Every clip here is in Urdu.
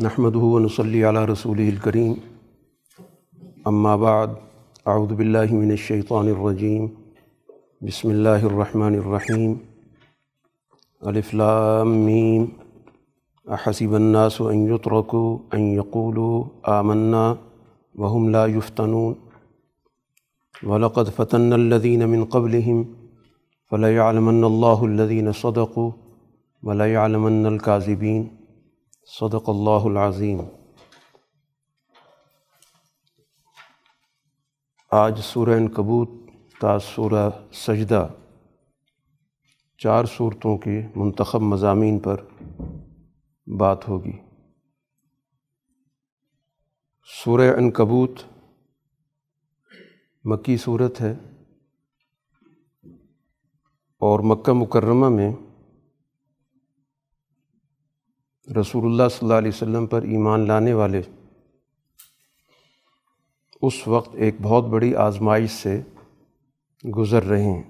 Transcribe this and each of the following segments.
نحمد ونصلی علی رسول الکریم اما بعد اعوذ باللہ من الشیطان الرجیم بسم اللہ الرحمن الرحیم الف لام میم احسب الناس ان يتركوا ان يقولوا آمنا وهم لا يفتنون. ولقد فتن الذين من قبلهم فليعلمن الله الذين صدقوا ولیعلمن الكاذبین صدق اللہ العظیم۔ آج سورہ کبوت تا سورہ سجدہ۔ چار صورتوں کے منتخب مضامین پر بات ہوگی۔ سورہ کبوت مکی صورت ہے اور مکہ مکرمہ میں رسول اللہ صلی اللہ علیہ وسلم پر ایمان لانے والے اس وقت ایک بہت بڑی آزمائش سے گزر رہے ہیں۔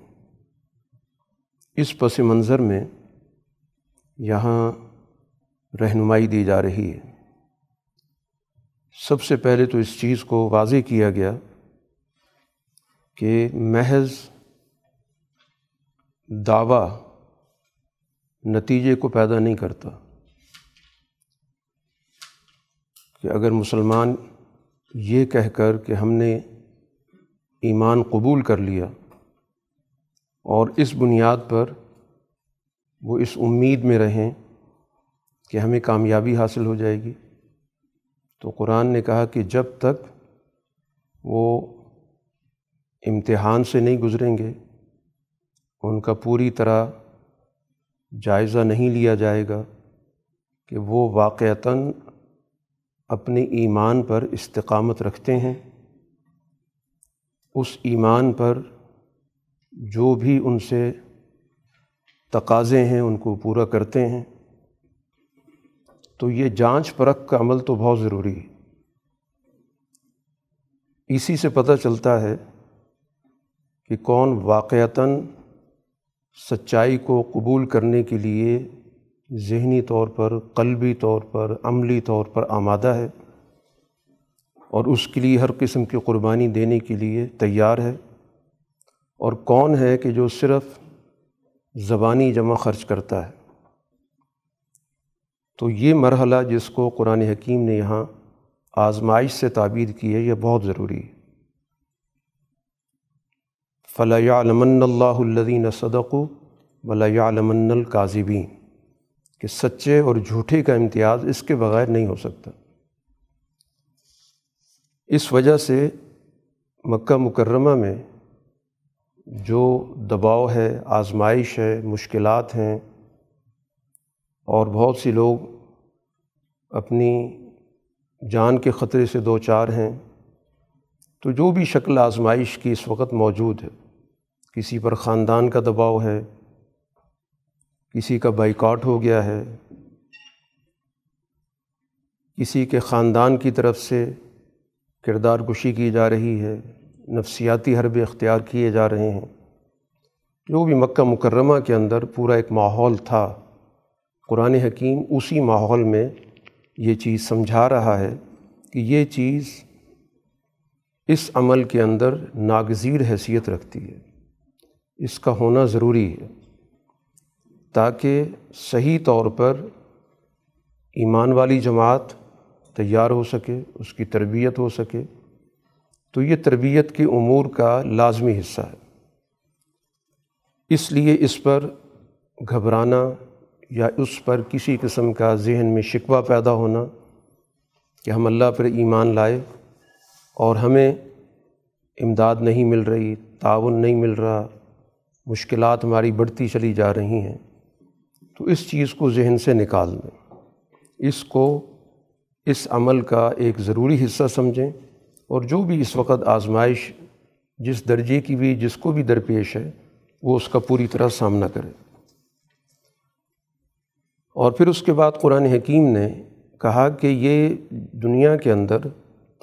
اس پس منظر میں یہاں رہنمائی دی جا رہی ہے۔ سب سے پہلے تو اس چیز کو واضح کیا گیا کہ محض دعویٰ نتیجے کو پیدا نہیں کرتا۔ کہ اگر مسلمان یہ کہہ کر کہ ہم نے ایمان قبول کر لیا اور اس بنیاد پر وہ اس امید میں رہیں کہ ہمیں کامیابی حاصل ہو جائے گی، تو قرآن نے کہا کہ جب تک وہ امتحان سے نہیں گزریں گے، ان کا پوری طرح جائزہ نہیں لیا جائے گا کہ وہ واقعتاً اپنے ایمان پر استقامت رکھتے ہیں۔ اس ایمان پر جو بھی ان سے تقاضے ہیں، ان کو پورا کرتے ہیں۔ تو یہ جانچ پرکھ کا عمل تو بہت ضروری ہے۔ اسی سے پتہ چلتا ہے کہ کون واقعتاً سچائی کو قبول کرنے کے لیے ذہنی طور پر، قلبی طور پر، عملی طور پر آمادہ ہے اور اس کے لیے ہر قسم کی قربانی دینے کے لیے تیار ہے اور کون ہے کہ جو صرف زبانی جمع خرچ کرتا ہے؟ تو یہ مرحلہ جس کو قرآن حکیم نے یہاں آزمائش سے تعبیر کی ہے، یہ بہت ضروری ہے۔ فلاح علمن اللہ الدین صدق ولا علمن القاضبین کہ سچے اور جھوٹے کا امتیاز اس کے بغیر نہیں ہو سکتا۔ اس وجہ سے مکہ مکرمہ میں جو دباؤ ہے، آزمائش ہے، مشکلات ہیں، اور بہت سی لوگ اپنی جان کے خطرے سے دو چار ہیں، تو جو بھی شکل آزمائش کی اس وقت موجود ہے، کسی پر خاندان کا دباؤ ہے کسی کا بائیکاٹ ہو گیا ہے، کسی کے خاندان کی طرف سے کردار کشی کی جا رہی ہے، نفسیاتی حربے اختیار کیے جا رہے ہیں۔ جو بھی مکہ مکرمہ کے اندر پورا ایک ماحول تھا، قرآن حکیم اسی ماحول میں یہ چیز سمجھا رہا ہے کہ یہ چیز اس عمل کے اندر ناگزیر حیثیت رکھتی ہے۔ اس کا ہونا ضروری ہے۔ تاکہ صحیح طور پر ایمان والی جماعت تیار ہو سکے، اس کی تربیت ہو سکے۔ تو یہ تربیت کے امور کا لازمی حصہ ہے۔ اس لیے اس پر گھبرانا یا اس پر کسی قسم کا ذہن میں شکوہ پیدا ہونا کہ ہم اللہ پر ایمان لائے اور ہمیں امداد نہیں مل رہی، تعاون نہیں مل رہا، مشکلات ہماری بڑھتی چلی جا رہی ہیں۔ تو اس چیز کو ذہن سے نکال دیں اس کو اس عمل کا ایک ضروری حصہ سمجھیں اور جو بھی اس وقت آزمائش جس درجے کی بھی، جس کو بھی درپیش ہے، وہ اس کا پوری طرح سامنا کرے۔ اور پھر اس کے بعد قرآن حکیم نے کہا کہ یہ دنیا کے اندر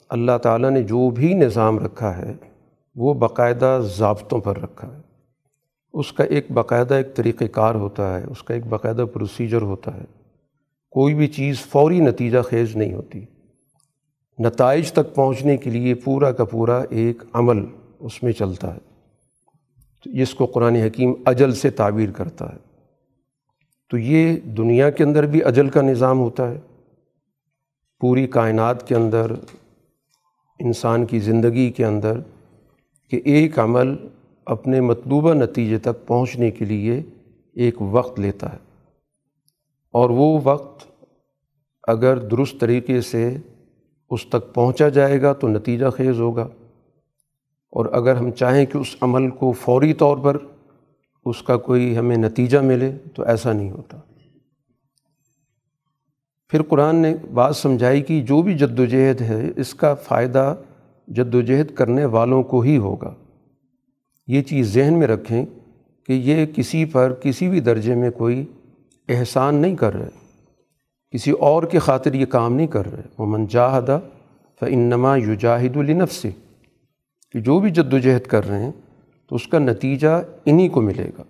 اللہ تعالیٰ نے جو بھی نظام رکھا ہے، وہ باقاعدہ ضابطوں پر رکھا ہے۔ اس کا ایک باقاعدہ ایک طریقۂ کار ہوتا ہے، اس کا ایک باقاعدہ پروسیجر ہوتا ہے۔ کوئی بھی چیز فوری نتیجہ خیز نہیں ہوتی۔ نتائج تک پہنچنے کے لیے پورا کا پورا ایک عمل اس میں چلتا ہے۔ تو جس کو قرآن حکیم اجل سے تعبیر کرتا ہے۔ تو یہ دنیا کے اندر بھی اجل کا نظام ہوتا ہے۔ پوری کائنات کے اندر، انسان کی زندگی کے اندر کہ ایک عمل اپنے مطلوبہ نتیجے تک پہنچنے کے لیے ایک وقت لیتا ہے۔ اور وہ وقت اگر درست طریقے سے اس تک پہنچا جائے گا تو نتیجہ خیز ہوگا۔ اور اگر ہم چاہیں کہ اس عمل کو فوری طور پر اس کا کوئی ہمیں نتیجہ ملے تو ایسا نہیں ہوتا۔ پھر قرآن نے بات سمجھائی کہ جو بھی جد و جہد ہے، اس کا فائدہ جد و جہد کرنے والوں کو ہی ہوگا۔ یہ چیز ذہن میں رکھیں کہ یہ کسی پر کسی بھی درجے میں کوئی احسان نہیں کر رہے۔ کسی اور کی خاطر یہ کام نہیں کر رہے۔ وہ منجاہدہ فنما یوجاہد النف سے کہ جو بھی جد و جہد کر رہے ہیں تو اس کا نتیجہ انہی کو ملے گا۔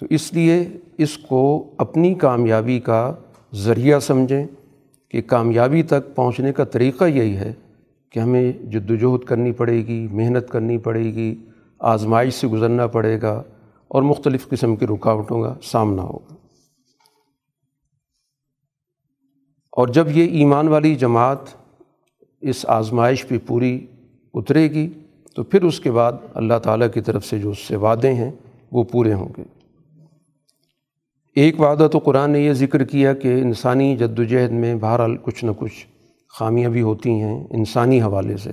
تو اس لیے اس کو اپنی کامیابی کا ذریعہ سمجھیں کہ کامیابی تک پہنچنے کا طریقہ یہی ہے کہ ہمیں جد وجہد کرنی پڑے گی، محنت کرنی پڑے گی آزمائش سے گزرنا پڑے گا اور مختلف قسم کی رکاوٹوں کا سامنا ہوگا۔ اور جب یہ ایمان والی جماعت اس آزمائش پہ پوری اترے گی، تو پھر اس کے بعد اللہ تعالیٰ کی طرف سے جو اس سے وعدے ہیں، وہ پورے ہوں گے۔ ایک وعدہ تو قرآن نے یہ ذکر کیا کہ انسانی جد و جہد میں بہرحال کچھ نہ کچھ خامیاں بھی ہوتی ہیں انسانی حوالے سے،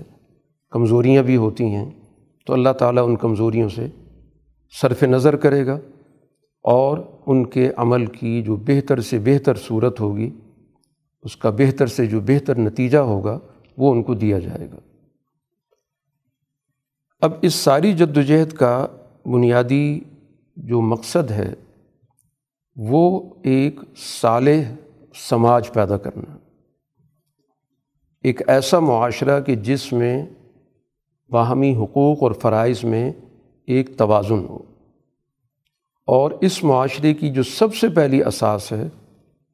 کمزوریاں بھی ہوتی ہیں۔ تو اللہ تعالیٰ ان کمزوریوں سے صرف نظر کرے گا اور ان کے عمل کی جو بہتر سے بہتر صورت ہوگی، اس کا بہتر سے جو بہتر نتیجہ ہوگا، وہ ان کو دیا جائے گا۔ اب اس ساری جد و جہد کا بنیادی جو مقصد ہے، وہ ایک صالح سماج پیدا کرنا۔ ایک ایسا معاشرہ کہ جس میں باہمی حقوق اور فرائض میں ایک توازن ہو۔ اور اس معاشرے کی جو سب سے پہلی اساس ہے،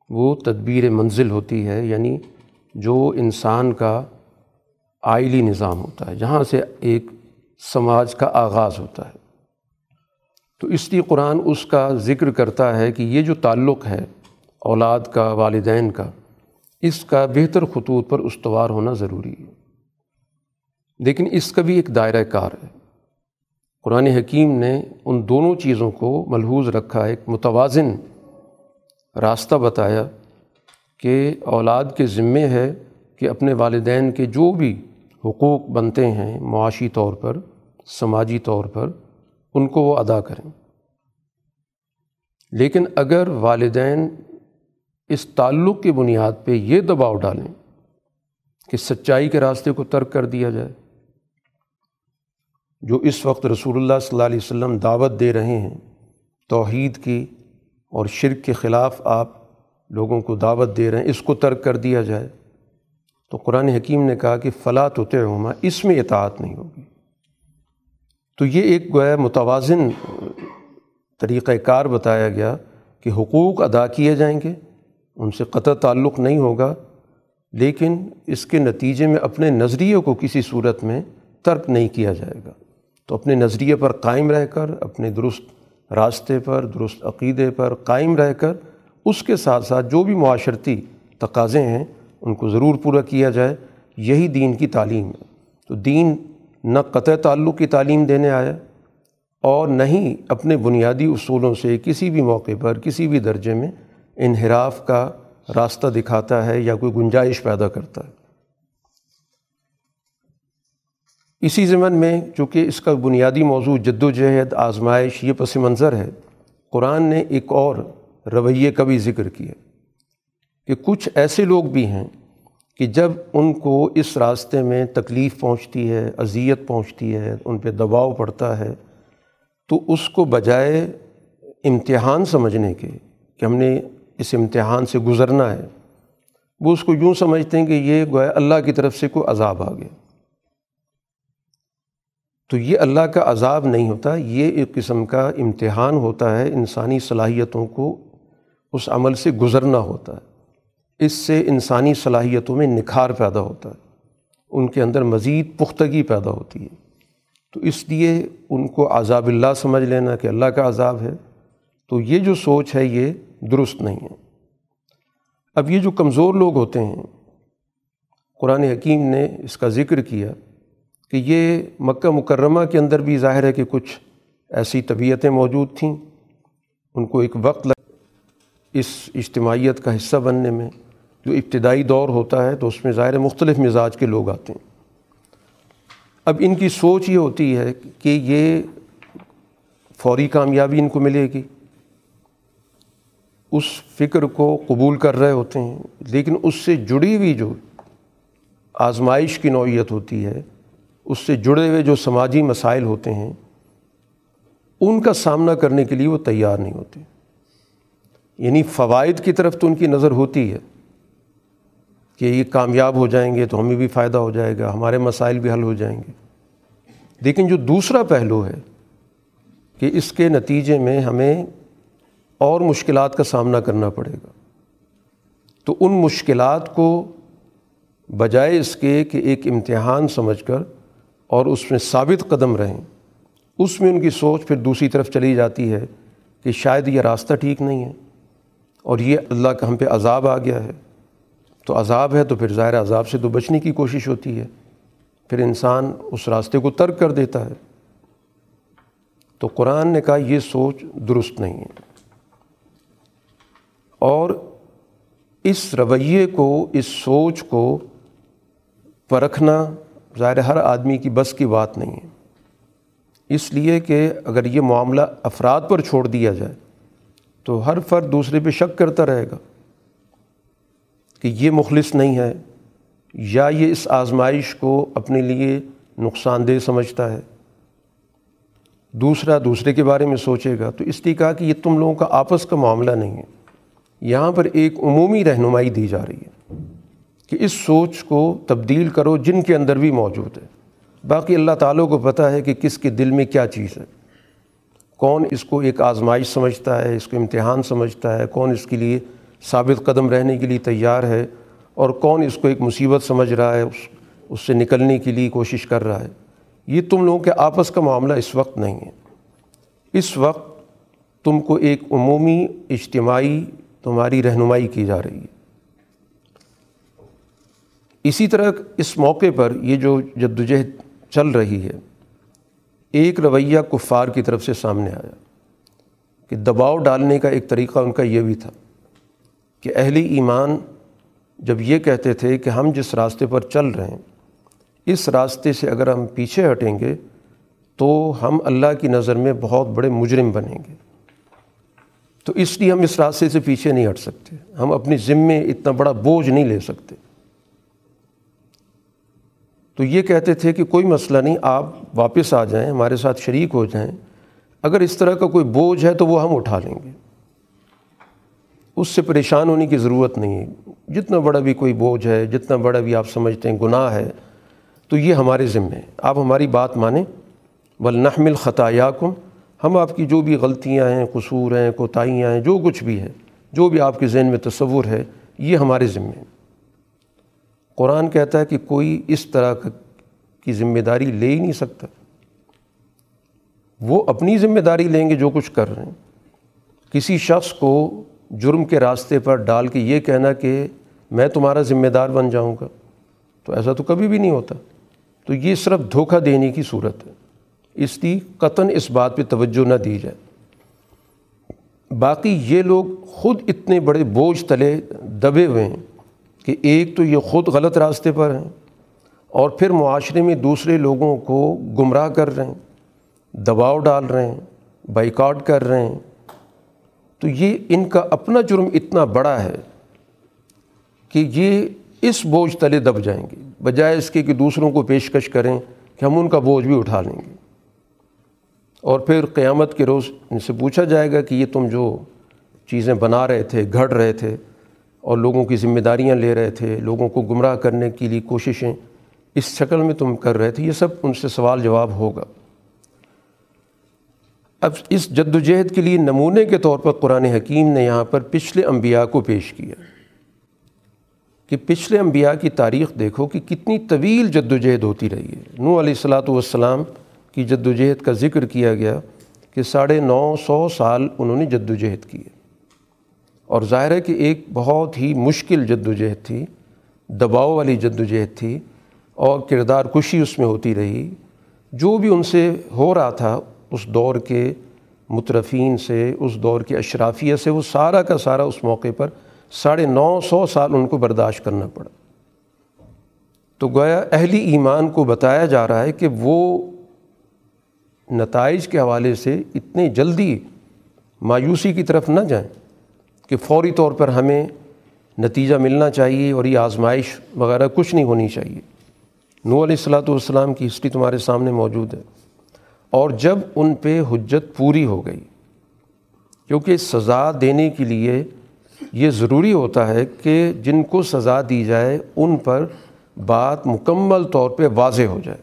وہ تدبیر منزل ہوتی ہے یعنی جو انسان کا آئلی نظام ہوتا ہے، جہاں سے ایک سماج کا آغاز ہوتا ہے۔ تو اس لیے قرآن اس کا ذکر کرتا ہے کہ یہ جو تعلق ہے اولاد کا، والدین کا، اس کا بہتر خطوط پر استوار ہونا ضروری ہے۔ لیکن اس کا بھی ایک دائرہ کار ہے۔ قرآن حکیم نے ان دونوں چیزوں کو ملحوظ رکھا، ایک متوازن راستہ بتایا کہ اولاد کے ذمے ہے کہ اپنے والدین کے جو بھی حقوق بنتے ہیں، معاشی طور پر، سماجی طور پر، ان کو وہ ادا کریں۔ لیکن اگر والدین اس تعلق کی بنیاد پہ یہ دباؤ ڈالیں کہ سچائی کے راستے کو ترک کر دیا جائے جو اس وقت رسول اللہ صلی اللہ علیہ وسلم دعوت دے رہے ہیں، توحید کی اور شرک کے خلاف آپ لوگوں کو دعوت دے رہے ہیں، اس کو ترک کر دیا جائے۔ تو قرآن حکیم نے کہا کہ فلاں تو ہما اس میں اطاعت نہیں ہوگی۔ تو یہ ایک گویا متوازن طریقۂ کار بتایا گیا کہ حقوق ادا کیے جائیں گے، ان سے قطع تعلق نہیں ہوگا، لیکن اس کے نتیجے میں اپنے نظریے کو کسی صورت میں ترک نہیں کیا جائے گا۔ تو اپنے نظریے پر قائم رہ کر، اپنے درست راستے پر، درست عقیدے پر قائم رہ کر، اس کے ساتھ ساتھ جو بھی معاشرتی تقاضے ہیں، ان کو ضرور پورا کیا جائے۔ یہی دین کی تعلیم ہے۔ تو دین نہ قطع تعلق کی تعلیم دینے آیا اور نہ ہی اپنے بنیادی اصولوں سے کسی بھی موقع پر، کسی بھی درجے میں انحراف کا راستہ دکھاتا ہے یا کوئی گنجائش پیدا کرتا ہے۔ اسی زمن میں چونکہ اس کا بنیادی موضوع جد و جہد آزمائش، یہ پس منظر ہے، قرآن نے ایک اور رویے کا بھی ذکر کیا کہ کچھ ایسے لوگ بھی ہیں کہ جب ان کو اس راستے میں تکلیف پہنچتی ہے، اذیت پہنچتی ہے، ان پہ دباؤ پڑتا ہے، تو اس کو بجائے امتحان سمجھنے کے کہ ہم نے اس امتحان سے گزرنا ہے، وہ اس کو یوں سمجھتے ہیں کہ یہ گویا اللہ کی طرف سے کوئی عذاب آ گیا۔ تو یہ اللہ کا عذاب نہیں ہوتا، یہ ایک قسم کا امتحان ہوتا ہے، انسانی صلاحیتوں کو اس عمل سے گزرنا ہوتا ہے۔ اس سے انسانی صلاحیتوں میں نکھار پیدا ہوتا ہے، ان کے اندر مزید پختگی پیدا ہوتی ہے۔ تو اس لیے ان کو عذاب اللہ سمجھ لینا کہ اللہ کا عذاب ہے۔ تو یہ جو سوچ ہے، یہ درست نہیں ہے۔ اب یہ جو کمزور لوگ ہوتے ہیں، قرآن حکیم نے اس کا ذکر کیا کہ یہ مکہ مکرمہ کے اندر بھی ظاہر ہے کہ کچھ ایسی طبیعتیں موجود تھیں۔ ان کو ایک وقت لگ اس اجتماعیت کا حصہ بننے میں جو ابتدائی دور ہوتا ہے تو اس میں ظاہر مختلف مزاج کے لوگ آتے ہیں۔ اب ان کی سوچ یہ ہوتی ہے کہ یہ فوری کامیابی ان کو ملے گی۔ اس فکر کو قبول کر رہے ہوتے ہیں، لیکن اس سے جڑی ہوئی جو آزمائش کی نوعیت ہوتی ہے اس سے جڑے ہوئے جو سماجی مسائل ہوتے ہیں، ان کا سامنا کرنے کے لیے وہ تیار نہیں ہوتے۔ یعنی فوائد کی طرف تو ان کی نظر ہوتی ہے کہ یہ کامیاب ہو جائیں گے تو ہمیں بھی فائدہ ہو جائے گا، ہمارے مسائل بھی حل ہو جائیں گے۔ لیکن جو دوسرا پہلو ہے کہ اس کے نتیجے میں ہمیں اور مشکلات کا سامنا کرنا پڑے گا۔ تو ان مشکلات کو بجائے اس کے کہ ایک امتحان سمجھ کر اور اس میں ثابت قدم رہیں۔ اس میں ان کی سوچ پھر دوسری طرف چلی جاتی ہے کہ شاید یہ راستہ ٹھیک نہیں ہے اور یہ اللہ کا ہم پہ عذاب آ گیا ہے۔ تو عذاب ہے تو پھر ظاہر عذاب سے تو بچنے کی کوشش ہوتی ہے۔ پھر انسان اس راستے کو ترک کر دیتا ہے۔ تو قرآن نے کہا یہ سوچ درست نہیں ہے۔ اور اس رویے کو، اس سوچ کو پرکھنا ظاہر ہر آدمی کی بس کی بات نہیں ہے۔ اس لیے کہ اگر یہ معاملہ افراد پر چھوڑ دیا جائے تو ہر فرد دوسرے پہ شک کرتا رہے گا کہ یہ مخلص نہیں ہے یا یہ اس آزمائش کو اپنے لیے نقصان دہ سمجھتا ہے۔ دوسرا دوسرے کے بارے میں سوچے گا تو اس لیے کہا کہ یہ تم لوگوں کا آپس کا معاملہ نہیں ہے۔ یہاں پر ایک عمومی رہنمائی دی جا رہی ہے۔ کہ اس سوچ کو تبدیل کرو جن کے اندر بھی موجود ہے۔ باقی اللہ تعالیٰ کو پتہ ہے کہ کس کے دل میں کیا چیز ہے۔ کون اس کو ایک آزمائش سمجھتا ہے، اس کو امتحان سمجھتا ہے؟ کون اس کے لیے ثابت قدم رہنے کے لیے تیار ہے؟ اور کون اس کو ایک مصیبت سمجھ رہا ہے، اس اس سے نکلنے کے لیے کوشش کر رہا ہے؟ یہ تم لوگوں کے آپس کا معاملہ اس وقت نہیں ہے۔ اس وقت تم کو ایک عمومی اجتماعی تمہاری رہنمائی کی جا رہی ہے۔ اسی طرح اس موقع پر یہ جو جدوجہد چل رہی ہے، ایک رویہ کفار کی طرف سے سامنے آیا کہ دباؤ ڈالنے کا ایک طریقہ ان کا یہ بھی تھا کہ اہل ایمان جب یہ کہتے تھے کہ ہم جس راستے پر چل رہے ہیں، اس راستے سے اگر ہم پیچھے ہٹیں گے تو ہم اللہ کی نظر میں بہت بڑے مجرم بنیں گے۔ تو اس لیے ہم اس راستے سے پیچھے نہیں ہٹ سکتے، ہم اپنی ذمے اتنا بڑا بوجھ نہیں لے سکتے۔ تو یہ کہتے تھے کہ کوئی مسئلہ نہیں، آپ واپس آ جائیں، ہمارے ساتھ شریک ہو جائیں۔ اگر اس طرح کا کوئی بوجھ ہے تو وہ ہم اٹھا لیں گے۔ اس سے پریشان ہونے کی ضرورت نہیں۔ ہے جتنا بڑا بھی کوئی بوجھ ہے، جتنا بڑا بھی آپ سمجھتے ہیں گناہ ہے، تو یہ ہمارے ذمے آپ ہماری بات مانیں۔ ولنحمل خطایا کم ہم آپ کی جو بھی غلطیاں ہیں، قصور ہیں، کوتاہیاں ہیں، جو کچھ بھی ہے، جو بھی آپ کے ذہن میں تصور ہے، یہ ہمارے ذمے قرآن کہتا ہے کہ کوئی اس طرح کی ذمہ داری لے ہی نہیں سکتا۔ وہ اپنی ذمہ داری لیں گے جو کچھ کر رہے ہیں۔ کسی شخص کو جرم کے راستے پر ڈال کے یہ کہنا کہ میں تمہارا ذمہ دار بن جاؤں گا، تو ایسا تو کبھی بھی نہیں ہوتا۔ تو یہ صرف دھوکہ دینے کی صورت ہے۔ اس کی قطن اس بات پہ توجہ نہ دی جائے۔ باقی یہ لوگ خود اتنے بڑے بوجھ تلے دبے ہوئے ہیں۔ کہ ایک تو یہ خود غلط راستے پر ہیں اور پھر معاشرے میں دوسرے لوگوں کو گمراہ کر رہے ہیں، دباؤ ڈال رہے ہیں، بائیکاٹ کر رہے ہیں۔ تو یہ ان کا اپنا جرم اتنا بڑا ہے کہ یہ اس بوجھ تلے دب جائیں گے، بجائے اس کے کہ دوسروں کو پیشکش کریں کہ ہم ان کا بوجھ بھی اٹھا لیں گے۔ اور پھر قیامت کے روز ان سے پوچھا جائے گا کہ یہ تم جو چیزیں بنا رہے تھے، گھڑ رہے تھے اور لوگوں کی ذمہ داریاں لے رہے تھے، لوگوں کو گمراہ کرنے کے لیے کوششیں اس شکل میں تم کر رہے تھے، یہ سب ان سے سوال جواب ہوگا۔ اب اس جد و جہد کے لیے نمونے کے طور پر قرآن حکیم نے یہاں پر پچھلے انبیاء کو پیش کیا۔ کہ پچھلے انبیاء کی تاریخ دیکھو کہ کتنی طویل جد و جہد ہوتی رہی ہے۔ نو علیہ السلاۃ والسلام کی جد و جہد کا ذکر کیا گیا کہ ساڑھے نو سو سال انہوں نے جد و جہد کی اور ظاہر ہے کہ ایک بہت ہی مشکل جد و جہد تھی، دباؤ والی جد و جہد تھی اور کردار کشی اس میں ہوتی رہی۔ جو بھی ان سے ہو رہا تھا، اس دور کے مترفین سے، اس دور کے اشرافیہ سے، وہ سارا کا سارا اس موقع پر ساڑھے نو سو سال ان کو برداشت کرنا پڑا۔ تو گویا اہلی ایمان کو بتایا جا رہا ہے کہ وہ نتائج کے حوالے سے اتنے جلدی مایوسی کی طرف نہ جائیں۔ کہ فوری طور پر ہمیں نتیجہ ملنا چاہیے اور یہ آزمائش وغیرہ کچھ نہیں ہونی چاہیے۔ نو علیہ السلاۃ والسلام کی ہسٹری تمہارے سامنے موجود ہے۔ اور جب ان پہ حجت پوری ہو گئی، کیونکہ سزا دینے کے لیے یہ ضروری ہوتا ہے کہ جن کو سزا دی جائے، ان پر بات مکمل طور پہ واضح ہو جائے۔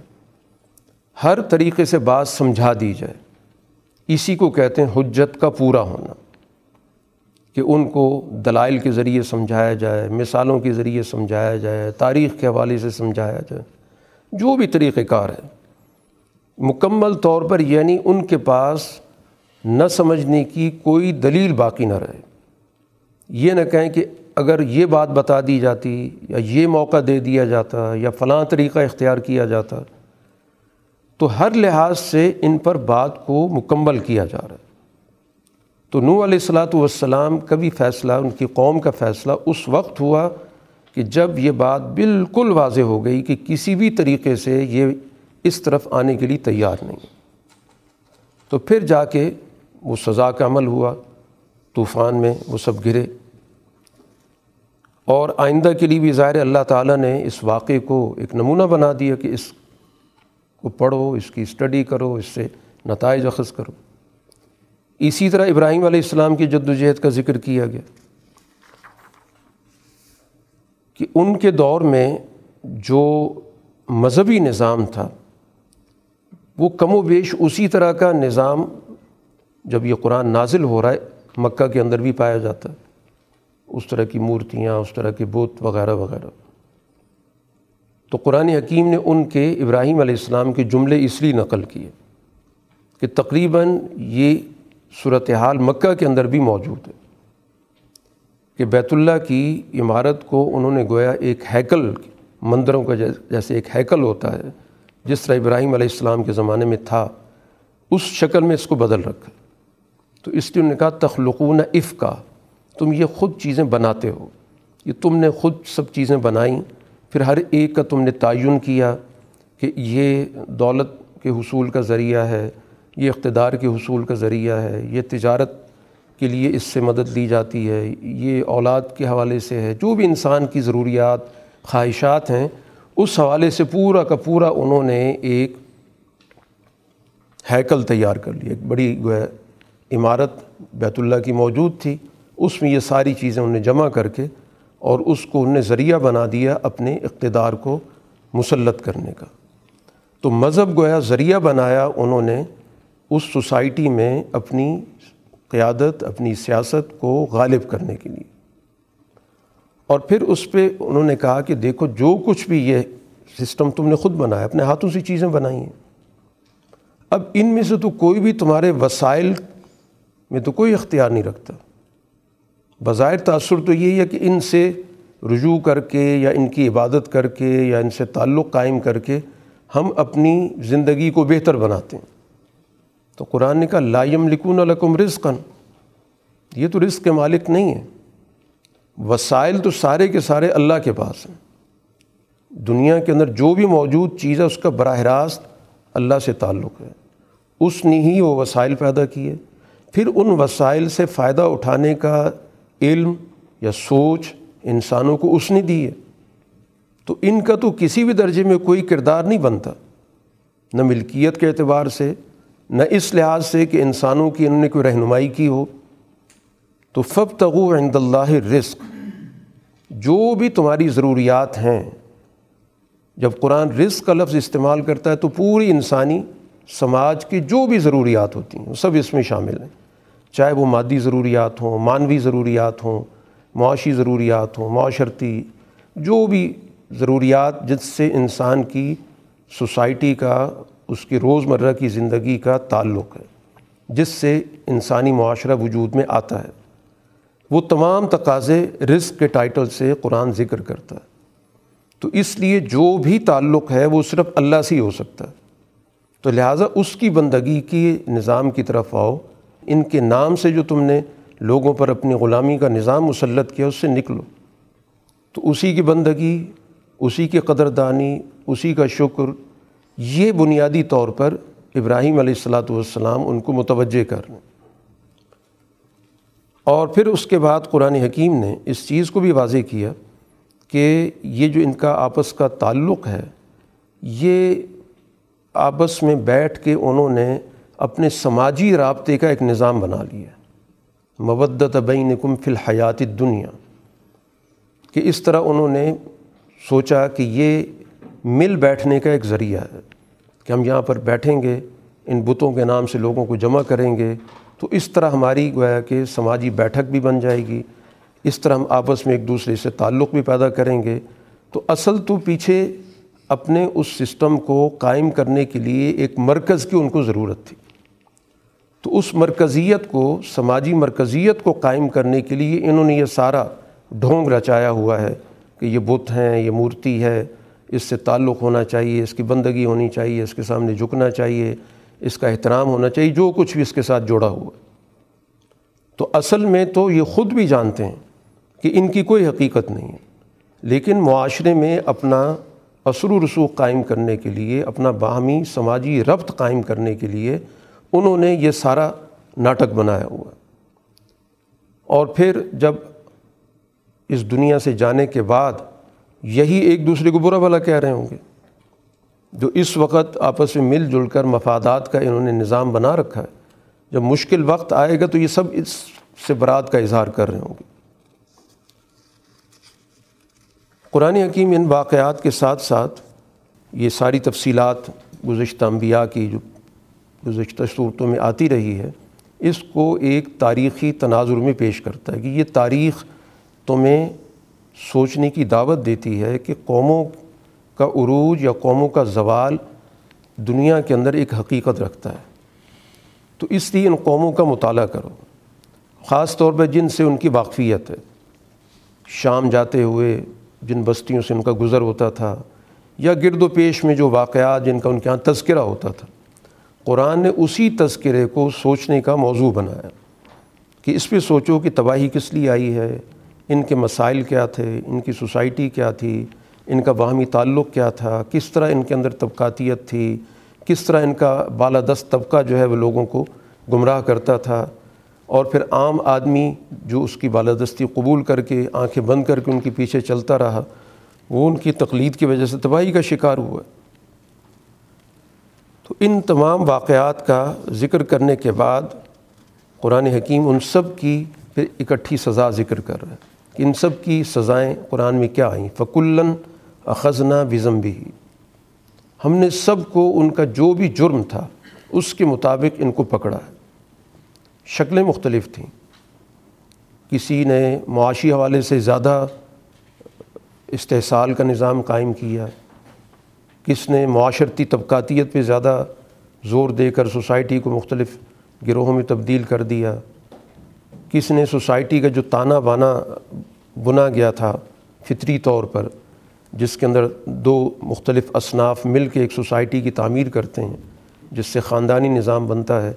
ہر طریقے سے بات سمجھا دی جائے۔ اسی کو کہتے ہیں حجت کا پورا ہونا۔ کہ ان کو دلائل کے ذریعے سمجھایا جائے، مثالوں کے ذریعے سمجھایا جائے، تاریخ کے حوالے سے سمجھایا جائے، جو بھی طریقہ کار ہے۔ مکمل طور پر یعنی ان کے پاس نہ سمجھنے کی کوئی دلیل باقی نہ رہے۔ یہ نہ کہیں کہ اگر یہ بات بتا دی جاتی یا یہ موقع دے دیا جاتا یا فلاں طریقہ اختیار کیا جاتا تو ہر لحاظ سے ان پر بات کو مکمل کیا جا رہا ہے۔ تو نو علیہ السلاۃ والسلام کا بھی فیصلہ، ان کی قوم کا فیصلہ اس وقت ہوا کہ جب یہ بات بالکل واضح ہو گئی کہ کسی بھی طریقے سے یہ اس طرف آنے کے لیے تیار نہیں۔ تو پھر جا کے وہ سزا کا عمل ہوا، طوفان میں وہ سب گرے۔ اور آئندہ کے لیے بھی ظاہر اللہ تعالیٰ نے اس واقعے کو ایک نمونہ بنا دیا کہ اس کو پڑھو، اس کی اسٹڈی کرو، اس سے نتائج اخذ کرو۔ اسی طرح ابراہیم علیہ السلام کی جد و جہد کا ذکر کیا گیا کہ ان کے دور میں جو مذہبی نظام تھا، وہ کم و بیش اسی طرح کا نظام جب یہ قرآن نازل ہو رہا ہے، مکہ کے اندر بھی پایا جاتا ہے۔ اس طرح کی مورتیاں، اس طرح کے بت وغیرہ وغیرہ۔ تو قرآن حکیم نے ان کے ابراہیم علیہ السلام کے جملے اس لیے نقل کیے کہ تقریباً یہ صورتحال مکہ کے اندر بھی موجود ہے کہ بیت اللہ کی عمارت کو انہوں نے گویا ایک ہیکل، مندروں کا جیسے ایک ہیکل ہوتا ہے، جس طرح ابراہیم علیہ السلام کے زمانے میں تھا، اس شکل میں اس کو بدل رکھا۔ تو اس لیے انہوں نے کہا، تخلقون اف کا تم یہ خود چیزیں بناتے ہو۔ یہ تم نے خود سب چیزیں بنائیں۔ پھر ہر ایک کا تم نے تعین کیا کہ یہ دولت کے حصول کا ذریعہ ہے۔ یہ اقتدار کے حصول کا ذریعہ ہے، یہ تجارت کے لیے اس سے مدد لی جاتی ہے، یہ اولاد کے حوالے سے ہے، جو بھی انسان کی ضروریات، خواہشات ہیں، اس حوالے سے پورا کا پورا انہوں نے ایک ہیکل تیار کر لیا۔ ایک بڑی عمارت بیت اللہ کی موجود تھی، اس میں یہ ساری چیزیں انہیں جمع کر کے اور اس کو انہیں ذریعہ بنا دیا اپنے اقتدار کو مسلط کرنے کا۔ تو مذہب گویا ذریعہ بنایا انہوں نے اس سوسائٹی میں اپنی قیادت، اپنی سیاست کو غالب کرنے کے لیے۔ اور پھر اس پہ انہوں نے کہا کہ دیکھو، جو کچھ بھی یہ سسٹم تم نے خود بنایا، اپنے ہاتھوں سے چیزیں بنائی ہیں۔ اب ان میں سے تو کوئی بھی تمہارے وسائل میں تو کوئی اختیار نہیں رکھتا۔ بظاہر تأثر تو یہی ہے کہ ان سے رجوع کر کے یا ان کی عبادت کر کے یا ان سے تعلق قائم کر کے ہم اپنی زندگی کو بہتر بناتے ہیں۔ تو قرآن نے کہا لائم لکون الکم رزقن یہ تو رزق کے مالک نہیں ہیں. وسائل تو سارے کے سارے اللہ کے پاس ہیں. دنیا کے اندر جو بھی موجود چیز ہے، اس کا براہ راست اللہ سے تعلق ہے. اس نے ہی وہ وسائل پیدا کیے. پھر ان وسائل سے فائدہ اٹھانے کا علم یا سوچ انسانوں کو اس نے دی ہے. تو ان کا تو کسی بھی درجے میں کوئی کردار نہیں بنتا. نہ ملکیت کے اعتبار سے نہ اس لحاظ سے کہ انسانوں کی انہوں نے کوئی رہنمائی کی ہو، تو فب تغو عند اللہ رزق جو بھی تمہاری ضروریات ہیں، جب قرآن رزق کا لفظ استعمال کرتا ہے، تو پوری انسانی سماج کی جو بھی ضروریات ہوتی ہیں، وہ سب اس میں شامل ہیں۔ چاہے وہ مادی ضروریات ہوں مانوی ضروریات ہوں، معاشی ضروریات ہوں، معاشرتی، جو بھی ضروریات جس سے انسان کی سوسائٹی کا اس کی روزمرہ کی زندگی کا تعلق ہے، جس سے انسانی معاشرہ وجود میں آتا ہے۔ وہ تمام تقاضے رزق کے ٹائٹل سے قرآن ذکر کرتا ہے۔ تو اس لیے جو بھی تعلق ہے، وہ صرف اللہ سے ہی ہو سکتا ہے۔ تو لہٰذا اس کی بندگی کی نظام کی طرف آؤ۔ ان کے نام سے جو تم نے لوگوں پر اپنی غلامی کا نظام مسلط کیا، اس سے نکلو۔ تو اسی کی بندگی، اسی کی قدردانی، اسی کا شکر یہ بنیادی طور پر ابراہیم علیہ السلاۃ والسلام ان کو متوجہ کر اور پھر اس کے بعد قرآن حکیم نے اس چیز کو بھی واضح کیا کہ یہ جو ان کا آپس کا تعلق ہے، یہ آپس میں بیٹھ کے انہوں نے اپنے سماجی رابطے کا ایک نظام بنا لیا۔ مودت بینکم فی الحیات دنیا کہ اس طرح انہوں نے سوچا کہ یہ مل بیٹھنے کا ایک ذریعہ ہے۔ کہ ہم یہاں پر بیٹھیں گے، ان بتوں کے نام سے لوگوں کو جمع کریں گے، تو اس طرح ہماری گویا کہ سماجی بیٹھک بھی بن جائے گی۔ اس طرح ہم آپس میں ایک دوسرے سے تعلق بھی پیدا کریں گے۔ تو اصل تو پیچھے اپنے اس سسٹم کو قائم کرنے کے لیے ایک مرکز کی ان کو ضرورت تھی۔ تو اس مرکزیت کو، سماجی مرکزیت کو قائم کرنے کے لیے انہوں نے یہ سارا ڈھونگ رچایا ہوا ہے کہ یہ بت ہیں، یہ مورتی ہے۔ اس سے تعلق ہونا چاہیے، اس کی بندگی ہونی چاہیے، اس کے سامنے جھکنا چاہیے، اس کا احترام ہونا چاہیے، جو کچھ بھی اس کے ساتھ جوڑا ہوا تو اصل میں تو یہ خود بھی جانتے ہیں کہ ان کی کوئی حقیقت نہیں ہے۔ لیکن معاشرے میں اپنا اثر و رسوخ قائم کرنے کے لیے، اپنا باہمی سماجی ربط قائم کرنے کے لیے انہوں نے یہ سارا ناٹک بنایا ہوا اور پھر جب اس دنیا سے جانے کے بعد یہی ایک دوسرے کو برا بھلا کہہ رہے ہوں گے۔ جو اس وقت آپس میں مل جل کر مفادات کا انہوں نے نظام بنا رکھا ہے، جب مشکل وقت آئے گا تو یہ سب اس سے برات کا اظہار کر رہے ہوں گے۔ قرآن حکیم ان واقعات کے ساتھ ساتھ یہ ساری تفصیلات گزشتہ انبیاء کی جو گزشتہ صورتوں میں آتی رہی ہے، اس کو ایک تاریخی تناظر میں پیش کرتا ہے کہ یہ تاریخ تمہیں سوچنے کی دعوت دیتی ہے کہ قوموں کا عروج یا قوموں کا زوال دنیا کے اندر ایک حقیقت رکھتا ہے۔ تو اس لیے ان قوموں کا مطالعہ کرو۔ خاص طور پہ جن سے ان کی واقفیت ہے۔ شام جاتے ہوئے جن بستیوں سے ان کا گزر ہوتا تھا یا گرد و پیش میں جو واقعات جن کا ان کے یہاں تذکرہ ہوتا تھا۔ قرآن نے اسی تذکرے کو سوچنے کا موضوع بنایا کہ اس پہ سوچو کہ تباہی کس لیے آئی ہے۔ ان کے مسائل کیا تھے، ان کی سوسائٹی کیا تھی، ان کا باہمی تعلق کیا تھا، کس طرح ان کے اندر طبقاتیت تھی، کس طرح ان کا بالادست طبقہ جو ہے وہ لوگوں کو گمراہ کرتا تھا، اور پھر عام آدمی جو اس کی بالادستی قبول کر کے، آنکھیں بند کر کے ان کے پیچھے چلتا رہا، وہ ان کی تقلید کی وجہ سے تباہی کا شکار ہوا۔ تو ان تمام واقعات کا ذکر کرنے کے بعد قرآن حکیم ان سب کی پھر اکٹھی سزا ذکر کر رہا ہے۔ کہ ان سب کی سزائیں قرآن میں کیا آئیں؟ فکلن اخذنا بزم بھی ہم نے سب کو ان کا جو بھی جرم تھا، اس کے مطابق ان کو پکڑا ہے۔ شکلیں مختلف تھیں۔ کسی نے معاشی حوالے سے زیادہ استحصال کا نظام قائم کیا، کس نے معاشرتی طبقاتیت پہ زیادہ زور دے کر سوسائٹی کو مختلف گروہوں میں تبدیل کر دیا۔ کس نے سوسائٹی کا جو تانا بانا بنا گیا تھا فطری طور پر، جس کے اندر دو مختلف اصناف مل کے ایک سوسائٹی کی تعمیر کرتے ہیں، جس سے خاندانی نظام بنتا ہے،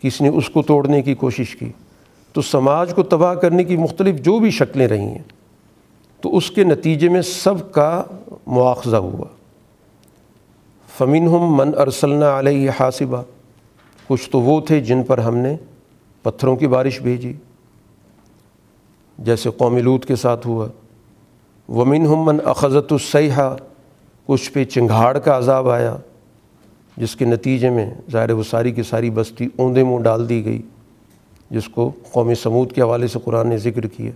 کس نے اس کو توڑنے کی کوشش کی؟ تو سماج کو تباہ کرنے کی مختلف جو بھی شکلیں رہی ہیں، تو اس کے نتیجے میں سب کا مواخذہ ہوا۔ فمن ہم من ارسلنا علیہ حاصبہ کچھ تو وہ تھے جن پر ہم نے پتھروں کی بارش بھیجی۔ جیسے قوم لوت کے ساتھ ہوا۔ ومن من اخذت السیحہ کچھ پہ چنگھاڑ کا عذاب آیا، جس کے نتیجے میں ظاہر و ساری کی ساری بستی اوندے منہ ڈال دی گئی، جس کو قوم سمود کے حوالے سے قرآن نے ذکر کیا۔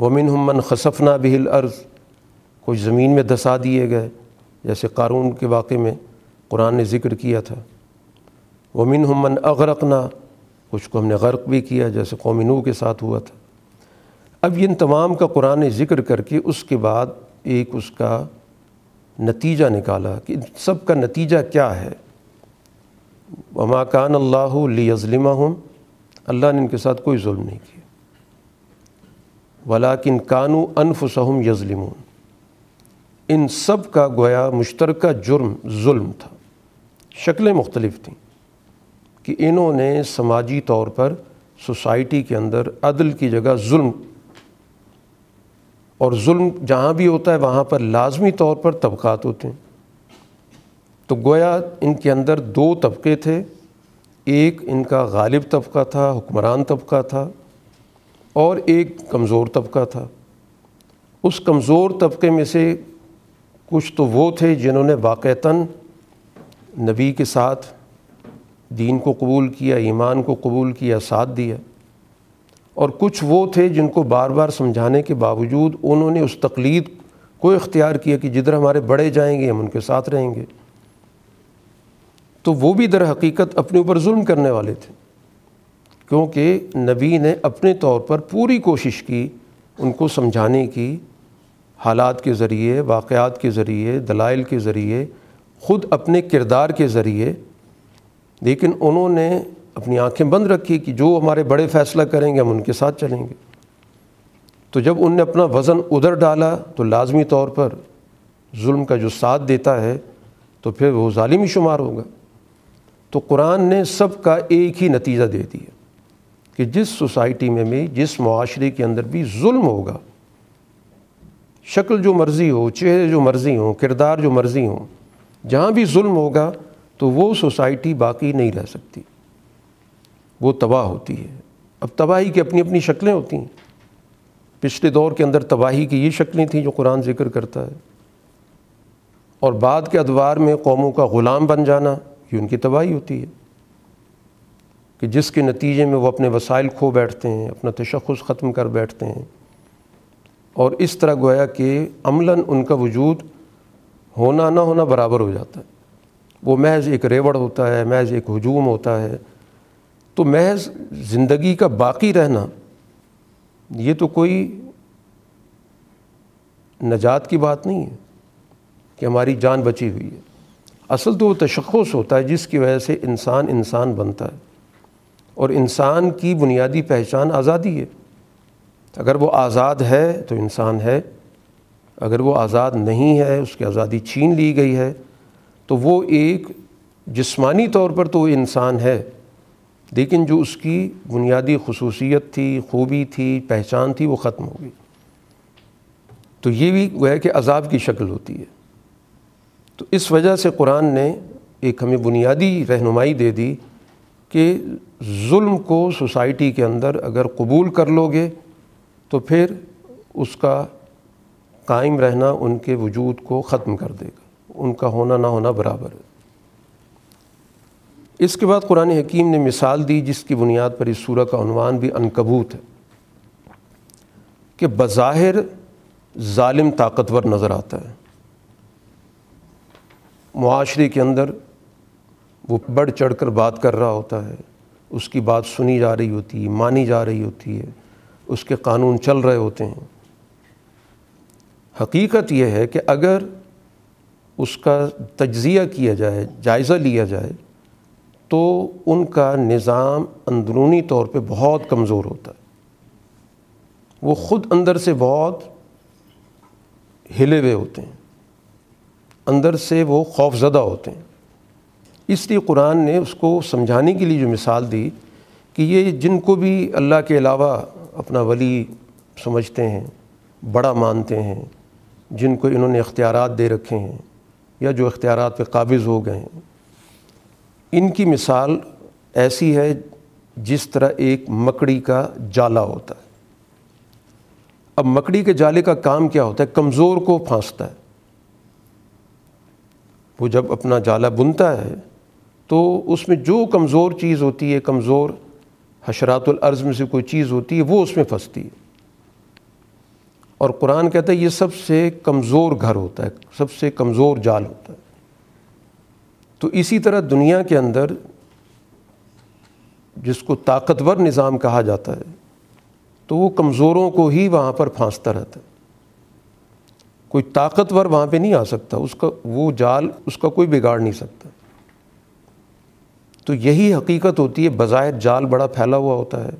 ومن من خصفنا بہل عرض کچھ زمین میں دسا دیے گئے، جیسے قارون کے واقعے میں قرآن نے ذکر کیا تھا۔ ومن من اغرقنا کچھ کو ہم نے غرق بھی کیا، جیسے قوم نو کے ساتھ ہوا تھا۔ اب ان تمام کا قرآن نے ذکر کر کے اس کے بعد ایک اس کا نتیجہ نکالا کہ سب کا نتیجہ کیا ہے۔ وما کان اللہ لی ظلم اللہ نے ان کے ساتھ کوئی ظلم نہیں کیا۔ ولاکن کانو انفسہم یظلمون ان سب کا گویا مشترکہ جرم ظلم تھا۔ شکلیں مختلف تھیں کہ انہوں نے سماجی طور پر سوسائٹی کے اندر عدل کی جگہ ظلم اور ظلم جہاں بھی ہوتا ہے وہاں پر لازمی طور پر طبقات ہوتے ہیں۔ تو گویا ان کے اندر دو طبقے تھے۔ ایک ان کا غالب طبقہ تھا، حکمران طبقہ تھا اور ایک کمزور طبقہ تھا۔ اس کمزور طبقے میں سے کچھ تو وہ تھے جنہوں نے واقعتاً نبی کے ساتھ دین کو قبول کیا، ایمان کو قبول کیا، ساتھ دیا۔ اور کچھ وہ تھے جن کو بار بار سمجھانے کے باوجود انہوں نے اس تقلید کو اختیار کیا کہ جدھر ہمارے بڑے جائیں گے ہم ان کے ساتھ رہیں گے۔ تو وہ بھی در حقیقت اپنے اوپر ظلم کرنے والے تھے۔ کیونکہ نبی نے اپنے طور پر پوری کوشش کی ان کو سمجھانے کی، حالات کے ذریعے، واقعات کے ذریعے، دلائل کے ذریعے، خود اپنے کردار کے ذریعے۔ لیکن انہوں نے اپنی آنکھیں بند رکھی کہ جو ہمارے بڑے فیصلہ کریں گے ہم ان کے ساتھ چلیں گے۔ تو جب ان نے اپنا وزن ادھر ڈالا تو لازمی طور پر ظلم کا جو ساتھ دیتا ہے تو پھر وہ ظالمی شمار ہوگا۔ تو قرآن نے سب کا ایک ہی نتیجہ دے دیا کہ جس سوسائٹی میں بھی، جس معاشرے کے اندر بھی ظلم ہوگا، شکل جو مرضی ہو، چہرے جو مرضی ہوں، کردار جو مرضی ہوں، جہاں بھی ظلم ہوگا تو وہ سوسائٹی باقی نہیں رہ سکتی۔ وہ تباہ ہوتی ہے۔ اب تباہی کی اپنی اپنی شکلیں ہوتی ہیں۔ پچھلے دور کے اندر تباہی کی یہ شکلیں تھیں جو قرآن ذکر کرتا ہے۔ اور بعد کے ادوار میں قوموں کا غلام بن جانا یہ ان کی تباہی ہوتی ہے۔ کہ جس کے نتیجے میں وہ اپنے وسائل کھو بیٹھتے ہیں، اپنا تشخص ختم کر بیٹھتے ہیں۔ اور اس طرح گویا کہ عملاً ان کا وجود ہونا نہ ہونا برابر ہو جاتا ہے۔ وہ محض ایک ریوڑ ہوتا ہے، محض ایک ہجوم ہوتا ہے۔ تو محض زندگی کا باقی رہنا، یہ تو کوئی نجات کی بات نہیں ہے کہ ہماری جان بچی ہوئی ہے۔ اصل تو وہ تشخص ہوتا ہے جس کی وجہ سے انسان انسان بنتا ہے اور انسان کی بنیادی پہچان آزادی ہے۔ اگر وہ آزاد ہے تو انسان ہے، اگر وہ آزاد نہیں ہے، اس کی آزادی چھین لی گئی ہے۔ تو وہ ایک جسمانی طور پر تو وہ انسان ہے۔ لیکن جو اس کی بنیادی خصوصیت تھی، خوبی تھی، پہچان تھی، وہ ختم ہو گئی۔ تو یہ بھی گویا کہ عذاب کی شکل ہوتی ہے۔ تو اس وجہ سے قرآن نے ایک ہمیں بنیادی رہنمائی دے دی کہ ظلم کو سوسائٹی کے اندر اگر قبول کر لو گے تو پھر اس کا قائم رہنا، ان کے وجود کو ختم کر دے گا۔ ان کا ہونا نہ ہونا برابر ہے۔ اس کے بعد قرآن حکیم نے مثال دی جس کی بنیاد پر اس سورہ کا عنوان بھی انکبوت ہے، کہ بظاہر ظالم طاقتور نظر آتا ہے۔ معاشرے کے اندر وہ بڑھ چڑھ کر بات کر رہا ہوتا ہے، اس کی بات سنی جا رہی ہوتی ہے، مانی جا رہی ہوتی ہے، اس کے قانون چل رہے ہوتے ہیں۔ حقیقت یہ ہے کہ اگر اس کا تجزیہ کیا جائے، جائزہ لیا جائے تو ان کا نظام اندرونی طور پہ بہت کمزور ہوتا ہے۔ وہ خود اندر سے بہت ہلے ہوئے ہوتے ہیں۔ اندر سے وہ خوف زدہ ہوتے ہیں۔ اس لیے قرآن نے اس کو سمجھانے کے لیے جو مثال دی کہ یہ جن کو بھی اللہ کے علاوہ اپنا ولی سمجھتے ہیں، بڑا مانتے ہیں، جن کو انہوں نے اختیارات دے رکھے ہیں یا جو اختیارات پہ قابض ہو گئے ہیں۔ ان کی مثال ایسی ہے جس طرح ایک مکڑی کا جالا ہوتا ہے۔ اب مکڑی کے جالے کا کام کیا ہوتا ہے؟ کمزور کو پھانستا ہے۔ وہ جب اپنا جالا بنتا ہے تو اس میں جو کمزور چیز ہوتی ہے، کمزور حشرات العرض میں سے کوئی چیز ہوتی ہے، وہ اس میں پھنستی ہے۔ اور قرآن کہتا ہے، یہ سب سے کمزور گھر ہوتا ہے، سب سے کمزور جال ہوتا ہے۔ تو اسی طرح دنیا کے اندر جس کو طاقتور نظام کہا جاتا ہے، تو وہ کمزوروں کو ہی وہاں پر پھانستا رہتا ہے۔ کوئی طاقتور وہاں پہ نہیں آ سکتا، اس کا وہ جال، اس کا کوئی بگاڑ نہیں سکتا۔ تو یہی حقیقت ہوتی ہے، بظاہر جال بڑا پھیلا ہوا ہوتا ہے۔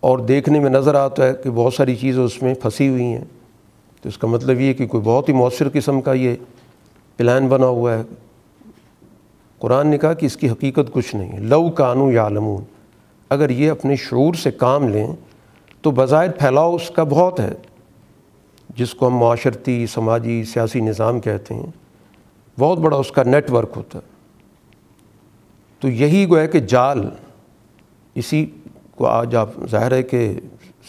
اور دیکھنے میں نظر آتا ہے کہ بہت ساری چیزیں اس میں پھنسی ہوئی ہیں۔ تو اس کا مطلب یہ کہ کوئی بہت ہی مؤثر قسم کا یہ پلان بنا ہوا ہے۔ قرآن نے کہا کہ اس کی حقیقت کچھ نہیں ہے۔ لو کانو یا علمون اگر یہ اپنے شعور سے کام لیں، تو بظاہر پھیلاؤ اس کا بہت ہے۔ جس کو ہم معاشرتی، سماجی، سیاسی نظام کہتے ہیں، بہت بڑا اس کا نیٹ ورک ہوتا ہے۔ تو یہی گویا کہ جال، اسی کو آج آپ، ظاہر ہے کہ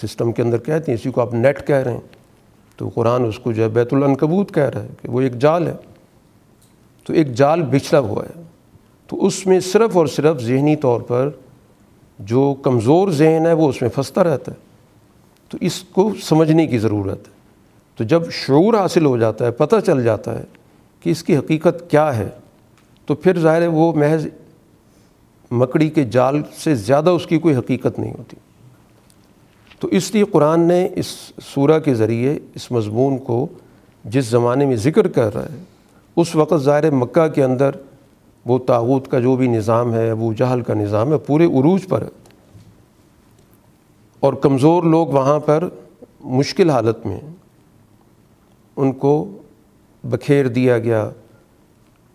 سسٹم کے اندر کہتے ہیں، اسی کو آپ نیٹ کہہ رہے ہیں۔ تو قرآن اس کو جو ہے بیت العنکبوت کہہ رہا ہے کہ وہ ایک جال ہے۔ تو ایک جال بچھلا ہوا ہے۔ تو اس میں صرف اور صرف ذہنی طور پر جو کمزور ذہن ہے وہ اس میں پھنستا رہتا ہے۔ تو اس کو سمجھنے کی ضرورت ہے۔ تو جب شعور حاصل ہو جاتا ہے، پتہ چل جاتا ہے کہ اس کی حقیقت کیا ہے، تو پھر ظاہر ہے وہ محض مکڑی کے جال سے زیادہ اس کی کوئی حقیقت نہیں ہوتی۔ تو اس لیے قرآن نے اس سورہ کے ذریعے، اس مضمون کو جس زمانے میں ذکر کر رہا ہے، اس وقت ظاہر مکہ کے اندر وہ تاغوت کا جو بھی نظام ہے، وہ جہل کا نظام ہے، پورے عروج پر ہے۔ اور کمزور لوگ وہاں پر مشکل حالت میں ان کو بکھیر دیا گیا۔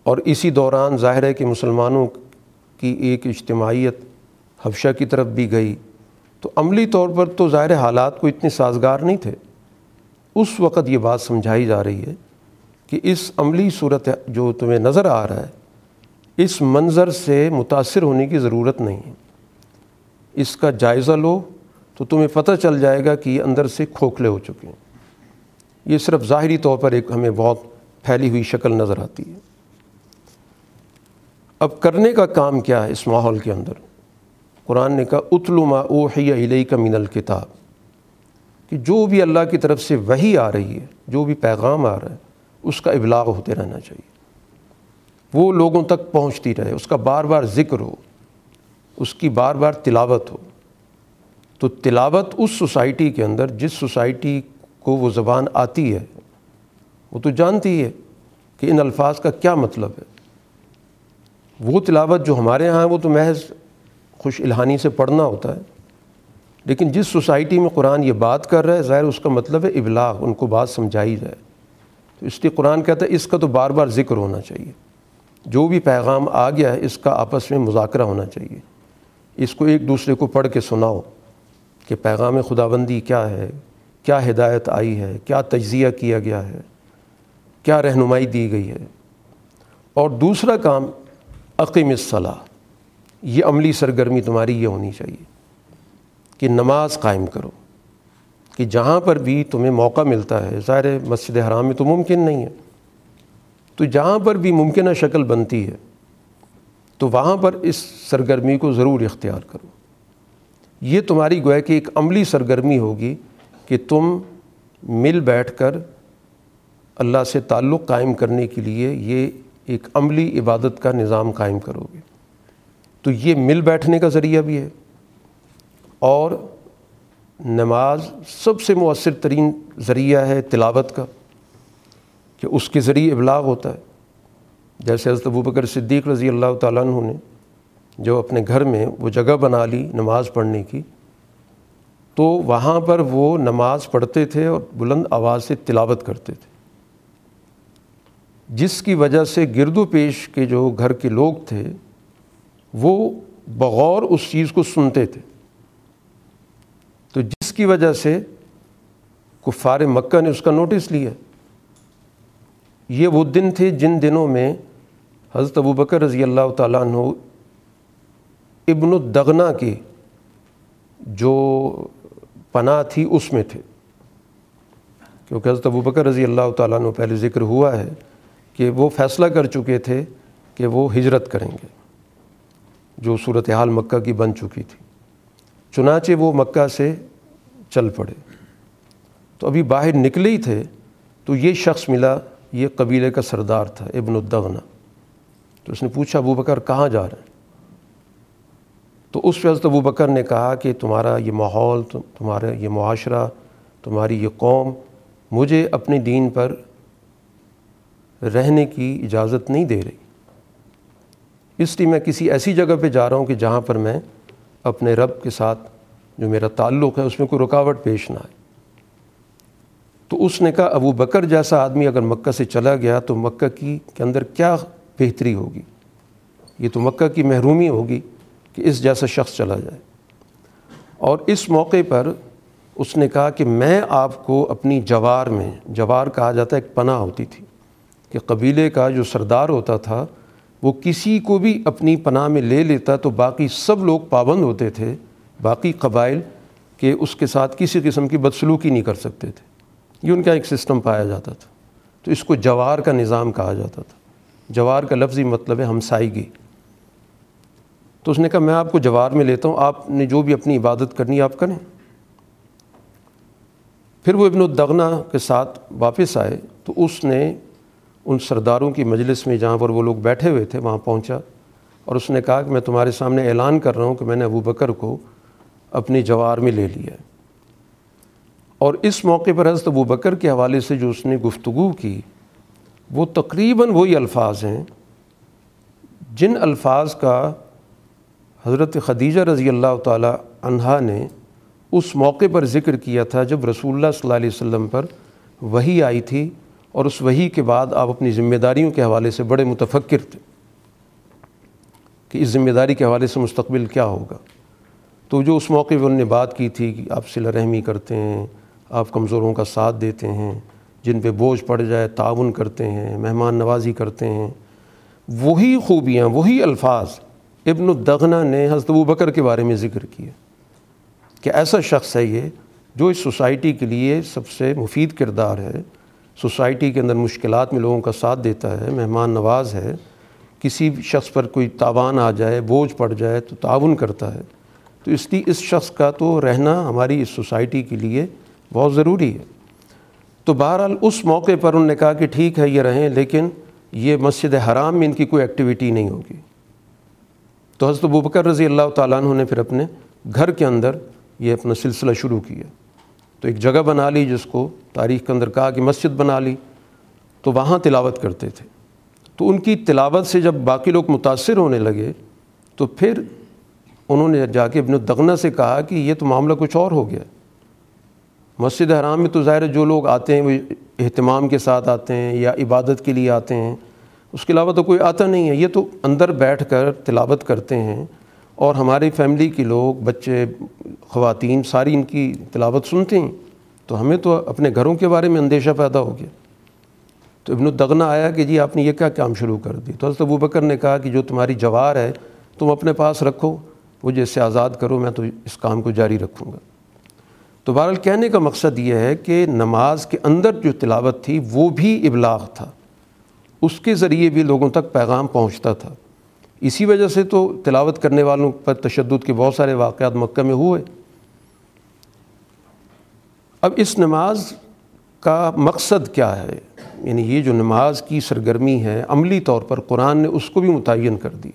اور اسی دوران ظاہر ہے کہ مسلمانوں کی ایک اجتماعیت حفشہ کی طرف بھی گئی۔ تو عملی طور پر تو ظاہر حالات کو اتنے سازگار نہیں تھے۔ اس وقت یہ بات سمجھائی جا رہی ہے کہ اس عملی صورت جو تمہیں نظر آ رہا ہے اس منظر سے متاثر ہونے کی ضرورت نہیں ہے۔ اس کا جائزہ لو تو تمہیں پتہ چل جائے گا کہ یہ اندر سے کھوکھلے ہو چکے ہیں۔ یہ صرف ظاہری طور پر ایک ہمیں بہت پھیلی ہوئی شکل نظر آتی ہے۔ اب کرنے کا کام کیا ہے اس ماحول کے اندر؟ قرآن نے کہا، اتلو ما اوحی علیہ کا من الکتاب کہ جو بھی اللہ کی طرف سے وہی آ رہی ہے، جو بھی پیغام آ رہا ہے، اس کا ابلاغ ہوتے رہنا چاہیے۔ وہ لوگوں تک پہنچتی رہے، اس کا بار بار ذکر ہو، اس کی بار بار تلاوت ہو۔ تو تلاوت اس سوسائٹی کے اندر جس سوسائٹی کو وہ زبان آتی ہے، وہ تو جانتی ہے کہ ان الفاظ کا کیا مطلب ہے۔ وہ تلاوت جو ہمارے یہاں ہے، وہ تو محض خوش الہانی سے پڑھنا ہوتا ہے۔ لیکن جس سوسائٹی میں قرآن یہ بات کر رہا ہے، ظاہر اس کا مطلب ہے ابلاغ، ان کو بات سمجھائی جائے۔ تو اس لیے قرآن کہتا ہے، اس کا تو بار بار ذکر ہونا چاہیے۔ جو بھی پیغام آ گیا ہے، اس کا آپس میں مذاکرہ ہونا چاہیے۔ اس کو ایک دوسرے کو پڑھ کے سناؤ کہ پیغام خدا بندی کیا ہے، کیا ہدایت آئی ہے، کیا تجزیہ کیا گیا ہے، کیا رہنمائی دی گئی ہے۔ اور دوسرا کام عقیم الصلاح یہ عملی سرگرمی تمہاری یہ ہونی چاہیے کہ نماز قائم کرو۔ کہ جہاں پر بھی تمہیں موقع ملتا ہے، ظاہر مسجد حرام میں تو ممکن نہیں ہے۔ تو جہاں پر بھی ممکنہ شکل بنتی ہے، تو وہاں پر اس سرگرمی کو ضرور اختیار کرو۔ یہ تمہاری گویا کہ ایک عملی سرگرمی ہوگی کہ تم مل بیٹھ کر اللہ سے تعلق قائم کرنے کے لیے یہ ایک عملی عبادت کا نظام قائم کرو گے۔ تو یہ مل بیٹھنے کا ذریعہ بھی ہے۔ اور نماز سب سے مؤثر ترین ذریعہ ہے تلاوت کا۔ کہ اس کے ذریعے ابلاغ ہوتا ہے۔ جیسے حضرت ابو بکر صدیق رضی اللہ تعالیٰ عنہ نے جو اپنے گھر میں وہ جگہ بنا لی نماز پڑھنے کی، تو وہاں پر وہ نماز پڑھتے تھے اور بلند آواز سے تلاوت کرتے تھے۔ جس کی وجہ سے گرد و پیش کے جو گھر کے لوگ تھے، وہ بغور اس چیز کو سنتے تھے۔ تو جس کی وجہ سے کفار مکہ نے اس کا نوٹس لیا۔ یہ وہ دن تھے جن دنوں میں حضرت ابو بکر رضی اللہ تعالیٰ عنہ ابن الدغنا کی جو پناہ تھی اس میں تھے۔ کیونکہ حضرت ابو بکر رضی اللہ تعالیٰ عنہ پہلے ذکر ہوا ہے کہ وہ فیصلہ کر چکے تھے کہ وہ ہجرت کریں گے، جو صورتحال مکہ کی بن چکی تھی۔ چنانچہ وہ مکہ سے چل پڑے۔ تو ابھی باہر نکلے ہی تھے تو یہ شخص ملا یہ قبیلے کا سردار تھا، ابن الدغنا تو اس نے پوچھا، ابو بکر کہاں جا رہے ہیں؟ تو اس حضرت ابو بکر نے کہا کہ تمہارا یہ ماحول، تمہارا یہ معاشرہ، تمہاری یہ قوم مجھے اپنے دین پر رہنے کی اجازت نہیں دے رہی۔ اس لیے میں کسی ایسی جگہ پہ جا رہا ہوں کہ جہاں پر میں اپنے رب کے ساتھ جو میرا تعلق ہے، اس میں کوئی رکاوٹ پیش نہ آئے۔ تو اس نے کہا، ابو بکر جیسا آدمی اگر مکہ سے چلا گیا تو مکہ کی کے اندر کیا بہتری ہوگی؟ یہ تو مکہ کی محرومی ہوگی کہ اس جیسا شخص چلا جائے۔ اور اس موقع پر اس نے کہا کہ میں آپ کو اپنی جوار میں، جوار کہا جاتا ہے، ایک پناہ ہوتی تھی کہ قبیلے کا جو سردار ہوتا تھا، وہ کسی کو بھی اپنی پناہ میں لے لیتا تو باقی سب لوگ پابند ہوتے تھے، باقی قبائل، کہ اس کے ساتھ کسی قسم کی بدسلوکی نہیں کر سکتے تھے۔ یہ ان کا ایک سسٹم پایا جاتا تھا۔ تو اس کو جوار کا نظام کہا جاتا تھا۔ جوار کا لفظی مطلب ہے ہمسائیگی۔ تو اس نے کہا، میں آپ کو جوار میں لیتا ہوں، آپ نے جو بھی اپنی عبادت کرنی آپ کریں۔ پھر وہ ابن الدغنا کے ساتھ واپس آئے۔ تو اس نے ان سرداروں کی مجلس میں جہاں پر وہ لوگ بیٹھے ہوئے تھے، وہاں پہنچا اور اس نے کہا کہ میں تمہارے سامنے اعلان کر رہا ہوں کہ میں نے ابو بکر کو اپنی جوار میں لے لیا ہے۔ اور اس موقع پر حضرت ابو بکر کے حوالے سے جو اس نے گفتگو کی، وہ تقریباً وہی الفاظ ہیں جن الفاظ کا حضرت خدیجہ رضی اللہ تعالی عنہا نے اس موقع پر ذکر کیا تھا جب رسول اللہ صلی اللہ علیہ وسلم پر وہی آئی تھی اور اس وہی کے بعد آپ اپنی ذمہ داریوں کے حوالے سے بڑے متفکر تھے کہ اس ذمہ داری کے حوالے سے مستقبل کیا ہوگا۔ تو جو اس موقع پہ انہوں نے بات کی تھی کہ آپ صلہ رحمی کرتے ہیں آپ کمزوروں کا ساتھ دیتے ہیں، جن پہ بوجھ پڑ جائے، تعاون کرتے ہیں، مہمان نوازی کرتے ہیں۔ وہی خوبیاں، وہی الفاظ ابن الدغنا نے حضرت ابو بکر کے بارے میں ذکر کیا کہ ایسا شخص ہے یہ جو اس سوسائٹی کے لیے سب سے مفید کردار ہے۔ سوسائٹی کے اندر مشکلات میں لوگوں کا ساتھ دیتا ہے، مہمان نواز ہے۔ کسی شخص پر کوئی تاوان آ جائے، بوجھ پڑ جائے تو تعاون کرتا ہے۔ تو اس لیے اس شخص کا تو رہنا ہماری اس سوسائٹی کے لیے بہت ضروری ہے۔ تو بہرحال اس موقع پر انہوں نے کہا کہ ٹھیک ہے، یہ رہیں، لیکن یہ مسجد حرام میں ان کی کوئی ایکٹیویٹی نہیں ہوگی۔ تو حضرت بکر رضی اللہ تعالیٰ عنہ نے پھر اپنے گھر کے اندر یہ اپنا سلسلہ شروع کیا۔ تو ایک جگہ بنا لی جس کو تاریخ کے اندر کہا کہ مسجد بنا لی۔ تو وہاں تلاوت کرتے تھے۔ تو ان کی تلاوت سے جب باقی لوگ متاثر ہونے لگے، تو پھر انہوں نے جا کے ابن الدغنا سے کہا کہ یہ تو معاملہ کچھ اور ہو گیا۔ مسجد حرام میں تو ظاہر جو لوگ آتے ہیں وہ اہتمام کے ساتھ آتے ہیں یا عبادت کے لیے آتے ہیں، اس کے علاوہ تو کوئی آتا نہیں ہے۔ یہ تو اندر بیٹھ کر تلاوت کرتے ہیں اور ہماری فیملی کے لوگ، بچے، خواتین، ساری ان کی تلاوت سنتے ہیں۔ تو ہمیں تو اپنے گھروں کے بارے میں اندیشہ پیدا ہو گیا۔ تو ابن الدغنا آیا کہ جی آپ نے یہ کیا کام شروع کر دی؟ تو حضرت ابو بکر نے کہا کہ جو تمہاری جوار ہے تم اپنے پاس رکھو مجھے اس سے آزاد کرو، میں تو اس کام کو جاری رکھوں گا۔ تو بہرحال کہنے کا مقصد یہ ہے کہ نماز کے اندر جو تلاوت تھی وہ بھی ابلاغ تھا۔ اس کے ذریعے بھی لوگوں تک پیغام پہنچتا تھا۔ اسی وجہ سے تو تلاوت کرنے والوں پر تشدد کے بہت سارے واقعات مکہ میں ہوئے۔ اب اس نماز کا مقصد کیا ہے؟ یعنی یہ جو نماز کی سرگرمی ہے، عملی طور پر قرآن نے اس کو بھی متعین کر دی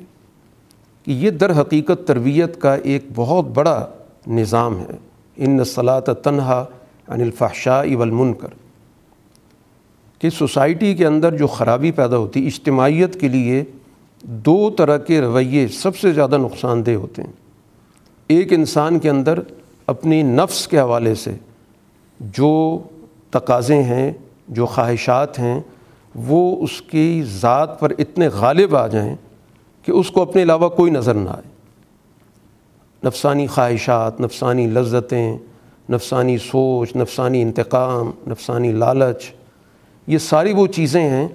کہ یہ در حقیقت تربیت کا ایک بہت بڑا نظام ہے۔ ان صلاۃ تنہا عن الفحشاء والمنکر۔ کہ سوسائٹی کے اندر جو خرابی پیدا ہوتی، اجتماعیت کے لیے دو طرح کے رویے سب سے زیادہ نقصان دہ ہوتے ہیں۔ ایک انسان کے اندر اپنی نفس کے حوالے سے جو تقاضے ہیں، جو خواہشات ہیں، وہ اس کی ذات پر اتنے غالب آ جائیں کہ اس کو اپنے علاوہ کوئی نظر نہ آئے۔ نفسانی خواہشات، نفسانی لذتیں، نفسانی سوچ، نفسانی انتقام، نفسانی لالچ، یہ ساری وہ چیزیں ہیں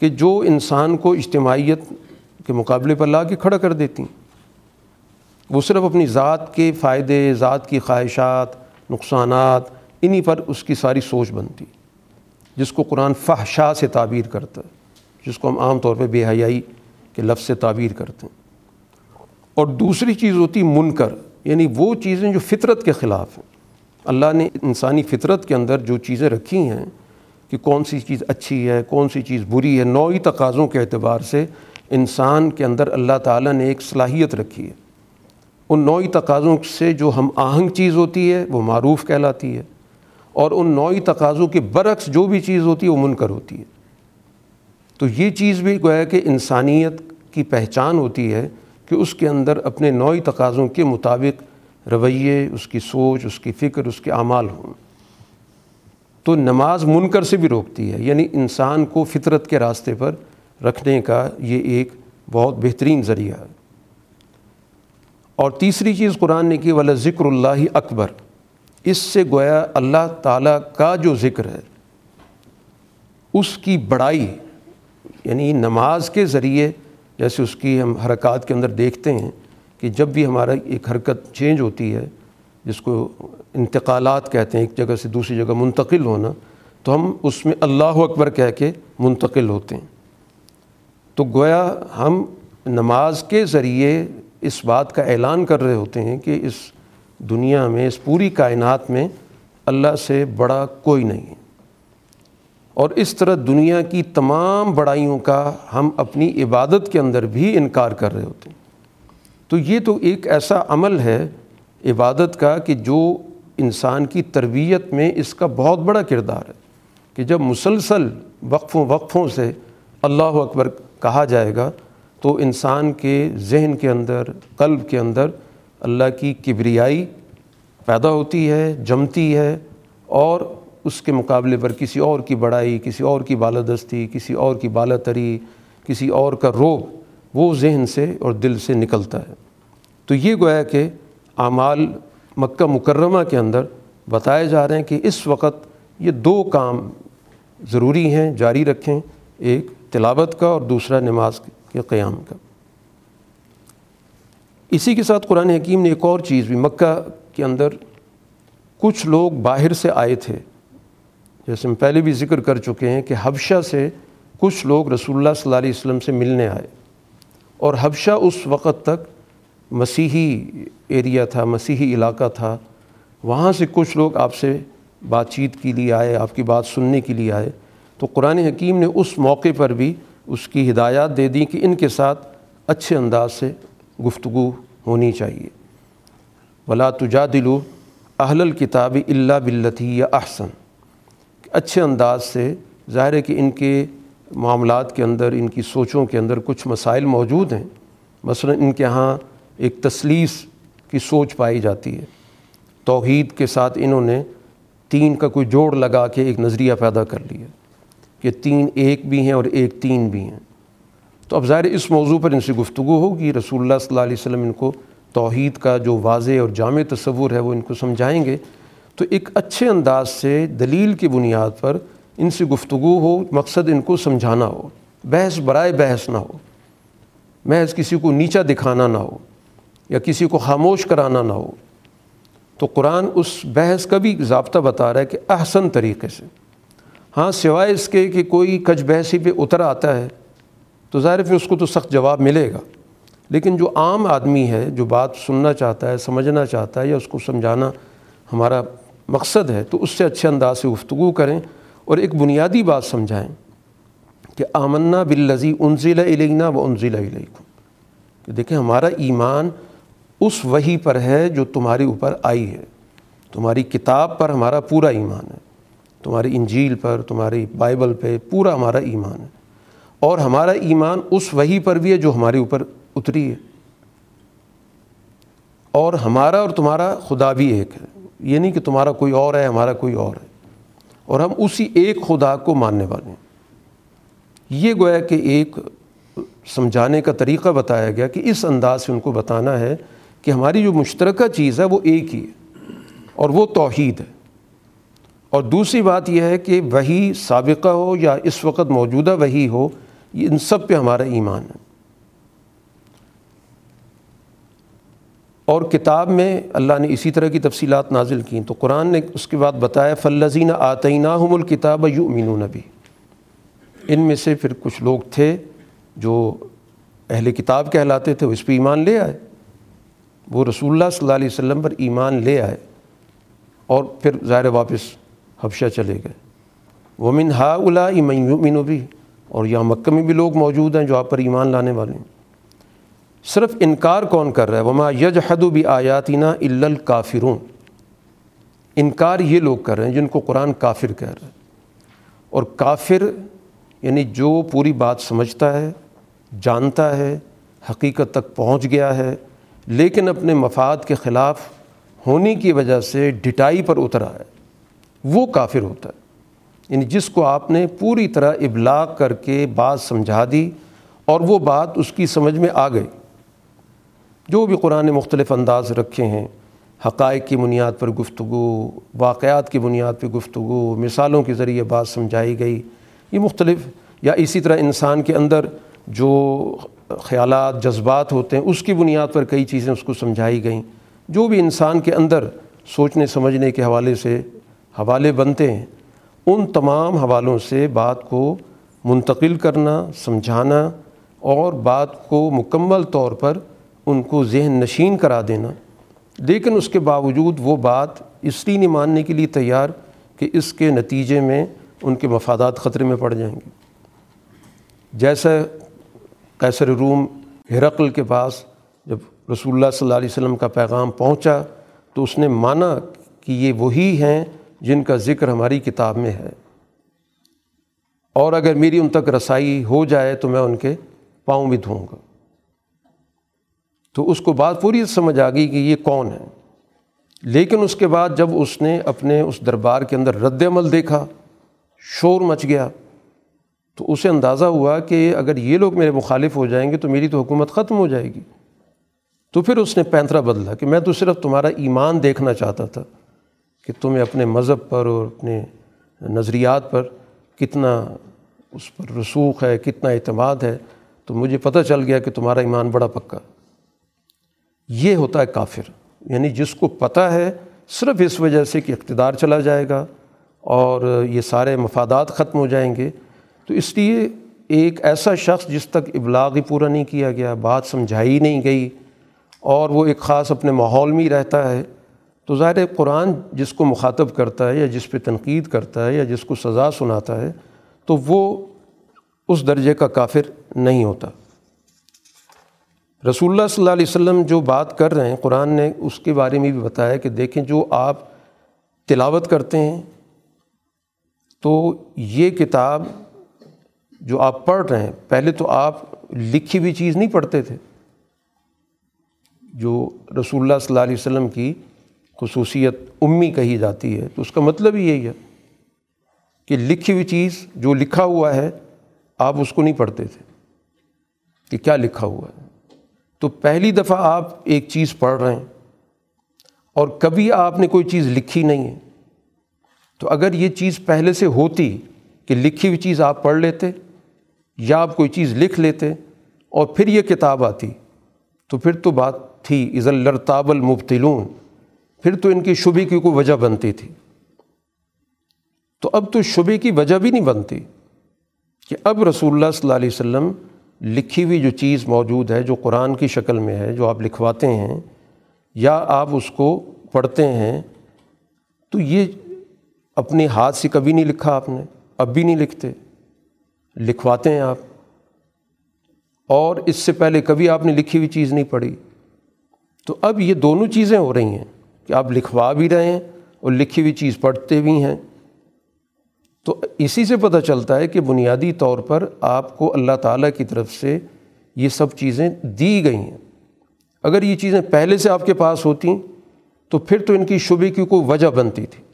کہ جو انسان کو اجتماعیت کے مقابلے پر لا کے کھڑا کر دیتی ہیں۔ وہ صرف اپنی ذات کے فائدے، ذات کی خواہشات، نقصانات، انہی پر اس کی ساری سوچ بنتی جس کو قرآن فحشا سے تعبیر کرتا ہے، جس کو ہم عام طور پہ بے حیائی کے لفظ سے تعبیر کرتے ہیں۔ اور دوسری چیز ہوتی منکر یعنی وہ چیزیں جو فطرت کے خلاف ہیں۔ اللہ نے انسانی فطرت کے اندر جو چیزیں رکھی ہیں کہ کون سی چیز اچھی ہے، کون سی چیز بری ہے، نوعی تقاضوں کے اعتبار سے انسان کے اندر اللہ تعالیٰ نے ایک صلاحیت رکھی ہے۔ ان نوعی تقاضوں سے جو ہم آہنگ چیز ہوتی ہے، وہ معروف کہلاتی ہے۔ اور ان نوعی تقاضوں کے برعکس جو بھی چیز ہوتی ہے، وہ منکر ہوتی ہے۔ تو یہ چیز بھی گویا کہ انسانیت کی پہچان ہوتی ہے کہ اس کے اندر اپنے نوعی تقاضوں کے مطابق رویے، اس کی سوچ، اس کی فکر، اس کے اعمال ہوں۔ تو نماز منکر سے بھی روکتی ہے یعنی انسان کو فطرت کے راستے پر رکھنے کا یہ ایک بہت بہترین ذریعہ ہے۔ اور تیسری چیز قرآن نے کی والا ذکر اللہ اکبر اس سے گویا اللہ تعالیٰ کا جو ذکر ہے، اس کی بڑائی یعنی نماز کے ذریعے جیسے اس کی ہم حرکات کے اندر دیکھتے ہیں کہ جب بھی ہمارا ایک حرکت چینج ہوتی ہے، جس کو انتقالات کہتے ہیں، ایک جگہ سے دوسری جگہ منتقل ہونا، تو ہم اس میں اللہ اکبر کہہ کے منتقل ہوتے ہیں۔ تو گویا ہم نماز کے ذریعے اس بات کا اعلان کر رہے ہوتے ہیں کہ اس دنیا میں، اس پوری کائنات میں اللہ سے بڑا کوئی نہیں ہے۔ اور اس طرح دنیا کی تمام بڑائیوں کا ہم اپنی عبادت کے اندر بھی انکار کر رہے ہوتے ہیں۔ تو یہ تو ایک ایسا عمل ہے عبادت کا کہ جو انسان کی تربیت میں اس کا بہت بڑا کردار ہے کہ جب مسلسل وقفوں وقفوں سے اللہ اکبر کہا جائے گا تو انسان کے ذہن کے اندر، قلب کے اندر اللہ کی کبریائی پیدا ہوتی ہے، جمتی ہے اور اس کے مقابلے پر کسی اور کی بڑائی، کسی اور کی بالادستی، کسی اور کی بالا تری کسی اور کا روب، وہ ذہن سے اور دل سے نکلتا ہے۔ تو یہ گویا کہ اعمال مکہ مکرمہ کے اندر بتائے جا رہے ہیں کہ اس وقت یہ دو کام ضروری ہیں، جاری رکھیں، ایک تلاوت کا اور دوسرا نماز کے قیام کا۔ اسی کے ساتھ قرآن حکیم نے ایک اور چیز بھی، مکہ کے اندر کچھ لوگ باہر سے آئے تھے۔ جیسے ہم پہلے بھی ذکر کر چکے ہیں کہ حبشہ سے کچھ لوگ رسول اللہ صلی اللہ علیہ وسلم سے ملنے آئے۔ اور حبشہ اس وقت تک مسیحی ایریا تھا، مسیحی علاقہ تھا۔ وہاں سے کچھ لوگ آپ سے بات چیت کے لیے آئے، آپ کی بات سننے کے لیے آئے۔ تو قرآن حکیم نے اس موقع پر بھی اس کی ہدایات دے دیں کہ ان کے ساتھ اچھے انداز سے گفتگو ہونی چاہیے۔ ولا تجا دلو اہل الکتاب اللہ بلتی یا احسن اچھے انداز سے ظاہر ہے کہ ان کے معاملات کے اندر، ان کی سوچوں کے اندر کچھ مسائل موجود ہیں۔ مثلا ان کے ہاں ایک تسلیس کی سوچ پائی جاتی ہے۔ توحید کے ساتھ انہوں نے تین کا کوئی جوڑ لگا کے ایک نظریہ پیدا کر لیا کہ تین ایک بھی ہیں اور ایک تین بھی ہیں۔ تو اب ظاہر اس موضوع پر ان سے گفتگو ہوگی۔ رسول اللہ صلی اللہ علیہ وسلم ان کو توحید کا جو واضح اور جامع تصور ہے وہ ان کو سمجھائیں گے۔ تو ایک اچھے انداز سے دلیل کی بنیاد پر ان سے گفتگو ہو، مقصد ان کو سمجھانا ہو، بحث برائے بحث نہ ہو، محض کسی کو نیچا دکھانا نہ ہو یا کسی کو خاموش کرانا نہ ہو۔ تو قرآن اس بحث کا بھی ضابطہ بتا رہا ہے کہ احسن طریقے سے۔ ہاں سوائے اس کے کہ کوئی کچ بحثی پہ اتر آتا ہے تو ظاہر پھر اس کو تو سخت جواب ملے گا۔ لیکن جو عام آدمی ہے جو بات سننا چاہتا ہے، سمجھنا چاہتا ہے یا اس کو سمجھانا ہمارا مقصد ہے تو اس سے اچھے انداز سے گفتگو کریں اور ایک بنیادی بات سمجھائیں کہ آمنا باللزی انزل علینا و انزل علیکم کہ دیکھیں ہمارا ایمان اس وہی پر ہے جو تمہارے اوپر آئی ہے۔ تمہاری کتاب پر ہمارا پورا ایمان ہے۔ تمہاری انجیل پر، تمہاری بائبل پہ پورا ہمارا ایمان ہے۔ اور ہمارا ایمان اس وہی پر بھی ہے جو ہمارے اوپر اتری ہے۔ اور ہمارا اور تمہارا خدا بھی ایک ہے۔ یہ نہیں کہ تمہارا کوئی اور ہے، ہمارا کوئی اور ہے۔ اور ہم اسی ایک خدا کو ماننے والے ہیں۔ یہ گویا کہ ایک سمجھانے کا طریقہ بتایا گیا کہ اس انداز سے ان کو بتانا ہے کہ ہماری جو مشترکہ چیز ہے وہ ایک ہی ہے اور وہ توحید ہے۔ اور دوسری بات یہ ہے کہ وہی سابقہ ہو یا اس وقت موجودہ وہی ہو ان سب پہ ہمارا ایمان ہے۔ اور کتاب میں اللہ نے اسی طرح کی تفصیلات نازل کیں۔ تو قرآن نے اس کے بعد بتایا فلزین آتئینہ الکتاب یو مینون نبی ان میں سے پھر کچھ لوگ تھے جو اہل کتاب کہلاتے تھے، وہ اس پہ ایمان لے آئے۔ وہ رسول اللہ صلی اللہ علیہ وسلم پر ایمان لے آئے اور پھر ظاہر واپس حبشہ چلے گئے۔ ومن ہا الا ایمین و بھی اور یہاں مکہ میں بھی لوگ موجود ہیں جو آپ پر ایمان لانے والے ہیں۔ صرف انکار کون کر رہا ہے؟ وما یج حد بھی آیاتینہ الکافرون انکار یہ لوگ کر رہے ہیں جن کو قرآن کافر کہہ رہا ہے۔ اور کافر یعنی جو پوری بات سمجھتا ہے، جانتا ہے، حقیقت تک پہنچ گیا ہے، لیکن اپنے مفاد کے خلاف ہونے کی وجہ سے ڈٹائی پر اترا ہے۔ وہ کافر ہوتا ہے۔ یعنی جس کو آپ نے پوری طرح ابلاغ کر کے بات سمجھا دی اور وہ بات اس کی سمجھ میں آ گئی۔ جو بھی قرآن مختلف انداز رکھے ہیں، حقائق کی بنیاد پر گفتگو، واقعات کی بنیاد پہ گفتگو، مثالوں کے ذریعے بات سمجھائی گئی، یہ مختلف، یا اسی طرح انسان کے اندر جو خیالات، جذبات ہوتے ہیں، اس کی بنیاد پر کئی چیزیں اس کو سمجھائی گئیں۔ جو بھی انسان کے اندر سوچنے، سمجھنے کے حوالے سے حوالے بنتے ہیں، ان تمام حوالوں سے بات کو منتقل کرنا، سمجھانا اور بات کو مکمل طور پر ان کو ذہن نشین کرا دینا۔ لیکن اس کے باوجود وہ بات اس لیے نہیں ماننے کے لیے تیار کہ اس کے نتیجے میں ان کے مفادات خطرے میں پڑ جائیں گے۔ جیسا قیصر روم ہرقل کے پاس جب رسول اللہ صلی اللہ علیہ وسلم کا پیغام پہنچا تو اس نے مانا کہ یہ وہی ہیں جن کا ذکر ہماری کتاب میں ہے۔ اور اگر میری ان تک رسائی ہو جائے تو میں ان کے پاؤں بھی دھوؤں گا۔ تو اس کو بات پوری سمجھ آ گئی کہ یہ کون ہے۔ لیکن اس کے بعد جب اس نے اپنے اس دربار کے اندر رد عمل دیکھا، شور مچ گیا، تو اسے اندازہ ہوا کہ اگر یہ لوگ میرے مخالف ہو جائیں گے تو میری تو حکومت ختم ہو جائے گی۔ تو پھر اس نے پینترا بدلا کہ میں تو صرف تمہارا ایمان دیکھنا چاہتا تھا کہ تمہیں اپنے مذہب پر اور اپنے نظریات پر کتنا اس پر رسوخ ہے، کتنا اعتماد ہے۔ تو مجھے پتہ چل گیا کہ تمہارا ایمان بڑا پکا۔ یہ ہوتا ہے کافر۔ یعنی جس کو پتہ ہے، صرف اس وجہ سے کہ اقتدار چلا جائے گا اور یہ سارے مفادات ختم ہو جائیں گے۔ تو اس لیے ایک ایسا شخص جس تک ابلاغ ہی پورا نہیں کیا گیا، بات سمجھائی نہیں گئی، اور وہ ایک خاص اپنے ماحول میں ہی رہتا ہے، تو ظاہر قرآن جس کو مخاطب کرتا ہے یا جس پہ تنقید کرتا ہے یا جس کو سزا سناتا ہے، تو وہ اس درجے کا کافر نہیں ہوتا۔ رسول اللہ صلی اللہ علیہ وسلم جو بات کر رہے ہیں، قرآن نے اس کے بارے میں بھی بتایا کہ دیکھیں جو آپ تلاوت کرتے ہیں، تو یہ کتاب جو آپ پڑھ رہے ہیں، پہلے تو آپ لکھی ہوئی چیز نہیں پڑھتے تھے۔ جو رسول اللہ صلی اللہ علیہ وسلم کی خصوصیت امی کہی جاتی ہے، تو اس کا مطلب ہی یہی ہے کہ لکھی ہوئی چیز جو لکھا ہوا ہے، آپ اس کو نہیں پڑھتے تھے کہ کیا لکھا ہوا ہے۔ تو پہلی دفعہ آپ ایک چیز پڑھ رہے ہیں اور کبھی آپ نے کوئی چیز لکھی نہیں ہے۔ تو اگر یہ چیز پہلے سے ہوتی کہ لکھی ہوئی چیز آپ پڑھ لیتے یا آپ کوئی چیز لکھ لیتے اور پھر یہ کتاب آتی، تو پھر تو بات تھی از الرتاب المبتلون پھر تو ان کی شبے کی کوئی وجہ بنتی تھی۔ تو اب تو شبے کی وجہ بھی نہیں بنتی کہ اب رسول اللہ صلی اللہ علیہ وسلم لکھی ہوئی جو چیز موجود ہے جو قرآن کی شکل میں ہے جو آپ لکھواتے ہیں یا آپ اس کو پڑھتے ہیں، تو یہ اپنے ہاتھ سے کبھی نہیں لکھا آپ نے، اب بھی نہیں لکھتے۔ لکھواتے ہیں آپ۔ اور اس سے پہلے کبھی آپ نے لکھی ہوئی چیز نہیں پڑھی۔ تو اب یہ دونوں چیزیں ہو رہی ہیں کہ آپ لکھوا بھی رہے ہیں اور لکھی ہوئی چیز پڑھتے بھی ہیں۔ تو اسی سے پتہ چلتا ہے کہ بنیادی طور پر آپ کو اللہ تعالیٰ کی طرف سے یہ سب چیزیں دی گئی ہیں۔ اگر یہ چیزیں پہلے سے آپ کے پاس ہوتیں تو پھر تو ان کی شبے کی کوئی وجہ بنتی تھی۔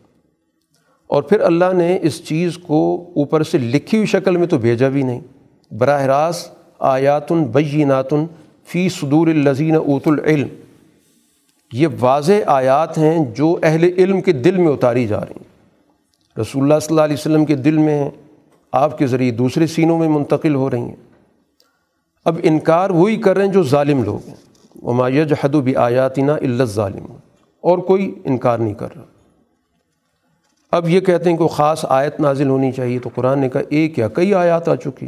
اور پھر اللہ نے اس چیز کو اوپر سے لکھی ہوئی شکل میں تو بھیجا بھی نہیں۔ براہ راست آیات بیناتن فی صدور الزین اوت العلم۔ یہ واضح آیات ہیں جو اہل علم کے دل میں اتاری جا رہی ہیں۔ رسول اللہ صلی اللہ علیہ وسلم کے دل میں ہیں آپ کے ذریعے دوسرے سینوں میں منتقل ہو رہی ہیں۔ اب انکار وہی کر رہے ہیں جو ظالم لوگ ہیں۔ وہ حد و بھی آیاتینہ علت ظالم اور کوئی انکار نہیں کر رہا۔ اب یہ کہتے ہیں کہ خاص آیت نازل ہونی چاہیے۔ تو قرآن نے کہا، ایک یا کئی آیات آ چکی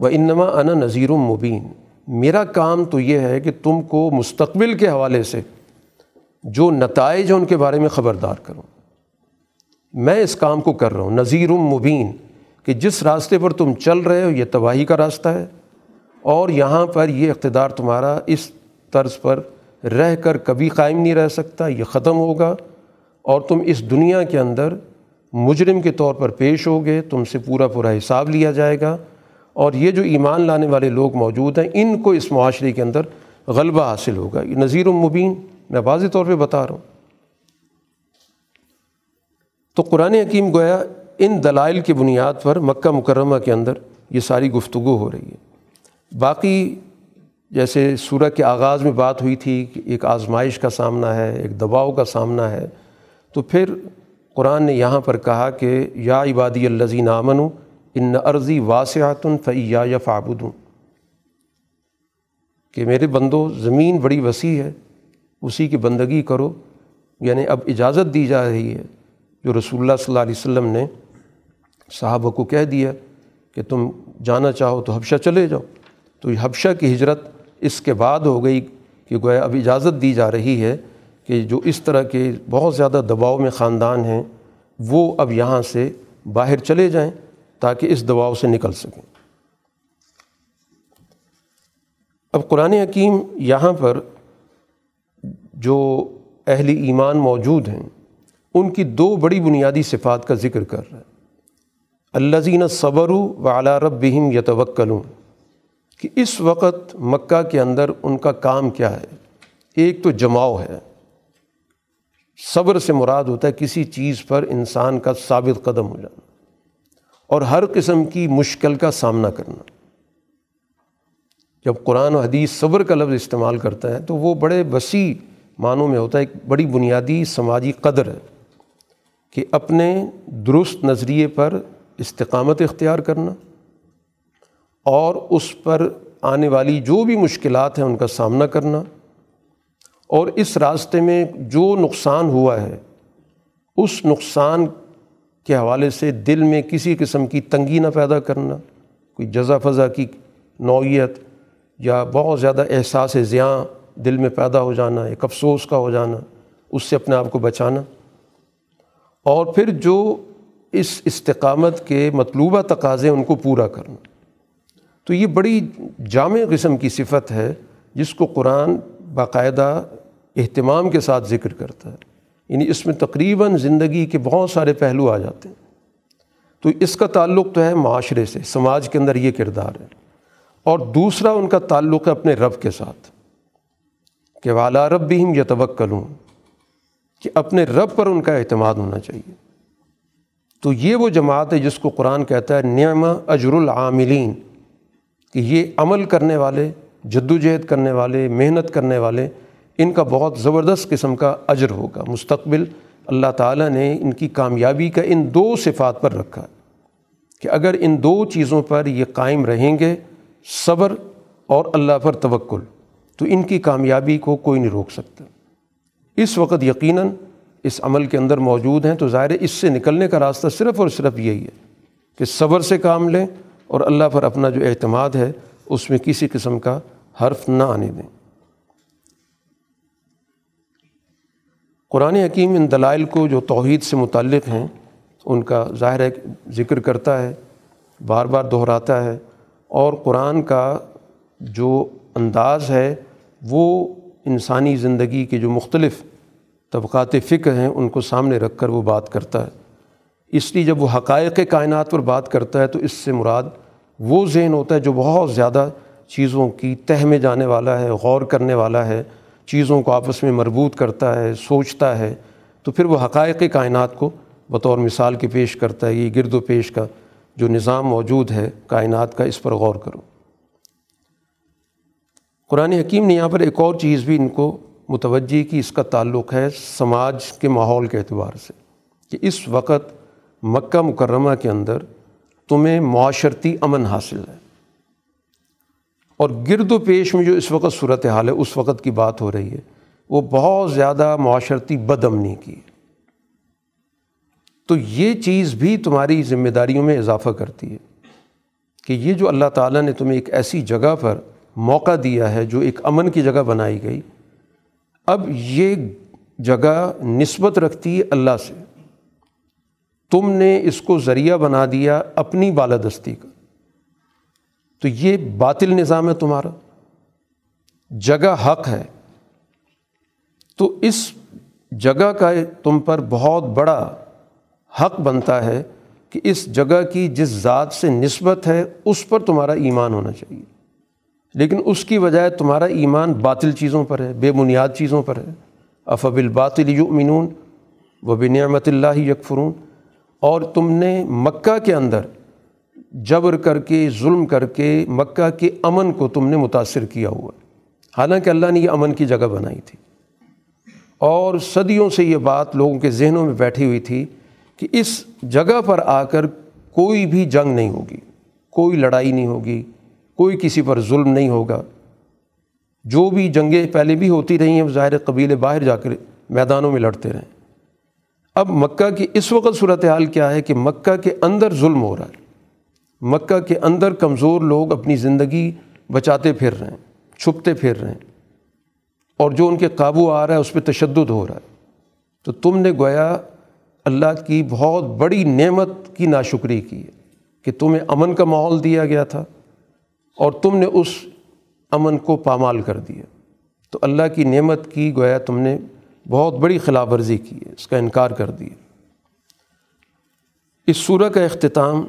وہ انما انا نذیر مبین میرا کام تو یہ ہے کہ تم کو مستقبل کے حوالے سے جو نتائج ہیں ان کے بارے میں خبردار کروں۔ میں اس کام کو کر رہا ہوں۔ نذیر مبین، کہ جس راستے پر تم چل رہے ہو، یہ تباہی کا راستہ ہے۔ اور یہاں پر یہ اقتدار تمہارا اس طرز پر رہ کر کبھی قائم نہیں رہ سکتا، یہ ختم ہوگا۔ اور تم اس دنیا کے اندر مجرم کے طور پر پیش ہوگے تم سے پورا پورا حساب لیا جائے گا۔ اور یہ جو ایمان لانے والے لوگ موجود ہیں، ان کو اس معاشرے کے اندر غلبہ حاصل ہوگا۔ یہ نظیر المبین میں واضح طور پہ بتا رہا ہوں۔ تو قرآن حکیم گویا ان دلائل کی بنیاد پر مکہ مکرمہ کے اندر یہ ساری گفتگو ہو رہی ہے۔ باقی جیسے سورہ کے آغاز میں بات ہوئی تھی کہ ایک آزمائش کا سامنا ہے، ایک دباؤ کا سامنا ہے، تو پھر قرآن نے یہاں پر کہا کہ یا عبادی الزین آمن ان عرضی واسعت فیا یا فعبدوں کہ میرے بندو، زمین بڑی وسیع ہے اسی کی بندگی کرو۔ یعنی اب اجازت دی جا رہی ہے جو رسول اللہ صلی اللہ علیہ وسلم نے صحابہ کو کہہ دیا کہ تم جانا چاہو تو حبشہ چلے جاؤ۔ تو یہ حبشہ کی ہجرت اس کے بعد ہو گئی کہ گویا اب اجازت دی جا رہی ہے کہ جو اس طرح کے بہت زیادہ دباؤ میں خاندان ہیں، وہ اب یہاں سے باہر چلے جائیں تاکہ اس دباؤ سے نکل سکیں۔ اب قرآن حکیم یہاں پر جو اہل ایمان موجود ہیں، ان کی دو بڑی بنیادی صفات کا ذکر کر رہا ہے۔ اللہ زین صبر و اعلیٰ رب بہم یتوکلوں کہ اس وقت مکہ کے اندر ان کا کام کیا ہے؟ ایک تو جماؤ ہے۔ صبر سے مراد ہوتا ہے کسی چیز پر انسان کا ثابت قدم ہو جانا اور ہر قسم کی مشکل کا سامنا کرنا۔ جب قرآن و حدیث صبر کا لفظ استعمال کرتا ہے تو وہ بڑے وسیع معنوں میں ہوتا ہے ایک بڑی بنیادی سماجی قدر ہے کہ اپنے درست نظریے پر استقامت اختیار کرنا اور اس پر آنے والی جو بھی مشکلات ہیں ان کا سامنا کرنا اور اس راستے میں جو نقصان ہوا ہے، اس نقصان کے حوالے سے دل میں کسی قسم کی تنگی نہ پیدا کرنا، کوئی جزا فضا کی نوعیت یا بہت زیادہ احساس زیاں دل میں پیدا ہو جانا، ایک افسوس کا ہو جانا، اس سے اپنے آپ کو بچانا۔ اور پھر جو اس استقامت کے مطلوبہ تقاضے ان کو پورا کرنا۔ تو یہ بڑی جامع قسم کی صفت ہے، جس کو قرآن باقاعدہ اہتمام کے ساتھ ذکر کرتا ہے۔ یعنی اس میں تقریباً زندگی کے بہت سارے پہلو آ جاتے ہیں۔ تو اس کا تعلق تو ہے معاشرے سے، سماج کے اندر یہ کردار ہے۔ اور دوسرا ان کا تعلق ہے اپنے رب کے ساتھ۔ کہ والا رب بھی ہم یتوکلوں کہ اپنے رب پر ان کا اعتماد ہونا چاہیے۔ تو یہ وہ جماعت ہے جس کو قرآن کہتا ہے نعمہ اجر العاملین، کہ یہ عمل کرنے والے جد و جہد کرنے والے، محنت کرنے والے، ان کا بہت زبردست قسم کا اجر ہوگا۔ مستقبل اللہ تعالیٰ نے ان کی کامیابی کا ان دو صفات پر رکھا کہ اگر ان دو چیزوں پر یہ قائم رہیں گے، صبر اور اللہ پر توکل۔ تو ان کی کامیابی کو کوئی نہیں روک سکتا۔ اس وقت یقیناً اس عمل کے اندر موجود ہیں، تو ظاہر اس سے نکلنے کا راستہ صرف اور صرف یہی ہے کہ صبر سے کام لیں اور اللہ پر اپنا جو اعتماد ہے، اس میں کسی قسم کا حرف نہ آنے دیں۔ قرآن حکیم ان دلائل کو جو توحید سے متعلق ہیں، ان کا ظاہر ذکر کرتا ہے، بار بار دہراتا ہے اور قرآن کا جو انداز ہے وہ انسانی زندگی کے جو مختلف طبقات فکر ہیں، ان کو سامنے رکھ کر وہ بات کرتا ہے۔ اس لیے جب وہ حقائق کائنات پر بات کرتا ہے، تو اس سے مراد وہ ذہن ہوتا ہے جو بہت زیادہ چیزوں کی تہ میں جانے والا ہے، غور کرنے والا ہے، چیزوں کو آپس میں مربوط کرتا ہے، سوچتا ہے۔ تو پھر وہ حقائق کائنات کو بطور مثال کے پیش کرتا ہے، یہ گرد و پیش کا جو نظام موجود ہے کائنات کا، اس پر غور کرو۔ قرآن حکیم نے یہاں پر ایک اور چیز بھی ان کو متوجہ کی، اس کا تعلق ہے سماج کے ماحول کے اعتبار سے کہ اس وقت مکہ مکرمہ کے اندر تمہیں معاشرتی امن حاصل ہے۔ اور گرد و پیش میں جو اس وقت صورت حال ہے، اس وقت کی بات ہو رہی ہے، وہ بہت زیادہ معاشرتی بد امنی کی ہے۔ تو یہ چیز بھی تمہاری ذمہ داریوں میں اضافہ کرتی ہے کہ یہ جو اللہ تعالیٰ نے تمہیں ایک ایسی جگہ پر موقع دیا ہے جو ایک امن کی جگہ بنائی گئی۔ اب یہ جگہ نسبت رکھتی ہے اللہ سے۔ تم نے اس کو ذریعہ بنا دیا اپنی بالادستی کا۔ تو یہ باطل نظام ہے تمہارا۔ جگہ حق ہے۔ تو اس جگہ کا تم پر بہت بڑا حق بنتا ہے کہ اس جگہ کی جس ذات سے نسبت ہے اس پر تمہارا ایمان ہونا چاہیے۔ لیکن اس کی بجائے تمہارا ایمان باطل چیزوں پر ہے، بے بنیاد چیزوں پر ہے۔ افب الباطل یؤمنون و بنعمت اللہ یکفرون۔ اور تم نے مکہ کے اندر جبر کر کے، ظلم کر کے مکہ کے امن کو تم نے متاثر کیا ہوا۔ حالانکہ اللہ نے یہ امن کی جگہ بنائی تھی۔ اور صدیوں سے یہ بات لوگوں کے ذہنوں میں بیٹھی ہوئی تھی کہ اس جگہ پر آ کر کوئی بھی جنگ نہیں ہوگی، کوئی لڑائی نہیں ہوگی۔ کوئی کسی پر ظلم نہیں ہوگا۔ جو بھی جنگیں پہلے بھی ہوتی رہی ہیں ظاہر قبیلے باہر جا کر میدانوں میں لڑتے رہیں اب مکہ کی اس وقت صورت حال کیا ہے کہ مکہ کے اندر ظلم ہو رہا ہے۔ مکہ کے اندر کمزور لوگ اپنی زندگی بچاتے پھر رہے ہیں، چھپتے پھر رہے ہیں۔ اور جو ان کے قابو آ رہا ہے، اس پہ تشدد ہو رہا ہے۔ تو تم نے گویا اللہ کی بہت بڑی نعمت کی ناشکری کی ہے کہ تمہیں امن کا ماحول دیا گیا تھا۔ اور تم نے اس امن کو پامال کر دیا۔ تو اللہ کی نعمت کی گویا تم نے بہت بڑی خلاف ورزی کی ہے، اس کا انکار کر دیا۔ اس سورہ کا اختتام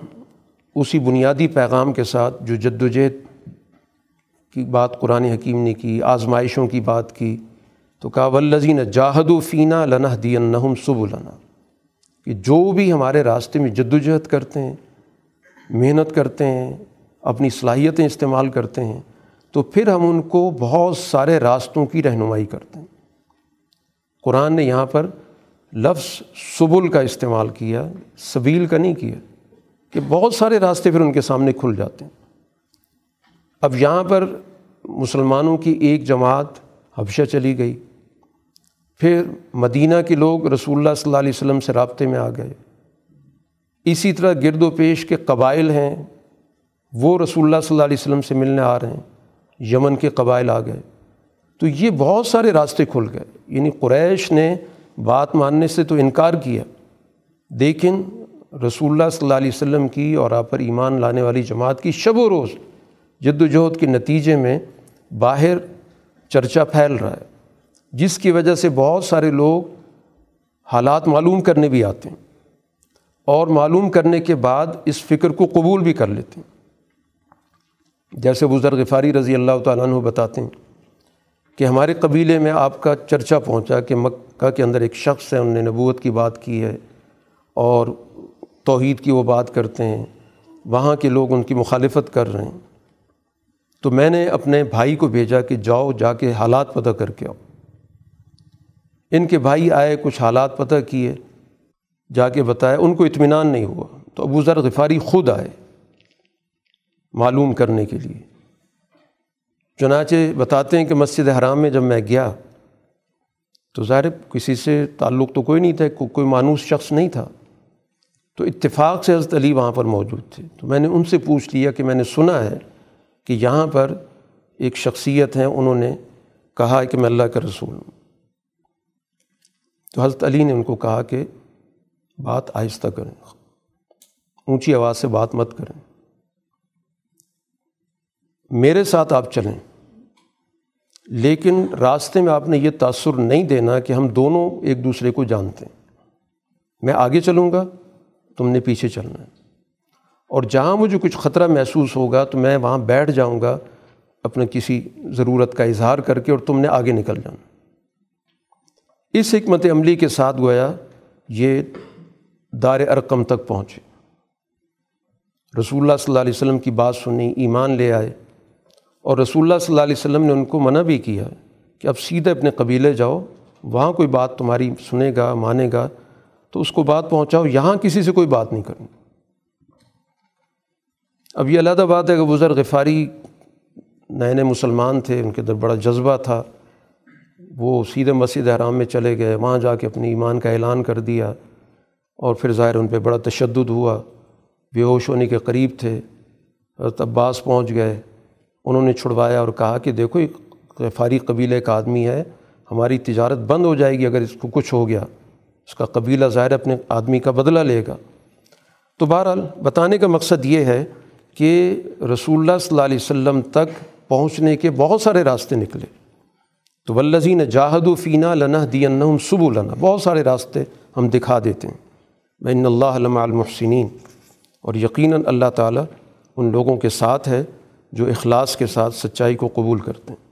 اسی بنیادی پیغام کے ساتھ جو جد و جہد کی بات قرآن حکیم نے کی، آزمائشوں کی بات کی، تو کہا ولزین جاہد و فینہ لنح دین سب لنا کہ جو بھی ہمارے راستے میں جد و جہد کرتے ہیں، محنت کرتے ہیں اپنی صلاحیتیں استعمال کرتے ہیں، تو پھر ہم ان کو بہت سارے راستوں کی رہنمائی کرتے ہیں۔ قرآن نے یہاں پر لفظ سبل کا استعمال کیا، سبیل کا نہیں کیا، کہ بہت سارے راستے پھر ان کے سامنے کھل جاتے ہیں۔ اب یہاں پر مسلمانوں کی ایک جماعت حبشہ چلی گئی۔ پھر مدینہ کے لوگ رسول اللہ صلی اللہ علیہ وسلم سے رابطے میں آ گئے۔ اسی طرح گرد و پیش کے قبائل ہیں وہ رسول اللہ صلی اللہ علیہ وسلم سے ملنے آ رہے ہیں، یمن کے قبائل آ گئے۔ تو یہ بہت سارے راستے کھل گئے۔ یعنی قریش نے بات ماننے سے تو انکار کیا۔ لیکن رسول اللہ صلی اللہ علیہ وسلم کی اور آپ پر ایمان لانے والی جماعت کی شب و روز جد و جہد کے نتیجے میں باہر چرچا پھیل رہا ہے، جس کی وجہ سے بہت سارے لوگ حالات معلوم کرنے بھی آتے ہیں اور معلوم کرنے کے بعد اس فکر کو قبول بھی کر لیتے ہیں۔ جیسے بزرگ غفاری رضی اللہ تعالیٰ عنہ بتاتے ہیں کہ ہمارے قبیلے میں آپ کا چرچا پہنچا کہ مکہ کے اندر ایک شخص ہے، انہوں نے نبوت کی بات کی ہے اور توحید کی وہ بات کرتے ہیں، وہاں کے لوگ ان کی مخالفت کر رہے ہیں۔ تو میں نے اپنے بھائی کو بھیجا کہ جاؤ، جا کے حالات پتہ کر کے آؤ۔ ان کے بھائی آئے، کچھ حالات پتہ کیے، جا کے بتایا ان کو اطمینان نہیں ہوا۔ تو ابو ذر غفاری خود آئے۔ معلوم کرنے کے لیے۔ چنانچہ بتاتے ہیں کہ مسجد حرام میں جب میں گیا تو ظاہر کسی سے تعلق تو کوئی نہیں تھا کوئی مانوس شخص نہیں تھا۔ تو اتفاق سے حضرت علی وہاں پر موجود تھے۔ تو میں نے ان سے پوچھ لیا کہ میں نے سنا ہے کہ یہاں پر ایک شخصیت ہیں، انہوں نے کہا کہ میں اللہ کا رسول ہوں۔ تو حضرت علی نے ان کو کہا کہ بات آہستہ کریں، اونچی آواز سے بات مت کریں۔ میرے ساتھ آپ چلیں۔ لیکن راستے میں آپ نے یہ تأثر نہیں دینا کہ ہم دونوں ایک دوسرے کو جانتے ہیں۔ میں آگے چلوں گا، تم نے پیچھے چلنا ہے۔ اور جہاں مجھے کچھ خطرہ محسوس ہوگا تو میں وہاں بیٹھ جاؤں گا اپنے کسی ضرورت کا اظہار کر کے اور تم نے آگے نکل جانا۔ اس حکمت عملی کے ساتھ گویا یہ دار ارقم تک پہنچے۔ رسول اللہ صلی اللہ علیہ وسلم کی بات سنی، ایمان لے آئے۔ اور رسول اللہ صلی اللہ علیہ وسلم نے ان کو منع بھی کیا کہ اب سیدھے اپنے قبیلے جاؤ، وہاں کوئی بات تمہاری سنے گا، مانے گا، تو اس کو بات پہنچاؤ، یہاں کسی سے کوئی بات نہیں کرنی۔ اب یہ علیحدہ بات ہے کہ بزرگ غفاری نئے نئے مسلمان تھے، ان کے اندر بڑا جذبہ تھا۔ وہ سیدھے مسجد حرام میں چلے گئے، وہاں جا کے اپنی ایمان کا اعلان کر دیا اور پھر ظاہر ان پہ بڑا تشدد ہوا، بے ہوش ہونے کے قریب تھے۔ حضرت عباس پہنچ گئے۔ انہوں نے چھڑوایا اور کہا کہ دیکھو، ایک غفاری قبیلے کا آدمی ہے، ہماری تجارت بند ہو جائے گی اگر اس کو کچھ ہو گیا۔ اس کا قبیلہ ظاہر اپنے آدمی کا بدلہ لے گا۔ تو بہرحال بتانے کا مقصد یہ ہے کہ رسول اللہ صلی اللہ علیہ وسلم تک پہنچنے کے بہت سارے راستے نکلے۔ تو ولزین جاہد و فینہ لنا دین سب لنا بہت سارے راستے ہم دکھا دیتے ہیں۔ بین اللہ علماء المحسنین اور یقیناً اللہ تعالیٰ ان لوگوں کے ساتھ ہے۔ جو اخلاص کے ساتھ سچائی کو قبول کرتے ہیں۔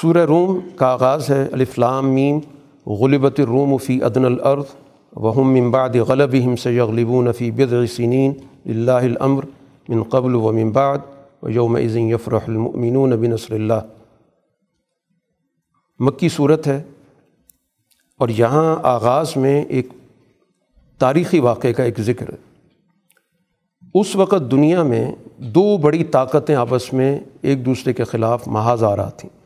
سورہ روم کا آغاز ہے الفلام میم، غلبت الروم فی ادن الارض وہم من بعد غلبہم سیغلبون فی بضع سنین اللہ الامر من قبل و بعد و یوم المؤمنون بنصر اللہ۔ مکی صورت ہے اور یہاں آغاز میں ایک تاریخی واقعے کا ایک ذکر ہے۔ اس وقت دنیا میں دو بڑی طاقتیں آپس میں ایک دوسرے کے خلاف محاذ آ رہا تھیں۔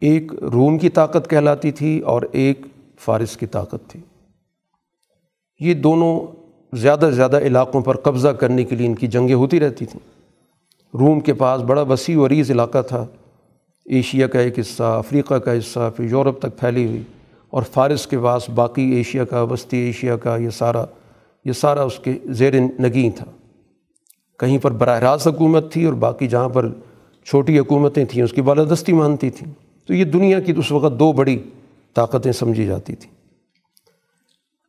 ایک روم کی طاقت کہلاتی تھی اور ایک فارس کی طاقت تھی۔ یہ دونوں زیادہ سے زیادہ علاقوں پر قبضہ کرنے کے لیے ان کی جنگیں ہوتی رہتی تھیں۔ روم کے پاس بڑا وسیع و عریض علاقہ تھا۔ ایشیا کا ایک حصہ، افریقہ کا حصہ، پھر یورپ تک پھیلی ہوئی اور فارس کے پاس باقی ایشیا کا، وسطی ایشیا کا یہ سارا یہ سارا اس کے زیر نگیں تھا۔ کہیں پر براہ راست حکومت تھی اور باقی جہاں پر چھوٹی حکومتیں تھیں، اس کی بالادستی مانتی تھیں۔ تو یہ دنیا کی اس وقت دو بڑی طاقتیں سمجھی جاتی تھیں۔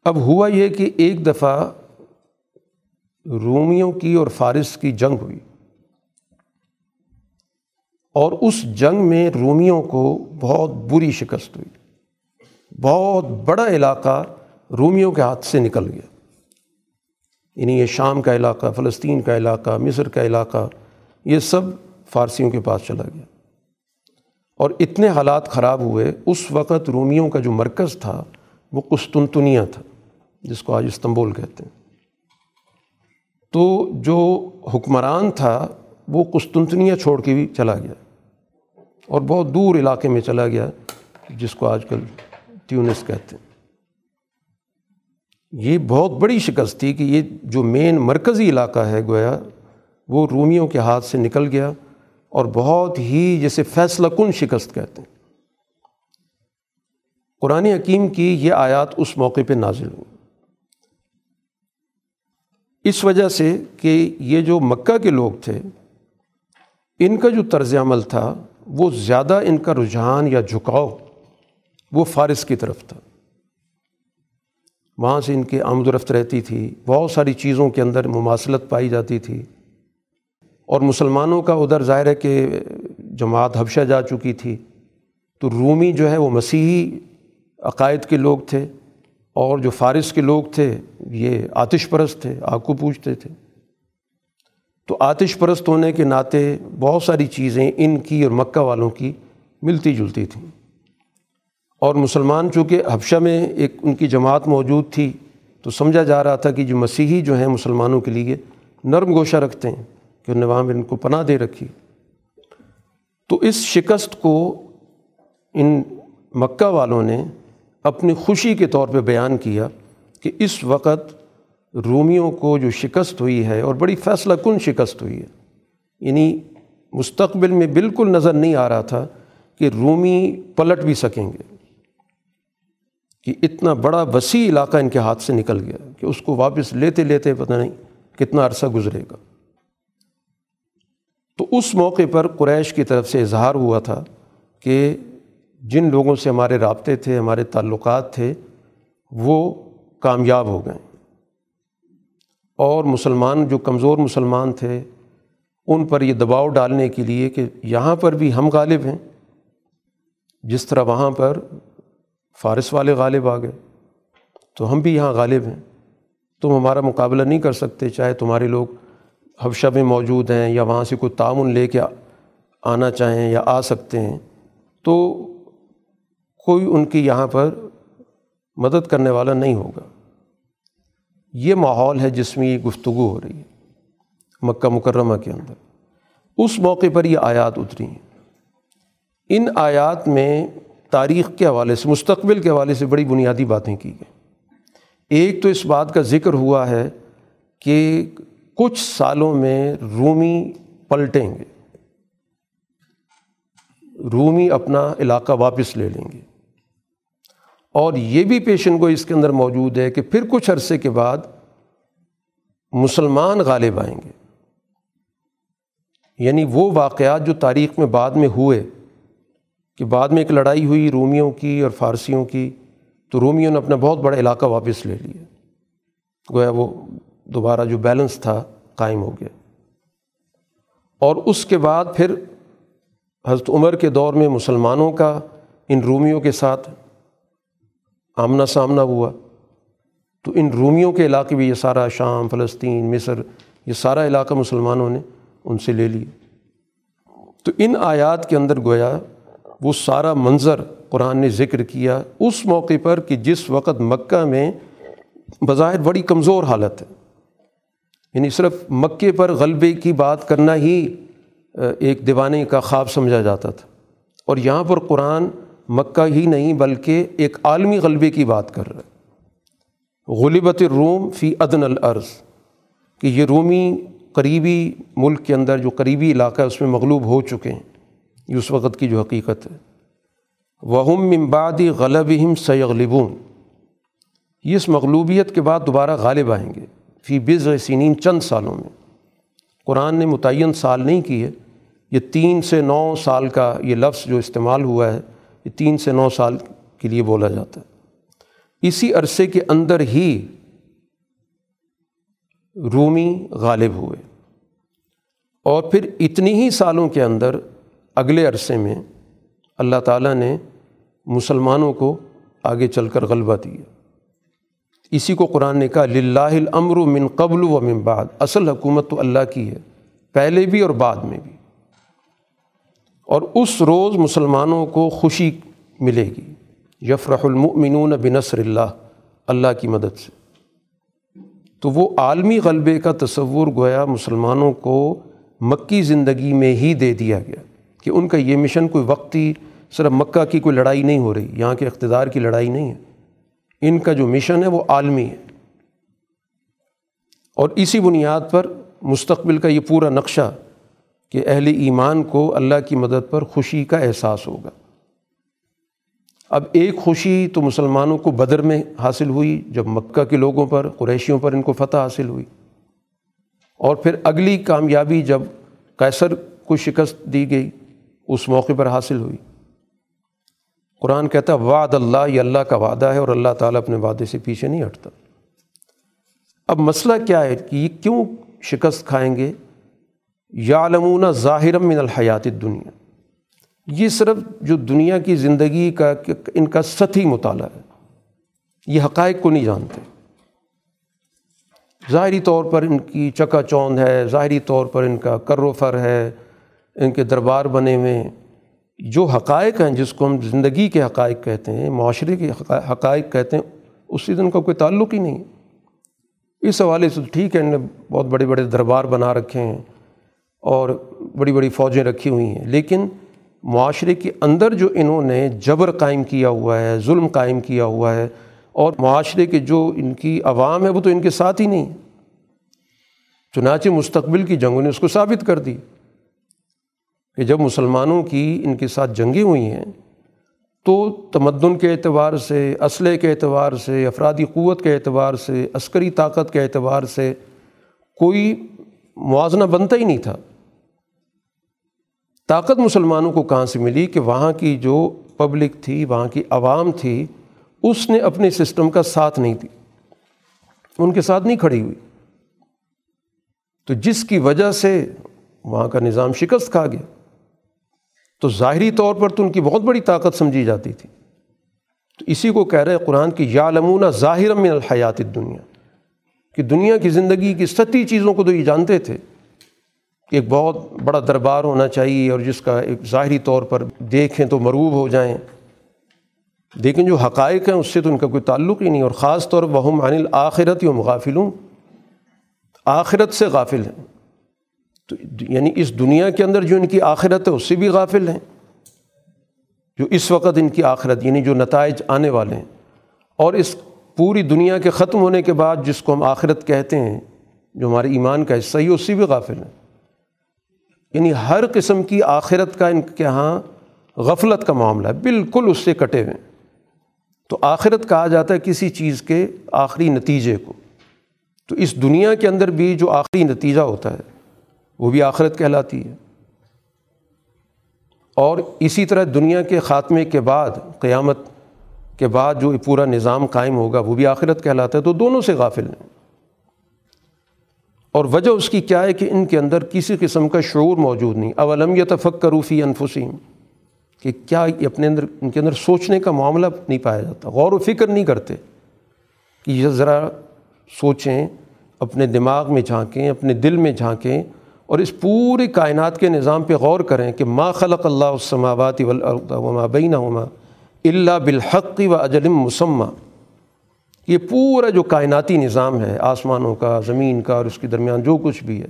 اب ہوا یہ کہ ایک دفعہ رومیوں کی اور فارس کی جنگ ہوئی۔ اور اس جنگ میں رومیوں کو بہت بری شکست ہوئی۔ بہت بڑا علاقہ رومیوں کے ہاتھ سے نکل گیا۔ یعنی یہ شام کا علاقہ، فلسطین کا علاقہ، مصر کا علاقہ، یہ سب فارسیوں کے پاس چلا گیا۔ اور اتنے حالات خراب ہوئے، اس وقت رومیوں کا جو مرکز تھا، وہ قسطنطنیہ تھا، جس کو آج استنبول کہتے ہیں۔ تو جو حکمران تھا، وہ قسطنطنیہ چھوڑ کے بھی چلا گیا۔ اور بہت دور علاقے میں چلا گیا، جس کو آج کل ٹیونس کہتے ہیں۔ یہ بہت بڑی شکست تھی کہ یہ جو مین مرکزی علاقہ ہے گویا، وہ رومیوں کے ہاتھ سے نکل گیا اور بہت ہی جیسے فیصلہ کن شکست کہتے ہیں۔ قرآن حکیم کی یہ آیات اس موقع پہ نازل ہوئی۔ اس وجہ سے کہ یہ جو مکہ کے لوگ تھے، ان کا جو طرز عمل تھا، وہ زیادہ ان کا رجحان یا جھکاؤ، وہ فارس کی طرف تھا۔ وہاں سے ان کے آمد و رفت رہتی تھی، بہت ساری چیزوں کے اندر مماثلت پائی جاتی تھی۔ اور مسلمانوں کا ادھر ظاہر ہے کہ جماعت حبشہ جا چکی تھی۔ تو رومی جو ہے وہ مسیحی عقائد کے لوگ تھے اور جو فارس کے لوگ تھے، یہ آتش پرست تھے آگ کو پوچھتے تھے۔ تو آتش پرست ہونے کے ناطے بہت ساری چیزیں ان کی اور مکہ والوں کی ملتی جلتی تھیں۔ اور مسلمان چونکہ حبشہ میں ایک ان کی جماعت موجود تھی، تو سمجھا جا رہا تھا کہ جو مسیحی جو ہیں مسلمانوں کے لیے نرم گوشہ رکھتے ہیں کہ انہوں نے وہاں ان کو پناہ دے رکھی۔ تو اس شکست کو ان مکہ والوں نے اپنی خوشی کے طور پہ بیان کیا کہ اس وقت رومیوں کو جو شکست ہوئی ہے اور بڑی فیصلہ کن شکست ہوئی ہے۔ یعنی مستقبل میں بالکل نظر نہیں آ رہا تھا کہ رومی پلٹ بھی سکیں گے۔ کہ اتنا بڑا وسیع علاقہ ان کے ہاتھ سے نکل گیا کہ اس کو واپس لیتے لیتے پتہ نہیں کتنا عرصہ گزرے گا۔ تو اس موقع پر قریش کی طرف سے اظہار ہوا تھا کہ جن لوگوں سے ہمارے رابطے تھے، ہمارے تعلقات تھے، وہ کامیاب ہو گئے۔ اور مسلمان، جو کمزور مسلمان تھے، ان پر یہ دباؤ ڈالنے کے لیے کہ یہاں پر بھی ہم غالب ہیں۔ جس طرح وہاں پر فارس والے غالب آ گئے۔ تو ہم بھی یہاں غالب ہیں۔ تم ہمارا مقابلہ نہیں کر سکتے، چاہے تمہارے لوگ حبشہ میں موجود ہیں یا وہاں سے کوئی تعاون لے کے آنا چاہیں یا آ سکتے ہیں۔ تو کوئی ان کی یہاں پر مدد کرنے والا نہیں ہوگا۔ یہ ماحول ہے جس میں یہ گفتگو ہو رہی ہے، مکہ مکرمہ کے اندر۔ اس موقع پر یہ آیات اتری ہیں۔ ان آیات میں تاریخ کے حوالے سے، مستقبل کے حوالے سے بڑی بنیادی باتیں کی گئیں۔ ایک تو اس بات کا ذکر ہوا ہے کہ کچھ سالوں میں رومی پلٹیں گے۔ رومی اپنا علاقہ واپس لے لیں گے۔ اور یہ بھی پیشن گوئی اس کے اندر موجود ہے کہ پھر کچھ عرصے کے بعد مسلمان غالب آئیں گے۔ یعنی وہ واقعات جو تاریخ میں بعد میں ہوئے کہ بعد میں ایک لڑائی ہوئی رومیوں کی اور فارسیوں کی، تو رومیوں نے اپنا بہت بڑا علاقہ واپس لے لیا۔ گویا وہ دوبارہ جو بیلنس تھا قائم ہو گیا۔ اور اس کے بعد پھر حضرت عمر کے دور میں مسلمانوں کا ان رومیوں کے ساتھ آمنا سامنا ہوا۔ تو ان رومیوں کے علاقے بھی یہ سارا شام، فلسطین، مصر، یہ سارا علاقہ مسلمانوں نے ان سے لے لیا۔ تو ان آیات کے اندر گویا وہ سارا منظر قرآن نے ذکر کیا اس موقع پر کہ جس وقت مکہ میں بظاہر بڑی کمزور حالت ہے۔ یعنی صرف مکے پر غلبے کی بات کرنا ہی ایک دیوانے کا خواب سمجھا جاتا تھا۔ اور یہاں پر قرآن مکہ ہی نہیں بلکہ ایک عالمی غلبے کی بات کر رہا ہے۔ غلبت روم فی عدن العرض کہ یہ رومی قریبی ملک کے اندر جو قریبی علاقہ ہے، اس میں مغلوب ہو چکے ہیں۔ یہ اس وقت کی جو حقیقت ہے۔ وہم ممبادی غلب ہم سیغلبون یہ اس مغلوبیت کے بعد دوبارہ غالب آئیں گے۔ فی بز سنین چند سالوں میں۔ قرآن نے متعین سال نہیں کی ہے۔ یہ تین سے نو سال کا یہ لفظ جو استعمال ہوا ہے، یہ تین سے نو سال کے لیے بولا جاتا ہے۔ اسی عرصے کے اندر ہی رومی غالب ہوئے۔ اور پھر اتنی ہی سالوں کے اندر اگلے عرصے میں اللہ تعالیٰ نے مسلمانوں کو آگے چل کر غلبہ دیا۔ اسی کو قرآن نے کہا، للہ الامر من قبل و من بعد۔ اصل حکومت تو اللہ کی ہے، پہلے بھی اور بعد میں بھی۔ اور اس روز مسلمانوں کو خوشی ملے گی۔ یفرح المؤمنون بنصر اللہ اللہ کی مدد سے۔ تو وہ عالمی غلبے کا تصور گویا مسلمانوں کو مکی زندگی میں ہی دے دیا گیا۔ کہ ان کا یہ مشن کوئی وقتی صرف مکہ کی کوئی لڑائی نہیں ہو رہی، یہاں کے اقتدار کی لڑائی نہیں ہے۔ ان کا جو مشن ہے وہ عالمی ہے۔ اور اسی بنیاد پر مستقبل کا یہ پورا نقشہ کہ اہل ایمان کو اللہ کی مدد پر خوشی کا احساس ہوگا۔ اب ایک خوشی تو مسلمانوں کو بدر میں حاصل ہوئی، جب مکہ کے لوگوں پر، قریشیوں پر ان کو فتح حاصل ہوئی۔ اور پھر اگلی کامیابی جب کیسر کو شکست دی گئی۔ اس موقع پر حاصل ہوئی۔ قرآن کہتا ہے، وعد اللہ، یہ اللہ کا وعدہ ہے اور اللہ تعالیٰ اپنے وعدے سے پیچھے نہیں ہٹتا۔ اب مسئلہ کیا ہے کہ یہ کیوں شکست کھائیں گے؟ یا علمون ظاہر من الحیات دنیا یہ صرف جو دنیا کی زندگی کا ان کا سطحی مطالعہ ہے۔ یہ حقائق کو نہیں جانتے۔ ظاہری طور پر ان کی چکا چوند ہے، ظاہری طور پر ان کا کر و فر ہے۔ ان کے دربار بنے ہوئے جو حقائق ہیں، جس کو ہم زندگی کے حقائق کہتے ہیں، معاشرے کے حقائق کہتے ہیں اس سے ان کا کوئی تعلق ہی نہیں۔ اس حوالے سے ٹھیک ہے ان نے بہت بڑے بڑے دربار بنا رکھے ہیں اور بڑی بڑی فوجیں رکھی ہوئی ہیں۔ لیکن معاشرے کے اندر جو انہوں نے جبر قائم کیا ہوا ہے، ظلم قائم کیا ہوا ہے، اور معاشرے کے جو ان کی عوام ہے، وہ تو ان کے ساتھ ہی نہیں۔ چنانچہ مستقبل کی جنگوں نے اس کو ثابت کر دی۔ کہ جب مسلمانوں کی ان کے ساتھ جنگیں ہوئی ہیں، تو تمدن کے اعتبار سے، اسلحے کے اعتبار سے، افرادی قوت کے اعتبار سے، عسکری طاقت کے اعتبار سے کوئی موازنہ بنتا ہی نہیں تھا۔ طاقت مسلمانوں کو کہاں سے ملی کہ وہاں کی جو پبلک تھی، وہاں کی عوام تھی، اس نے اپنے سسٹم کا ساتھ نہیں دی۔ ان کے ساتھ نہیں کھڑی ہوئی۔ تو جس کی وجہ سے وہاں کا نظام شکست کھا گیا۔ تو ظاہری طور پر تو ان کی بہت بڑی طاقت سمجھی جاتی تھی۔ تو اسی کو کہہ رہے قرآن کی یا لمونہ ظاہر من الحیات دنیا کہ دنیا کی زندگی کی ستی چیزوں کو تو یہ جانتے تھے کہ ایک بہت بڑا دربار ہونا چاہیے اور جس کا ایک ظاہری طور پر دیکھیں تو مروب ہو جائیں۔ لیکن جو حقائق ہیں اس سے تو ان کا کوئی تعلق ہی نہیں اور خاص طور پر عن الآخرت یا مغافلوں آخرت سے غافل ہیں۔ تو یعنی اس دنیا کے اندر جو ان کی آخرت ہے، اس سے بھی غافل ہیں۔ جو اس وقت ان کی آخرت یعنی جو نتائج آنے والے ہیں۔ اور اس پوری دنیا کے ختم ہونے کے بعد جس کو ہم آخرت کہتے ہیں، جو ہمارے ایمان کا حصہ ہی اس سے بھی غافل ہیں۔ یعنی ہر قسم کی آخرت کا ان کے یہاں غفلت کا معاملہ ہے، بالکل اس سے کٹے ہوئے تو آخرت کہا جاتا ہے کسی چیز کے آخری نتیجے کو۔ تو اس دنیا کے اندر بھی جو آخری نتیجہ ہوتا ہے وہ بھی آخرت کہلاتی ہے۔ اور اسی طرح دنیا کے خاتمے کے بعد، قیامت کے بعد جو پورا نظام قائم ہوگا، وہ بھی آخرت کہلاتا ہے، تو دونوں سے غافل ہیں۔ اور وجہ اس کی کیا ہے کہ ان کے اندر کسی قسم کا شعور موجود نہیں۔ اولم یا تفق کروفی انفسیم کہ کیا اپنے اندر، ان کے اندر سوچنے کا معاملہ نہیں پایا جاتا۔ غور و فکر نہیں کرتے کہ یہ ذرا سوچیں، اپنے دماغ میں جھانکیں، اپنے دل میں جھانکیں اور اس پوری کائنات کے نظام پہ غور کریں کہ ما خلق اللہ السماوات والارض وما بینہما اللہ بالحق و اجلم مسمہ۔ یہ پورا جو کائناتی نظام ہے، آسمانوں کا، زمین کا اور اس کے درمیان جو کچھ بھی ہے،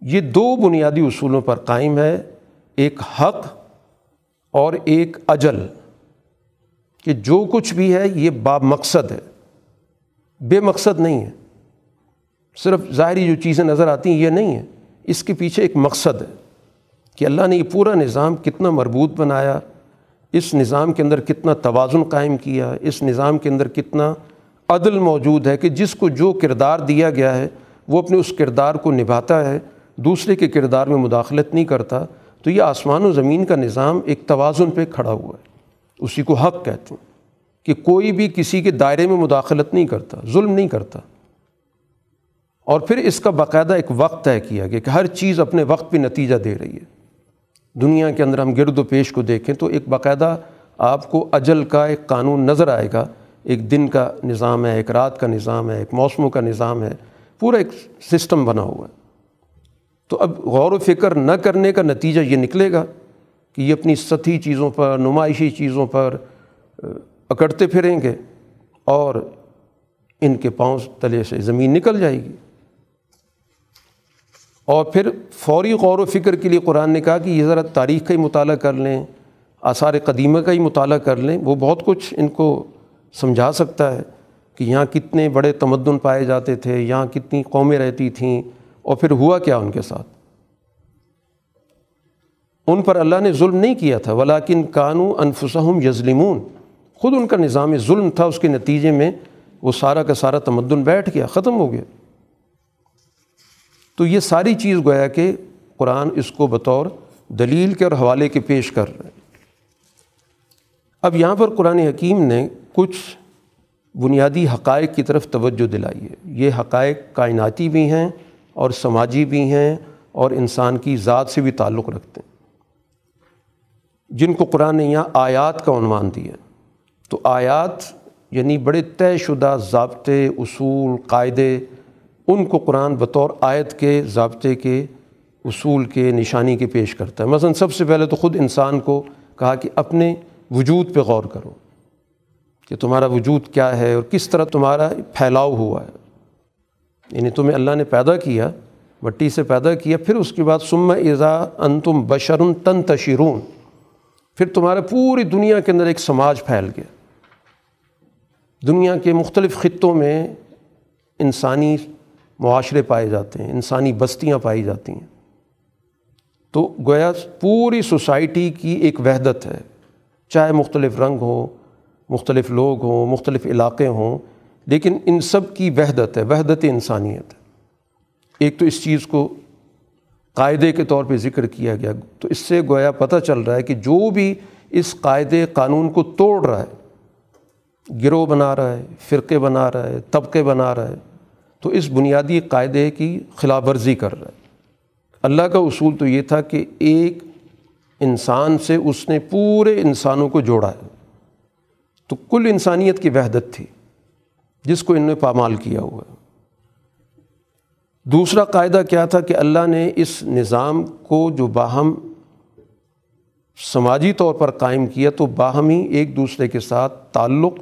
یہ دو بنیادی اصولوں پر قائم ہے، ایک حق اور ایک اجل۔ کہ جو کچھ بھی ہے، یہ با مقصد ہے۔ بے مقصد نہیں ہے۔ صرف ظاہری جو چیزیں نظر آتی ہیں یہ نہیں ہے اس کے پیچھے ایک مقصد ہے کہ اللہ نے یہ پورا نظام کتنا مربوط بنایا، اس نظام کے اندر کتنا توازن قائم کیا، اس نظام کے اندر کتنا عدل موجود ہے کہ جس کو جو کردار دیا گیا ہے، وہ اپنے اس کردار کو نبھاتا ہے، دوسرے کے کردار میں مداخلت نہیں کرتا۔ تو یہ آسمان و زمین کا نظام ایک توازن پہ کھڑا ہوا ہے۔ اسی کو حق کہتے ہیں کہ کوئی بھی کسی کے دائرے میں مداخلت نہیں کرتا، ظلم نہیں کرتا۔ اور پھر اس کا باقاعدہ ایک وقت طے کیا گیا کہ ہر چیز اپنے وقت پہ نتیجہ دے رہی ہے۔ دنیا کے اندر ہم گرد و پیش کو دیکھیں تو ایک باقاعدہ آپ کو اجل کا ایک قانون نظر آئے گا۔ ایک دن کا نظام ہے، ایک رات کا نظام ہے، ایک موسموں کا نظام ہے۔ پورا ایک سسٹم بنا ہوا ہے۔ تو اب غور و فکر نہ کرنے کا نتیجہ یہ نکلے گا کہ یہ اپنی سطحی چیزوں پر، نمائشی چیزوں پر اکڑتے پھریں گے اور ان کے پاؤں تلے سے زمین نکل جائے گی۔ اور پھر فوری غور و فکر کے لیے قرآن نے کہا کہ یہ ذرا تاریخ کا ہی مطالعہ کر لیں، آثار قدیمہ کا ہی مطالعہ کر لیں۔ وہ بہت کچھ ان کو سمجھا سکتا ہے کہ یہاں کتنے بڑے تمدن پائے جاتے تھے، یہاں کتنی قومیں رہتی تھیں اور پھر ہوا کیا ان کے ساتھ۔ ان پر اللہ نے ظلم نہیں کیا تھا ولاکن کانو انفسہم یظلمون۔ خود ان کا نظام ظلم تھا، اس کے نتیجے میں وہ سارا کا سارا تمدن بیٹھ گیا، ختم ہو گیا۔ تو یہ ساری چیز گویا کہ قرآن اس کو بطور دلیل کے اور حوالے کے پیش کر رہے ہیں اب یہاں پر قرآن حکیم نے کچھ بنیادی حقائق کی طرف توجہ دلائی ہے۔ یہ حقائق کائناتی بھی ہیں اور سماجی بھی ہیں اور انسان کی ذات سے بھی تعلق رکھتے ہیں۔ جن کو قرآن نے یہاں آیات کا عنوان دیا تو آیات یعنی بڑے طے شدہ ضابطے، اصول، قاعدے ان کو قرآن بطور آیت کے ضابطے کے اصول کے نشانی کے پیش کرتا ہے۔ مثلا سب سے پہلے تو خود انسان کو کہا کہ اپنے وجود پہ غور کرو کہ تمہارا وجود کیا ہے اور کس طرح تمہارا پھیلاؤ ہوا ہے۔ یعنی تمہیں اللہ نے پیدا کیا، مٹی سے پیدا کیا، پھر اس کے بعد سم اضا ان تم بشرن تن تشیرون پھر تمہارے پوری دنیا کے اندر ایک سماج پھیل گیا۔ دنیا کے مختلف خطوں میں انسانی معاشرے پائے جاتے ہیں، انسانی بستیاں پائی جاتی ہیں۔ تو گویا پوری سوسائٹی کی ایک وحدت ہے۔ چاہے مختلف رنگ ہوں، مختلف لوگ ہوں، مختلف علاقے ہوں، لیکن ان سب کی وحدت ہے، وحدت انسانیت ہے۔ ایک تو اس چیز کو قاعدے کے طور پہ ذکر کیا گیا۔ تو اس سے گویا پتہ چل رہا ہے کہ جو بھی اس قاعدے قانون کو توڑ رہا ہے، گروہ بنا رہا ہے، فرقے بنا رہا ہے، طبقے بنا رہا ہے تو اس بنیادی قاعدے کی خلاف ورزی کر رہا ہے۔ اللہ کا اصول تو یہ تھا کہ ایک انسان سے اس نے پورے انسانوں کو جوڑا ہے۔ تو کل انسانیت کی وحدت تھی، جس کو ان نے پامال کیا ہوا ہے۔ دوسرا قاعدہ کیا تھا کہ اللہ نے اس نظام کو جو باہم سماجی طور پر قائم کیا تو باہمی ایک دوسرے کے ساتھ تعلق،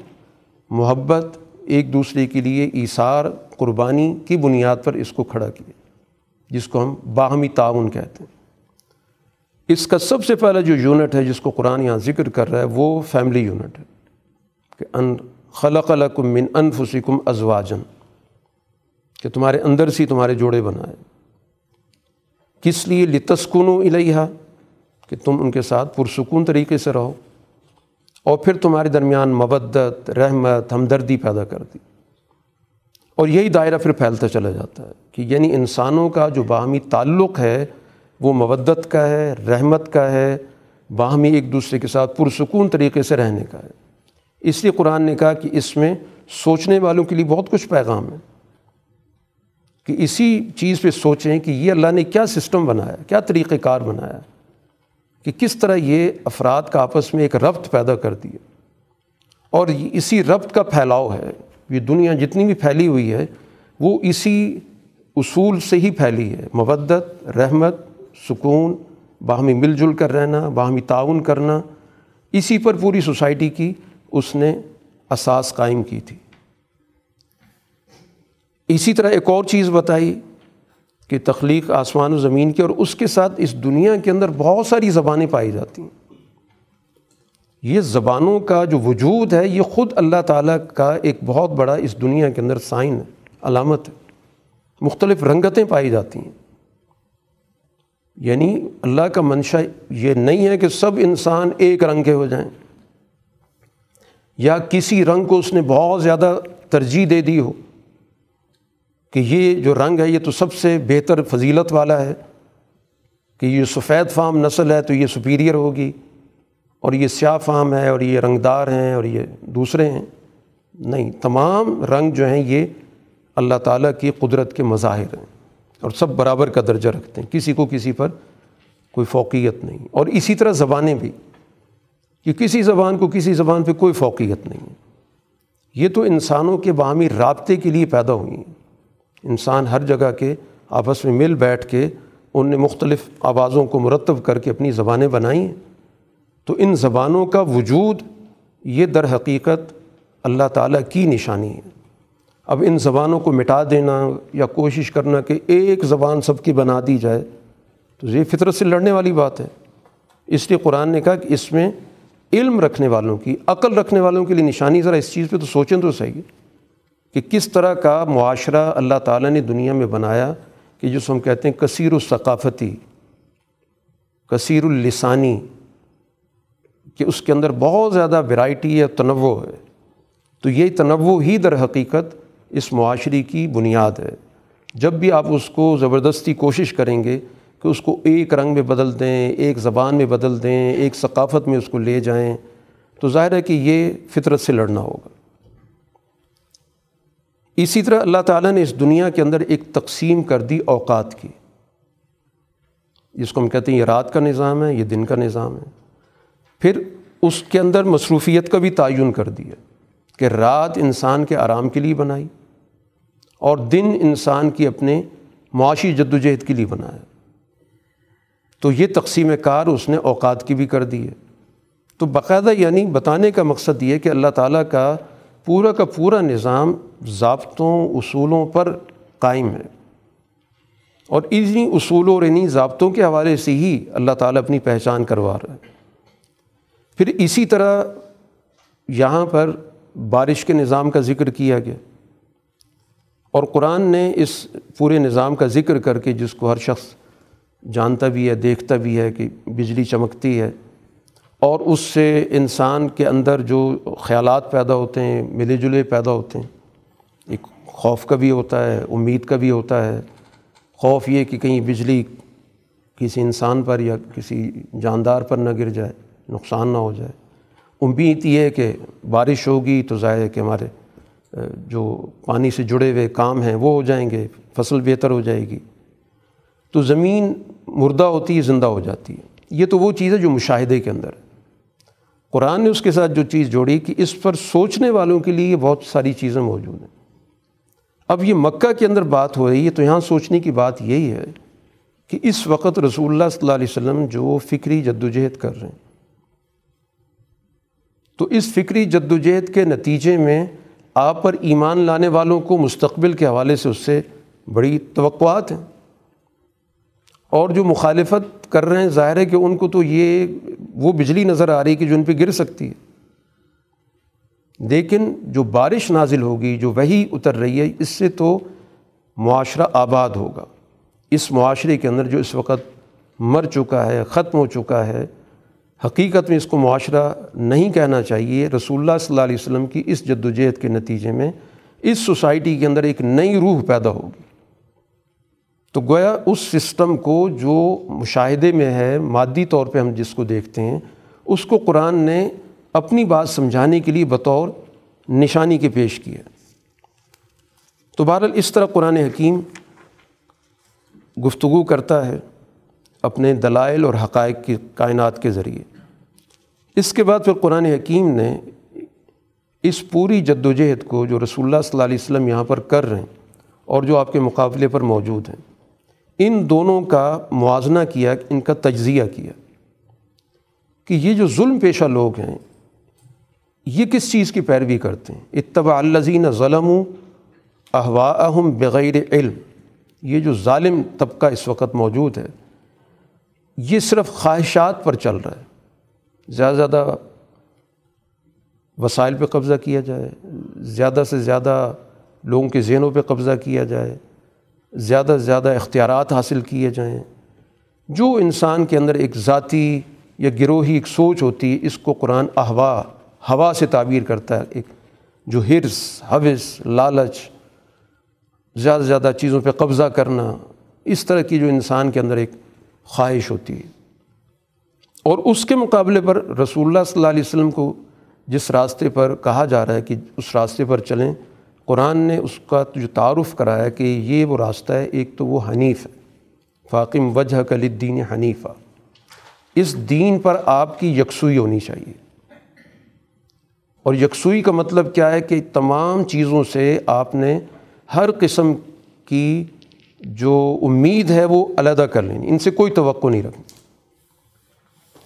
محبت، ایک دوسرے کے لیے ایثار قربانی کی بنیاد پر اس کو کھڑا کیا، جس کو ہم باہمی تعاون کہتے ہیں۔ اس کا سب سے پہلا جو یونٹ ہے، جس کو قرآن یہاں ذکر کر رہا ہے، وہ فیملی یونٹ ہے۔ کہ ان خلق لکم من انفسکم ازواجن کہ تمہارے اندر سے تمہارے جوڑے بنائے۔ کس لیے؟ لتسکن الیہا، کہ تم ان کے ساتھ پرسکون طریقے سے رہو۔ اور پھر تمہارے درمیان مبدت رحمت، ہمدردی پیدا کر دی۔ اور یہی دائرہ پھر پھیلتا چلا جاتا ہے کہ یعنی انسانوں کا جو باہمی تعلق ہے وہ مودت کا ہے، رحمت کا ہے، باہمی ایک دوسرے کے ساتھ پرسکون طریقے سے رہنے کا ہے۔ اس لیے قرآن نے کہا کہ اس میں سوچنے والوں کے لیے بہت کچھ پیغام ہے۔ کہ اسی چیز پہ سوچیں کہ یہ اللہ نے کیا سسٹم بنایا کیا طریقہ کار بنایا کہ کس طرح یہ افراد کا آپس میں ایک ربط پیدا کر دیا اور اسی ربط کا پھیلاؤ ہے۔ یہ دنیا جتنی بھی پھیلی ہوئی ہے، وہ اسی اصول سے ہی پھیلی ہے۔ مودت، رحمت، سکون، باہمی مل جل کر رہنا، باہمی تعاون کرنا، اسی پر پوری سوسائٹی کی اس نے اساس قائم کی تھی۔ اسی طرح ایک اور چیز بتائی کہ تخلیق آسمان و زمین کی اور اس کے ساتھ اس دنیا کے اندر بہت ساری زبانیں پائی جاتی ہیں۔ یہ زبانوں کا جو وجود ہے، یہ خود اللہ تعالیٰ کا ایک بہت بڑا اس دنیا کے اندر سائن ہے، علامت ہے۔ مختلف رنگتیں پائی جاتی ہیں۔ یعنی اللہ کا منشا یہ نہیں ہے کہ سب انسان ایک رنگ کے ہو جائیں۔ یا کسی رنگ کو اس نے بہت زیادہ ترجیح دے دی ہو کہ یہ جو رنگ ہے، یہ تو سب سے بہتر فضیلت والا ہے۔ کہ یہ سفید فام نسل ہے تو یہ سپیریئر ہوگی۔ اور یہ سیاہ فام ہے اور یہ رنگدار ہیں اور یہ دوسرے ہیں۔ نہیں، تمام رنگ جو ہیں یہ اللہ تعالیٰ کی قدرت کے مظاہر ہیں اور سب برابر کا درجہ رکھتے ہیں۔ کسی کو کسی پر کوئی فوقیت نہیں۔ اور اسی طرح زبانیں بھی۔ کہ کسی زبان کو کسی زبان پہ کوئی فوقیت نہیں۔ ہے یہ تو انسانوں کے باہمی رابطے کے لیے پیدا ہوئی ہیں۔ انسان ہر جگہ کے آپس میں مل بیٹھ کے ان نے مختلف آوازوں کو مرتب کر کے اپنی زبانیں بنائی ہیں۔ تو ان زبانوں کا وجود یہ در حقیقت اللہ تعالیٰ کی نشانی ہے۔ اب ان زبانوں کو مٹا دینا یا کوشش کرنا کہ ایک زبان سب کی بنا دی جائے تو یہ فطرت سے لڑنے والی بات ہے۔ اس لیے قرآن نے کہا کہ اس میں علم رکھنے والوں کی، عقل رکھنے والوں کے لیے نشانی، ذرا اس چیز پہ تو سوچیں تو صحیح کہ کس طرح کا معاشرہ اللہ تعالیٰ نے دنیا میں بنایا کہ جس ہم کہتے ہیں کثیر الثقافتی، کثیر السانی کہ اس کے اندر بہت زیادہ ورائٹی ہے تنوع ہے۔ تو یہ تنوع ہی در حقیقت اس معاشرے کی بنیاد ہے۔ جب بھی آپ اس کو زبردستی کوشش کریں گے کہ اس کو ایک رنگ میں بدل دیں، ایک زبان میں بدل دیں، ایک ثقافت میں اس کو لے جائیں، تو ظاہر ہے کہ یہ فطرت سے لڑنا ہوگا۔ اسی طرح اللہ تعالیٰ نے اس دنیا کے اندر ایک تقسیم کر دی اوقات کی۔ جس کو ہم کہتے ہیں یہ رات کا نظام ہے، یہ دن کا نظام ہے۔ پھر اس کے اندر مصروفیت کا بھی تعین کر دیا کہ رات انسان کے آرام کے لیے بنائی اور دن انسان کی اپنے معاشی جد و جہد کے لیے بنایا۔ تو یہ تقسیم کار اس نے اوقات کی بھی کر دی ہے۔ تو باقاعدہ یعنی بتانے کا مقصد یہ کہ اللہ تعالیٰ کا پورا کا پورا نظام ضابطوں اصولوں پر قائم ہے۔ اور انہیں اصولوں اور انہیں ضابطوں کے حوالے سے ہی اللہ تعالیٰ اپنی پہچان کروا رہا ہے۔ پھر اسی طرح یہاں پر بارش کے نظام کا ذکر کیا گیا۔ اور قرآن نے اس پورے نظام کا ذکر کر کے جس کو ہر شخص جانتا بھی ہے، دیکھتا بھی ہے کہ بجلی چمکتی ہے، اور اس سے انسان کے اندر جو خیالات پیدا ہوتے ہیں، ملے جلے پیدا ہوتے ہیں۔ ایک خوف کا بھی ہوتا ہے، امید کا بھی ہوتا ہے۔ خوف یہ کہ کہیں بجلی کسی انسان پر یا کسی جاندار پر نہ گر جائے۔ نقصان نہ ہو جائے۔ امید یہ ہے کہ بارش ہوگی تو ظاہر ہے کہ ہمارے جو پانی سے جڑے ہوئے کام ہیں وہ ہو جائیں گے، فصل بہتر ہو جائے گی۔ تو زمین مردہ ہوتی ہے، زندہ ہو جاتی ہے۔ یہ تو وہ چیز ہے جو مشاہدے کے اندر ہے۔ قرآن نے اس کے ساتھ جو چیز جوڑی کہ اس پر سوچنے والوں کے لیے بہت ساری چیزیں موجود ہیں۔ اب یہ مکہ کے اندر بات ہو رہی ہے تو یہاں سوچنے کی بات یہی ہے کہ اس وقت رسول اللہ صلی اللہ علیہ وسلم جو فکری جد و جہد کر رہے ہیں تو اس فکری جد و جہد کے نتیجے میں آپ پر ایمان لانے والوں کو مستقبل کے حوالے سے اس سے بڑی توقعات ہیں۔ اور جو مخالفت کر رہے ہیں، ظاہر ہے کہ ان کو تو یہ وہ بجلی نظر آ رہی کہ جو ان پہ گر سکتی ہے۔ لیکن جو بارش نازل ہوگی، جو وہی اتر رہی ہے، اس سے تو معاشرہ آباد ہوگا۔ اس معاشرے کے اندر جو اس وقت مر چکا ہے، ختم ہو چکا ہے حقیقت میں اس کو معاشرہ نہیں کہنا چاہیے۔ رسول اللہ صلی اللہ علیہ وسلم کی اس جد و جہد کے نتیجے میں اس سوسائٹی کے اندر ایک نئی روح پیدا ہوگی۔ تو گویا اس سسٹم کو جو مشاہدے میں ہے، مادی طور پہ ہم جس کو دیکھتے ہیں، اس کو قرآن نے اپنی بات سمجھانے کے لیے بطور نشانی کے پیش کیا۔ تو بہرحال اس طرح قرآن حکیم گفتگو کرتا ہے۔ اپنے دلائل اور حقائق کی کائنات کے ذریعے۔ اس کے بعد پھر قرآن حکیم نے اس پوری جد و جہد کو جو رسول اللہ صلی اللہ علیہ وسلم یہاں پر کر رہے ہیں اور جو آپ کے مقابلے پر موجود ہیں، ان دونوں کا موازنہ کیا، ان کا تجزیہ کیا کہ یہ جو ظلم پیشہ لوگ ہیں، یہ کس چیز کی پیروی کرتے ہیں؟ اتباع الزین ظلم احواہم بغیر علم۔ یہ جو ظالم طبقہ اس وقت موجود ہے یہ صرف خواہشات پر چل رہا ہے۔ زیادہ زیادہ وسائل پہ قبضہ کیا جائے، زیادہ سے زیادہ لوگوں کے ذہنوں پہ قبضہ کیا جائے، زیادہ سے زیادہ اختیارات حاصل کیے جائیں۔ جو انسان کے اندر ایک ذاتی یا گروہی ایک سوچ ہوتی ہے، اس کو قرآن احوا، ہوا سے تعبیر کرتا ہے۔ ایک جو ہرس حوث، لالچ، زیادہ سے زیادہ چیزوں پہ قبضہ کرنا، اس طرح کی جو انسان کے اندر ایک خواہش ہوتی ہے۔ اور اس کے مقابلے پر رسول اللہ صلی اللہ علیہ وسلم کو جس راستے پر کہا جا رہا ہے کہ اس راستے پر چلیں، قرآن نے اس کا جو تعارف کرایا کہ یہ وہ راستہ ہے، ایک تو وہ حنیف ہے۔ فاقم وجہ کلدین حنیفہ اس دین پر آپ کی یکسوئی ہونی چاہیے۔ اور یکسوئی کا مطلب کیا ہے کہ تمام چیزوں سے آپ نے ہر قسم کی جو امید ہے وہ علیحدہ کر لینی، ان سے کوئی توقع نہیں رکھنی۔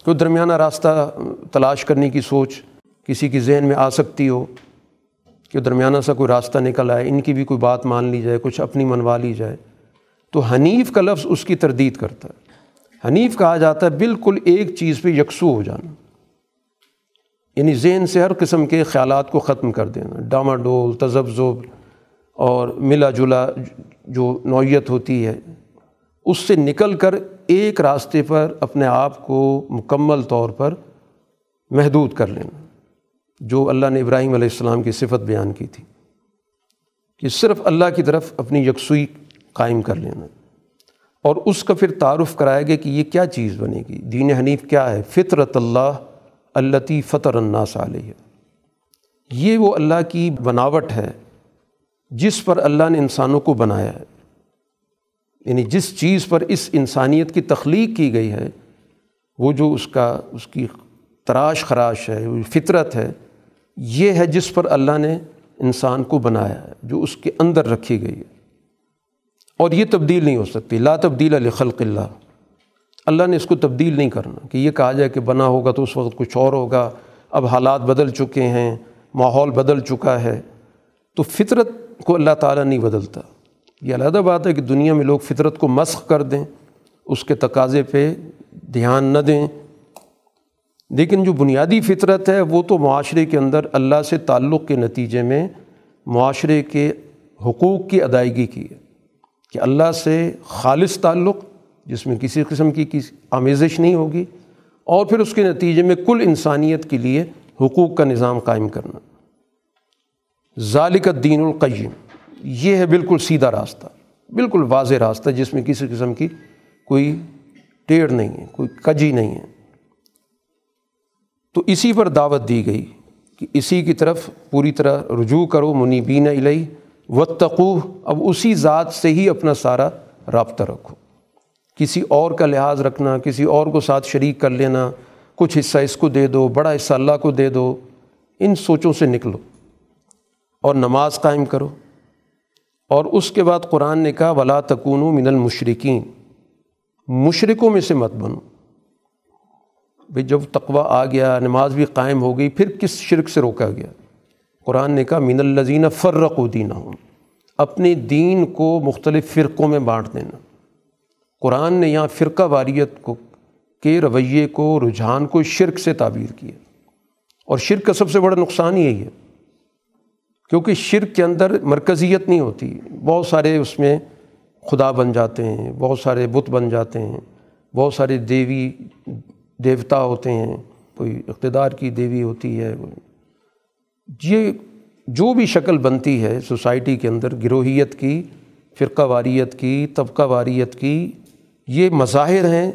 کوئی درمیانہ راستہ تلاش کرنے کی سوچ، کسی کی ذہن میں آ سکتی ہو کہ درمیانہ سا کوئی راستہ نکل آئے، ان کی بھی کوئی بات مان لی جائے، کچھ اپنی منوا لی جائے، تو حنیف کا لفظ اس کی تردید کرتا ہے۔ حنیف کہا جاتا ہے، بالکل ایک چیز پہ یکسو ہو جانا۔ یعنی ذہن سے ہر قسم کے خیالات کو ختم کر دینا۔ ڈاما ڈول تذبذب۔ اور ملا جلا جو نوعیت ہوتی ہے، اس سے نکل کر ایک راستے پر اپنے آپ کو مکمل طور پر محدود کر لینا، جو اللہ نے ابراہیم علیہ السلام کی صفت بیان کی تھی کہ صرف اللہ کی طرف اپنی یکسوئی قائم کر لینا۔ اور اس کا پھر تعارف کرایا گیا کہ یہ کیا چیز بنے گی، دین حنیف کیا ہے؟ فطرت اللہ اللّی فطر الناس علیہ۔ یہ وہ اللہ کی بناوٹ ہے جس پر اللہ نے انسانوں کو بنایا ہے یعنی جس چیز پر اس انسانیت کی تخلیق کی گئی ہے، وہ جو اس کا، اس کی تراش خراش ہے فطرت ہے، یہ ہے جس پر اللہ نے انسان کو بنایا ہے، جو اس کے اندر رکھی گئی ہے۔ اور یہ تبدیل نہیں ہو سکتی، لا تبدیل علی خلق اللہ۔ اللہ نے اس کو تبدیل نہیں کرنا، کہ یہ کہا جائے کہ بنا ہوگا تو اس وقت کچھ اور ہوگا، اب حالات بدل چکے ہیں، ماحول بدل چکا ہے۔ تو فطرت کو اللہ تعالیٰ نہیں بدلتا۔ یہ علیحدہ بات ہے کہ دنیا میں لوگ فطرت کو مسخ کر دیں، اس کے تقاضے پہ دھیان نہ دیں۔ لیکن جو بنیادی فطرت ہے، وہ تو معاشرے کے اندر اللہ سے تعلق کے نتیجے میں معاشرے کے حقوق کی ادائیگی کی ہے۔ کہ اللہ سے خالص تعلق، جس میں کسی قسم کی کسی آمیزش نہیں ہوگی، اور پھر اس کے نتیجے میں کل انسانیت کے لیے حقوق کا نظام قائم کرنا۔ ذالک الدین القیم۔ یہ ہے بالکل سیدھا راستہ، بالکل واضح راستہ، جس میں کسی قسم کی کوئی ٹیڑھ نہیں ہے، کوئی کجی نہیں ہے۔ تو اسی پر دعوت دی گئی کہ اسی کی طرف پوری طرح رجوع کرو، منیبین علیہ و تقو اب اسی ذات سے ہی اپنا سارا رابطہ رکھو۔ کسی اور کا لحاظ رکھنا، کسی اور کو ساتھ شریک کر لینا، کچھ حصہ اس کو دے دو، بڑا حصہ اللہ کو دے دو، ان سوچوں سے نکلو۔ اور نماز قائم کرو۔ اور اس کے بعد قرآن نے کہا، ولا تکون من المشرقین مشرقوں میں سے مت بنو۔ بھائی جب تقوی آ گیا، نماز بھی قائم ہو گئی، پھر کس شرک سے روکا گیا؟ قرآن نے کہا، من الزین فرق و دینہ ہوں اپنے دین کو مختلف فرقوں میں بانٹ دینا۔ قرآن نے یہاں فرقہ واریت کو، کے رویے کو، رجحان کو شرک سے تعبیر کیا۔ اور شرک کا سب سے بڑا نقصان یہی ہے۔ کیونکہ شرک کے اندر مرکزیت نہیں ہوتی۔ بہت سارے اس میں خدا بن جاتے ہیں، بہت سارے بت بن جاتے ہیں، بہت سارے دیوی دیوتا ہوتے ہیں، کوئی اقتدار کی دیوی ہوتی ہے۔ یہ جو بھی شکل بنتی ہے سوسائٹی کے اندر، گروہیت کی، فرقہ واریت کی، طبقہ واریت کی، یہ مظاہر ہیں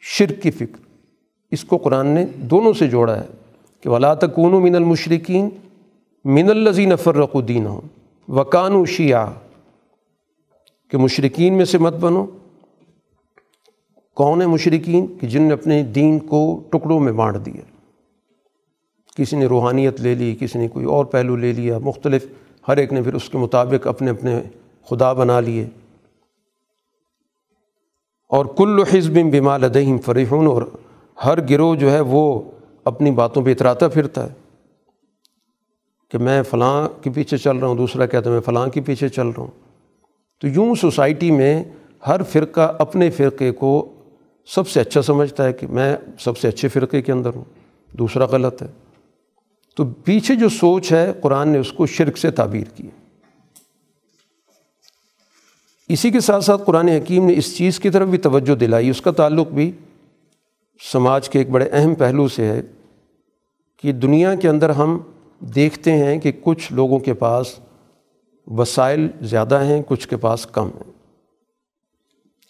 شرک کی فکر۔ اس کو قرآن نے دونوں سے جوڑا ہے کہ ولا تکون من المشرقین من الزین فرق الدین ہوں وکان و شیعہ، کہ مشرقین میں سے مت بنو۔ کون ہے مشرقین کہ جن نے اپنے دین کو ٹکڑوں میں بانٹ دیا۔ کسی نے روحانیت لے لی، کسی نے کوئی اور پہلو لے لیا، مختلف۔ ہر ایک نے پھر اس کے مطابق اپنے اپنے خدا بنا لیے۔ اور کل حزب بما لدہم فرحون، اور ہر گروہ جو ہے وہ اپنی باتوں پہ اتراتا پھرتا ہے۔ کہ میں فلاں کے پیچھے چل رہا ہوں، دوسرا کہتا ہے میں فلاں کے پیچھے چل رہا ہوں۔ تو یوں سوسائٹی میں ہر فرقہ اپنے فرقے کو سب سے اچھا سمجھتا ہے کہ میں سب سے اچھے فرقے کے اندر ہوں، دوسرا غلط ہے۔ تو پیچھے جو سوچ ہے، قرآن نے اس کو شرک سے تعبیر کی اسی کے ساتھ ساتھ قرآن حکیم نے اس چیز کی طرف بھی توجہ دلائی۔ اس کا تعلق بھی سماج کے ایک بڑے اہم پہلو سے ہے کہ دنیا کے اندر ہم دیکھتے ہیں کہ کچھ لوگوں کے پاس وسائل زیادہ ہیں، کچھ کے پاس کم ہیں۔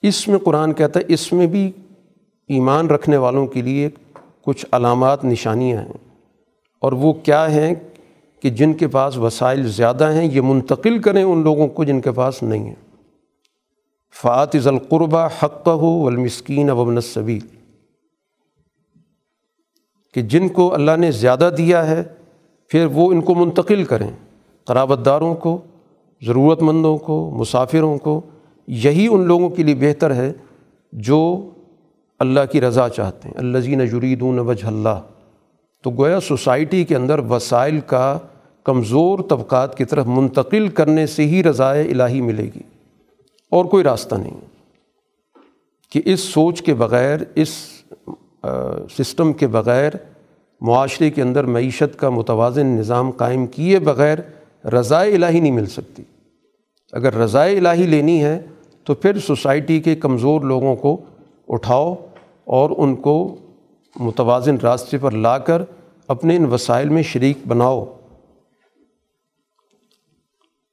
اس میں قرآن کہتا ہے، اس میں بھی ایمان رکھنے والوں کے لیے کچھ علامات، نشانیاں ہیں۔ اور وہ کیا ہیں کہ جن کے پاس وسائل زیادہ ہیں، یہ منتقل کریں ان لوگوں کو جن کے پاس نہیں ہیں۔ فعت ذلقربہ حق ہو والمسکین وبن الصبیل کہ جن کو اللہ نے زیادہ دیا ہے پھر وہ ان کو منتقل کریں۔ قرابت داروں کو ضرورت مندوں کو، مسافروں کو۔ یہی ان لوگوں کے لیے بہتر ہے جو اللہ کی رضا چاہتے ہیں۔ اللہ زین جریدون وجہ اللہ۔ تو گویا سوسائٹی کے اندر وسائل کا کمزور طبقات کی طرف منتقل کرنے سے ہی رضائے الہی ملے گی۔ اور کوئی راستہ نہیں۔ کہ اس سوچ کے بغیر، اس سسٹم کے بغیر معاشرے کے اندر معیشت کا متوازن نظام قائم کیے بغیر رضائے الہی نہیں مل سکتی۔ اگر رضائے الہی لینی ہے تو پھر سوسائٹی کے کمزور لوگوں کو اٹھاؤ اور ان کو متوازن راستے پر لا کر اپنے ان وسائل میں شریک بناؤ۔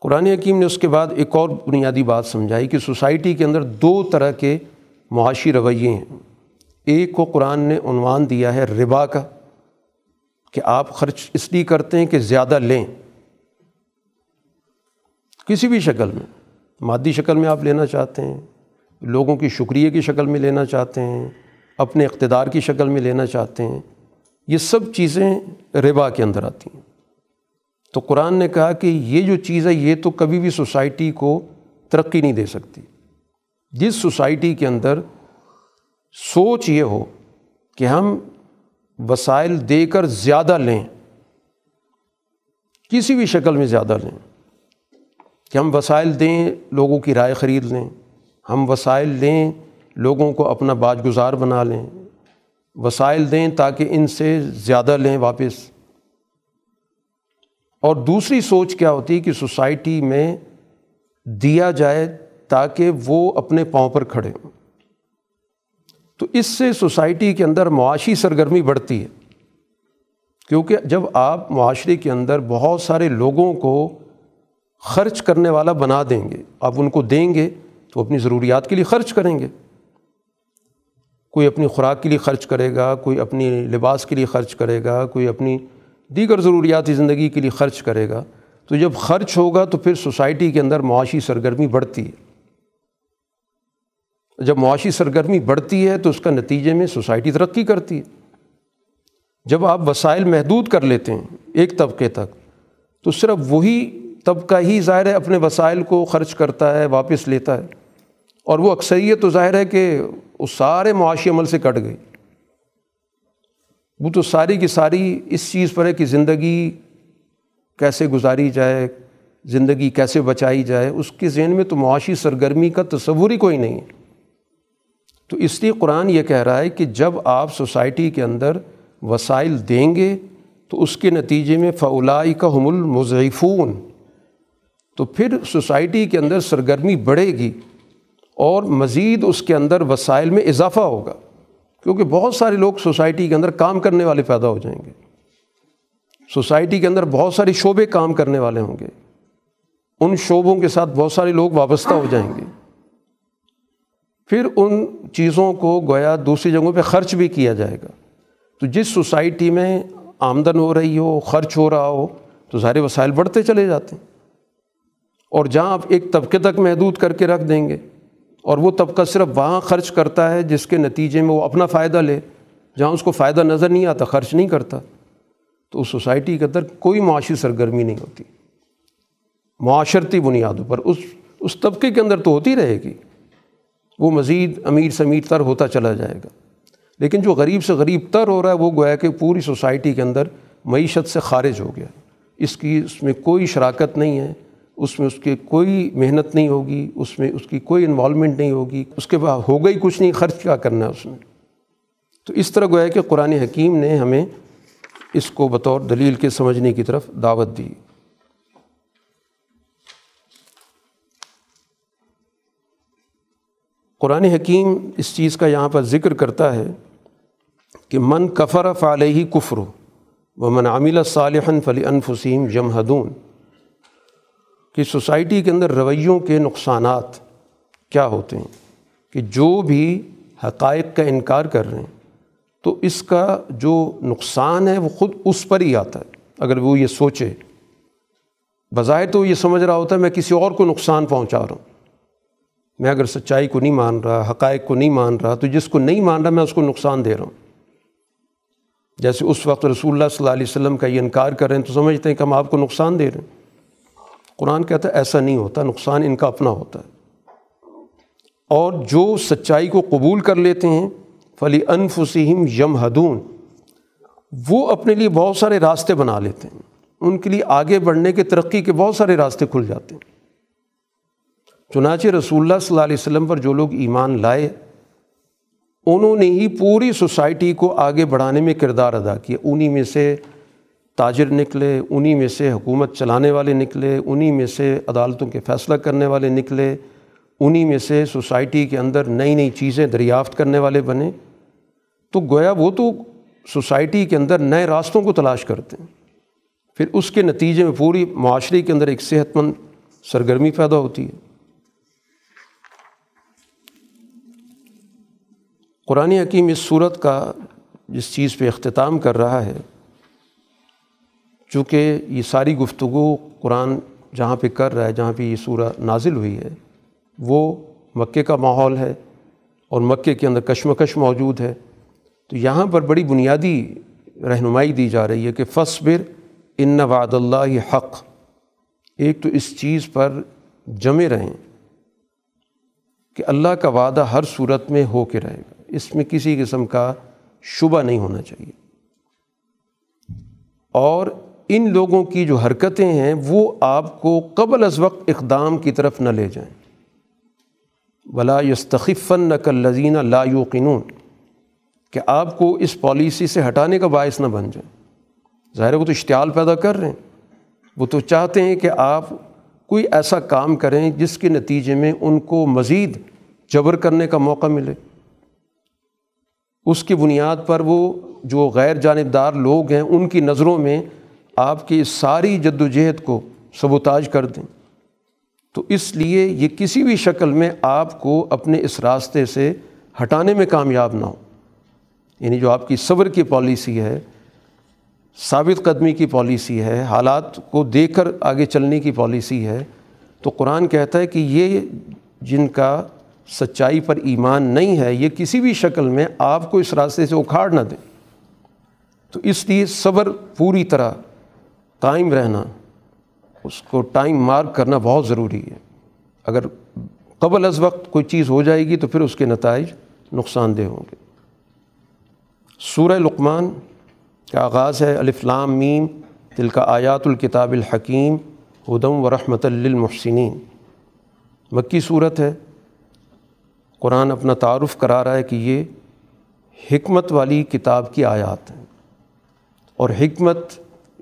قرآن حکیم نے اس کے بعد ایک اور بنیادی بات سمجھائی کہ سوسائٹی کے اندر دو طرح کے معاشی رویے ہیں۔ ایک کو قرآن نے عنوان دیا ہے ربا کا۔ کہ آپ خرچ اس لیے کرتے ہیں کہ زیادہ لیں۔ کسی بھی شکل میں، مادی شکل میں آپ لینا چاہتے ہیں، لوگوں کی شکریہ کی شکل میں لینا چاہتے ہیں، اپنے اقتدار کی شکل میں لینا چاہتے ہیں، یہ سب چیزیں ربا کے اندر آتی ہیں۔ تو قرآن نے کہا کہ یہ جو چیز ہے، یہ تو کبھی بھی سوسائٹی کو ترقی نہیں دے سکتی۔ جس سوسائٹی کے اندر سوچ یہ ہو کہ ہم وسائل دے کر زیادہ لیں۔ کسی بھی شکل میں زیادہ لیں۔ کہ ہم وسائل دیں، لوگوں کی رائے خرید لیں۔ ہم وسائل لیں لوگوں کو اپنا باج گزار بنا لیں۔ وسائل دیں تاکہ ان سے زیادہ لیں واپس۔ اور دوسری سوچ کیا ہوتی ہے کہ سوسائٹی میں دیا جائے تاکہ وہ اپنے پاؤں پر کھڑے۔ ہوں تو اس سے سوسائٹی کے اندر معاشی سرگرمی بڑھتی ہے۔ کیونکہ جب آپ معاشرے کے اندر بہت سارے لوگوں کو خرچ کرنے والا بنا دیں گے، آپ ان کو دیں گے تو اپنی ضروریات کے لیے خرچ کریں گے۔ کوئی اپنی خوراک کے لیے خرچ کرے گا، کوئی اپنی لباس کے لیے خرچ کرے گا، کوئی اپنی دیگر ضروریاتی زندگی کے لیے خرچ کرے گا۔ تو جب خرچ ہوگا تو پھر سوسائٹی کے اندر معاشی سرگرمی بڑھتی ہے۔ جب معاشی سرگرمی بڑھتی ہے تو اس کا نتیجے میں سوسائٹی ترقی کرتی ہے۔ جب آپ وسائل محدود کر لیتے ہیں ایک طبقے تک، تو صرف وہی طبقہ ہی ظاہر ہے اپنے وسائل کو خرچ کرتا ہے، واپس لیتا ہے۔ اور وہ اکثریت تو ظاہر ہے کہ اس سارے معاشی عمل سے کٹ گئی۔ وہ تو ساری کی ساری اس چیز پر ہے کہ زندگی کیسے گزاری جائے، زندگی کیسے بچائی جائے، اس کے ذہن میں تو معاشی سرگرمی کا تصور ہی کوئی نہیں ہے۔ تو اس لیے قرآن یہ کہہ رہا ہے کہ جب آپ سوسائٹی کے اندر وسائل دیں گے تو اس کے نتیجے میں فولائی کا حم المضیفون تو پھر سوسائٹی کے اندر سرگرمی بڑھے گی اور مزید اس کے اندر وسائل میں اضافہ ہوگا، کیونکہ بہت سارے لوگ سوسائٹی کے اندر کام کرنے والے پیدا ہو جائیں گے۔ سوسائٹی کے اندر بہت سارے شعبے کام کرنے والے ہوں گے۔ ان شعبوں کے ساتھ بہت سارے لوگ وابستہ ہو جائیں گے۔ پھر ان چیزوں کو گویا دوسری جگہوں پہ خرچ بھی کیا جائے گا۔ تو جس سوسائٹی میں آمدن ہو رہی ہو، خرچ ہو رہا ہو، تو سارے وسائل بڑھتے چلے جاتے ہیں۔ اور جہاں آپ ایک طبقے تک محدود کر کے رکھ دیں گے، اور وہ طبقہ صرف وہاں خرچ کرتا ہے جس کے نتیجے میں وہ اپنا فائدہ لے، جہاں اس کو فائدہ نظر نہیں آتا، خرچ نہیں کرتا، تو اس سوسائٹی کے اندر کوئی معاشی سرگرمی نہیں ہوتی۔ معاشرتی بنیادوں پر اس اس طبقے کے اندر تو ہوتی رہے گی۔ وہ مزید امیر سمیر تر ہوتا چلا جائے گا۔ لیکن جو غریب سے غریب تر ہو رہا ہے، وہ گویا کہ پوری سوسائٹی کے اندر معیشت سے خارج ہو گیا۔ اس کی، اس میں کوئی شراکت نہیں ہے، اس میں اس کے کوئی محنت نہیں ہوگی، اس میں اس کی کوئی انوالومنٹ نہیں ہوگی۔ اس کے بعد ہوگا ہی کچھ نہیں، خرچ کیا کرنا ہے اس میں تو اس طرح گویا کہ قرآن حکیم نے ہمیں اس کو بطور دلیل کے سمجھنے کی طرف دعوت دی۔ قرآن حکیم اس چیز کا یہاں پر ذکر کرتا ہے کہ من کفر فعلیہ کفر و من عامل صالحن فلی انفسیم جمہدون کہ سوسائٹی کے اندر رویوں کے نقصانات کیا ہوتے ہیں؟ کہ جو بھی حقائق کا انکار کر رہے ہیں، تو اس کا جو نقصان ہے وہ خود اس پر ہی آتا ہے۔ اگر وہ یہ سوچے، بظاہر تو یہ سمجھ رہا ہوتا ہے، میں کسی اور کو نقصان پہنچا رہا ہوں۔ میں اگر سچائی کو نہیں مان رہا، حقائق کو نہیں مان رہا، تو جس کو نہیں مان رہا، میں اس کو نقصان دے رہا ہوں۔ جیسے اس وقت رسول اللہ صلی اللہ علیہ وسلم کا یہ انکار کر رہے ہیں، تو سمجھتے ہیں کہ ہم آپ کو نقصان دے رہے ہیں۔ قرآن کہتا ہے، ایسا نہیں ہوتا، نقصان ان کا اپنا ہوتا ہے۔ اور جو سچائی کو قبول کر لیتے ہیں فلی انفسم یم ہدون وہ اپنے لیے بہت سارے راستے بنا لیتے ہیں۔ ان کے لیے آگے بڑھنے کے ترقی کے بہت سارے راستے کھل جاتے ہیں۔ چنانچہ رسول اللہ صلی اللہ علیہ وسلم پر جو لوگ ایمان لائے، انہوں نے ہی پوری سوسائٹی کو آگے بڑھانے میں کردار ادا کیا۔ انہی میں سے تاجر نکلے، انہی میں سے حکومت چلانے والے نکلے، انہی میں سے عدالتوں کے فیصلہ کرنے والے نکلے، انہی میں سے سوسائٹی کے اندر نئی نئی چیزیں دریافت کرنے والے بنے۔ تو گویا وہ تو سوسائٹی کے اندر نئے راستوں کو تلاش کرتے ہیں۔ پھر اس کے نتیجے میں پوری معاشرے کے اندر ایک صحت مند سرگرمی پیدا ہوتی ہے۔ قرآن حکیم اس صورت کا جس چیز پہ اختتام کر رہا ہے، چونکہ یہ ساری گفتگو قرآن جہاں پہ کر رہا ہے، جہاں پہ یہ سورہ نازل ہوئی ہے، وہ مکے کا ماحول ہے اور مکے کے اندر کشمکش موجود ہے۔ تو یہاں پر بڑی بنیادی رہنمائی دی جا رہی ہے کہ فصبر ان وعد اللہ حق۔ ایک تو اس چیز پر جمے رہیں کہ اللہ کا وعدہ ہر صورت میں ہو کے رہے گا۔ اس میں کسی قسم کا شبہ نہیں ہونا چاہیے۔ اور ان لوگوں کی جو حرکتیں ہیں، وہ آپ کو قبل از وقت اقدام کی طرف نہ لے جائیں۔ ولا یستخفن نقل لذینہ لا یوقنون کہ آپ کو اس پالیسی سے ہٹانے کا باعث نہ بن جائیں ظاہر وہ تو اشتعال پیدا کر رہے ہیں۔ وہ تو چاہتے ہیں کہ آپ کوئی ایسا کام کریں جس کے نتیجے میں ان کو مزید جبر کرنے کا موقع ملے۔ اس کی بنیاد پر وہ جو غیر جانبدار لوگ ہیں، ان کی نظروں میں آپ کی ساری جد و جہد کو سبوتاج کر دیں۔ تو اس لیے یہ کسی بھی شکل میں آپ کو اپنے اس راستے سے ہٹانے میں کامیاب نہ ہو۔ یعنی جو آپ کی صبر کی پالیسی ہے، ثابت قدمی کی پالیسی ہے، حالات کو دیکھ کر آگے چلنے کی پالیسی ہے، تو قرآن کہتا ہے کہ یہ جن کا سچائی پر ایمان نہیں ہے، یہ کسی بھی شکل میں آپ کو اس راستے سے اکھاڑ نہ دیں تو اس لیے صبر پوری طرح قائم رہنا، اس کو ٹائم مارک کرنا بہت ضروری ہے۔ اگر قبل از وقت کوئی چیز ہو جائے گی تو پھر اس کے نتائج نقصان دہ ہوں گے۔ سورہ لقمان کا آغاز ہے الفلام میم دل کا آیات الکتاب الحکیم ہدم و رحمت للمحسنین۔ مکی صورت ہے۔ قرآن اپنا تعارف کرا رہا ہے کہ یہ حکمت والی کتاب کی آیات ہیں۔ اور حکمت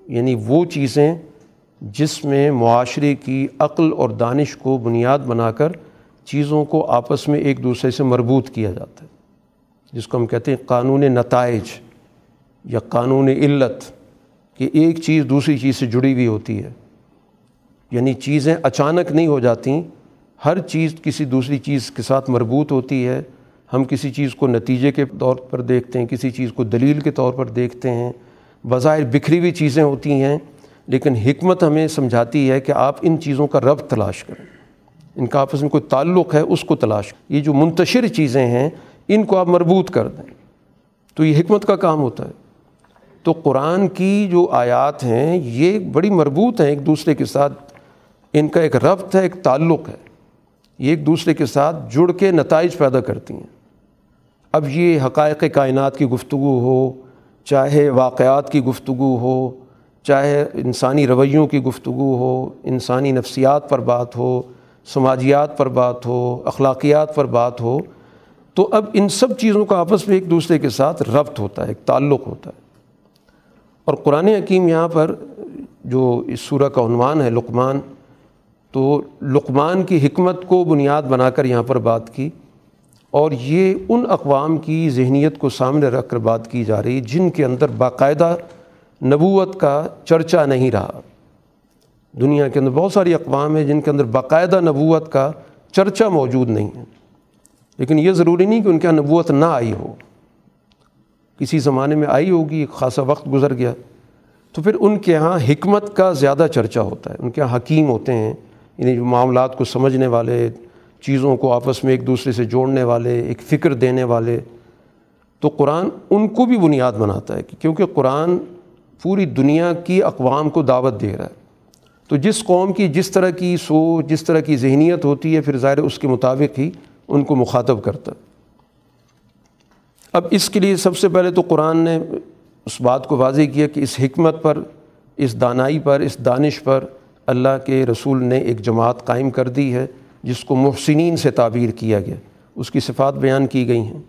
یعنی وہ چیزیں جس میں معاشرے کی عقل اور دانش کو بنیاد بنا کر چیزوں کو آپس میں ایک دوسرے سے مربوط کیا جاتا ہے۔ جس کو ہم کہتے ہیں قانون نتائج یا قانون علت، کہ ایک چیز دوسری چیز سے جڑی ہوئی ہوتی ہے۔ یعنی چیزیں اچانک نہیں ہو جاتیں ہر چیز کسی دوسری چیز کے ساتھ مربوط ہوتی ہے۔ ہم کسی چیز کو نتیجے کے طور پر دیکھتے ہیں، کسی چیز کو دلیل کے طور پر دیکھتے ہیں۔ بظاہر بکھری ہوئی چیزیں ہوتی ہیں، لیکن حکمت ہمیں سمجھاتی ہے کہ آپ ان چیزوں کا رب تلاش کریں۔ ان کا آپس میں کوئی تعلق ہے، اس کو تلاش کریں۔ یہ جو منتشر چیزیں ہیں، ان کو آپ مربوط کر دیں۔ تو یہ حکمت کا کام ہوتا ہے۔ تو قرآن کی جو آیات ہیں، یہ بڑی مربوط ہیں ایک دوسرے کے ساتھ۔ ان کا ایک ربط ہے، ایک تعلق ہے۔ یہ ایک دوسرے کے ساتھ جڑ کے نتائج پیدا کرتی ہیں۔ اب یہ حقائق کائنات کی گفتگو ہو، چاہے واقعات کی گفتگو ہو، چاہے انسانی رویوں کی گفتگو ہو، انسانی نفسیات پر بات ہو، سماجیات پر بات ہو، اخلاقیات پر بات ہو، تو اب ان سب چیزوں کا آپس میں ایک دوسرے کے ساتھ ربط ہوتا ہے، ایک تعلق ہوتا ہے۔ اور قرآن حکیم یہاں پر جو اس سورہ کا عنوان ہے، لقمان تو لقمان کی حکمت کو بنیاد بنا کر یہاں پر بات کی اور یہ ان اقوام کی ذہنیت کو سامنے رکھ کر بات کی جا رہی جن کے اندر باقاعدہ نبوت کا چرچا نہیں رہا۔ دنیا کے اندر بہت ساری اقوام ہیں جن کے اندر باقاعدہ نبوت کا چرچا موجود نہیں ہے۔ لیکن یہ ضروری نہیں کہ ان کے یہاں نبوت نہ آئی ہو۔ کسی زمانے میں آئی ہوگی، ایک خاصا وقت گزر گیا۔ تو پھر ان کے یہاں حکمت کا زیادہ چرچا ہوتا ہے، ان کے یہاں حکیم ہوتے ہیں۔ یعنی جو معاملات کو سمجھنے والے، چیزوں کو آپس میں ایک دوسرے سے جوڑنے والے، ایک فکر دینے والے، تو قرآن ان کو بھی بنیاد بناتا ہے کیونکہ قرآن پوری دنیا کی اقوام کو دعوت دے رہا ہے۔ تو جس قوم کی جس طرح کی سوچ، جس طرح کی ذہنیت ہوتی ہے، پھر ظاہر اس کے مطابق ہی ان کو مخاطب کرتا ہے۔ اب اس کے لیے سب سے پہلے تو قرآن نے اس بات کو واضح کیا کہ اس حکمت پر، اس دانائی پر، اس دانش پر اللہ کے رسول نے ایک جماعت قائم کر دی ہے جس کو محسنین سے تعبیر کیا گیا۔ اس کی صفات بیان کی گئی ہیں۔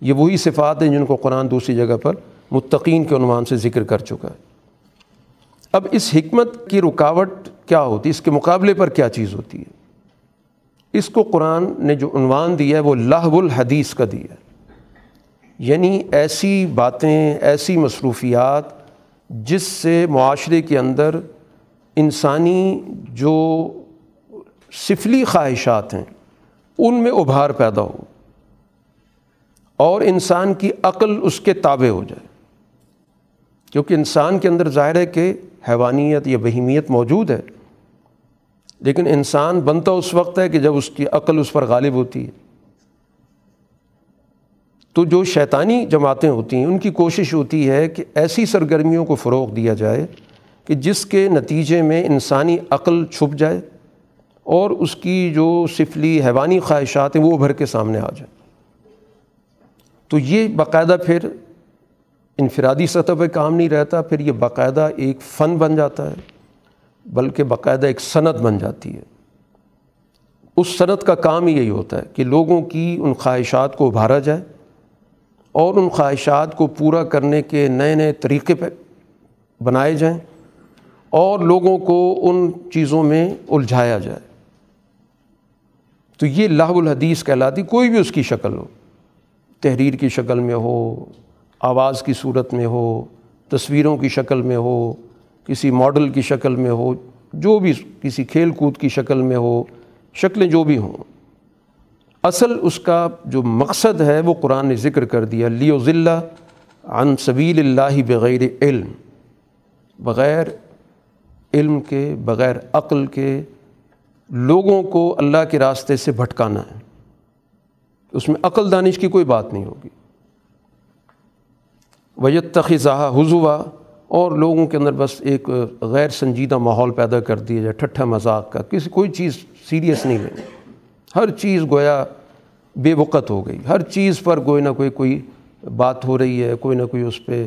یہ وہی صفات ہیں جن کو قرآن دوسری جگہ پر متقین کے عنوان سے ذکر کر چکا ہے۔ اب اس حکمت کی رکاوٹ کیا ہوتی ہے؟ اس کے مقابلے پر کیا چیز ہوتی ہے؟ اس کو قرآن نے جو عنوان دیا ہے وہ لاہ الحدیث کا دیا ہے۔ یعنی ایسی باتیں، ایسی مصروفیات جس سے معاشرے کے اندر انسانی جو سفلی خواہشات ہیں، ان میں ابھار پیدا ہو اور انسان کی عقل اس کے تابع ہو جائے۔ کیونکہ انسان کے اندر ظاہر ہے کہ حیوانیت یا بہیمیت موجود ہے، لیکن انسان بنتا اس وقت ہے کہ جب اس کی عقل اس پر غالب ہوتی ہے۔ تو جو شیطانی جماعتیں ہوتی ہیں، ان کی کوشش ہوتی ہے کہ ایسی سرگرمیوں کو فروغ دیا جائے کہ جس کے نتیجے میں انسانی عقل چھپ جائے اور اس کی جو سفلی حیوانی خواہشات ہیں وہ ابھر کے سامنے آ جائیں۔ تو یہ باقاعدہ پھر انفرادی سطح پہ کام نہیں رہتا، پھر یہ باقاعدہ ایک فن بن جاتا ہے، بلکہ باقاعدہ ایک صنعت بن جاتی ہے۔ اس صنعت کا کام ہی یہی ہوتا ہے کہ لوگوں کی ان خواہشات کو ابھارا جائے اور ان خواہشات کو پورا کرنے کے نئے نئے طریقے پہ بنائے جائیں۔ اور لوگوں کو ان چیزوں میں الجھایا جائے۔ تو یہ لاہ الحدیث کہلاتی، کوئی بھی اس کی شکل ہو، تحریر کی شکل میں ہو، آواز کی صورت میں ہو، تصویروں کی شکل میں ہو، کسی ماڈل کی شکل میں ہو، جو بھی کسی کھیل کود کی شکل میں ہو، شکلیں جو بھی ہوں۔ اصل اس کا جو مقصد ہے، وہ قرآن نے ذکر کر دیا لیو ذلہ عن سبیل اللہ بغیر علم، بغیر علم کے بغیر عقل کے لوگوں کو اللہ کے راستے سے بھٹکانا ہے، اس میں عقل دانش کی کوئی بات نہیں ہوگی۔ ویت تخذہ حضوا اور لوگوں کے اندر بس ایک غیر سنجیدہ ماحول پیدا کر دیا جائے، ٹھٹھا مذاق کا، کسی کوئی چیز سیریس نہیں لینی ہر چیز گویا بے وقت ہو گئی۔ ہر چیز پر کوئی نہ کوئی کوئی بات ہو رہی ہے، کوئی نہ کوئی اس پہ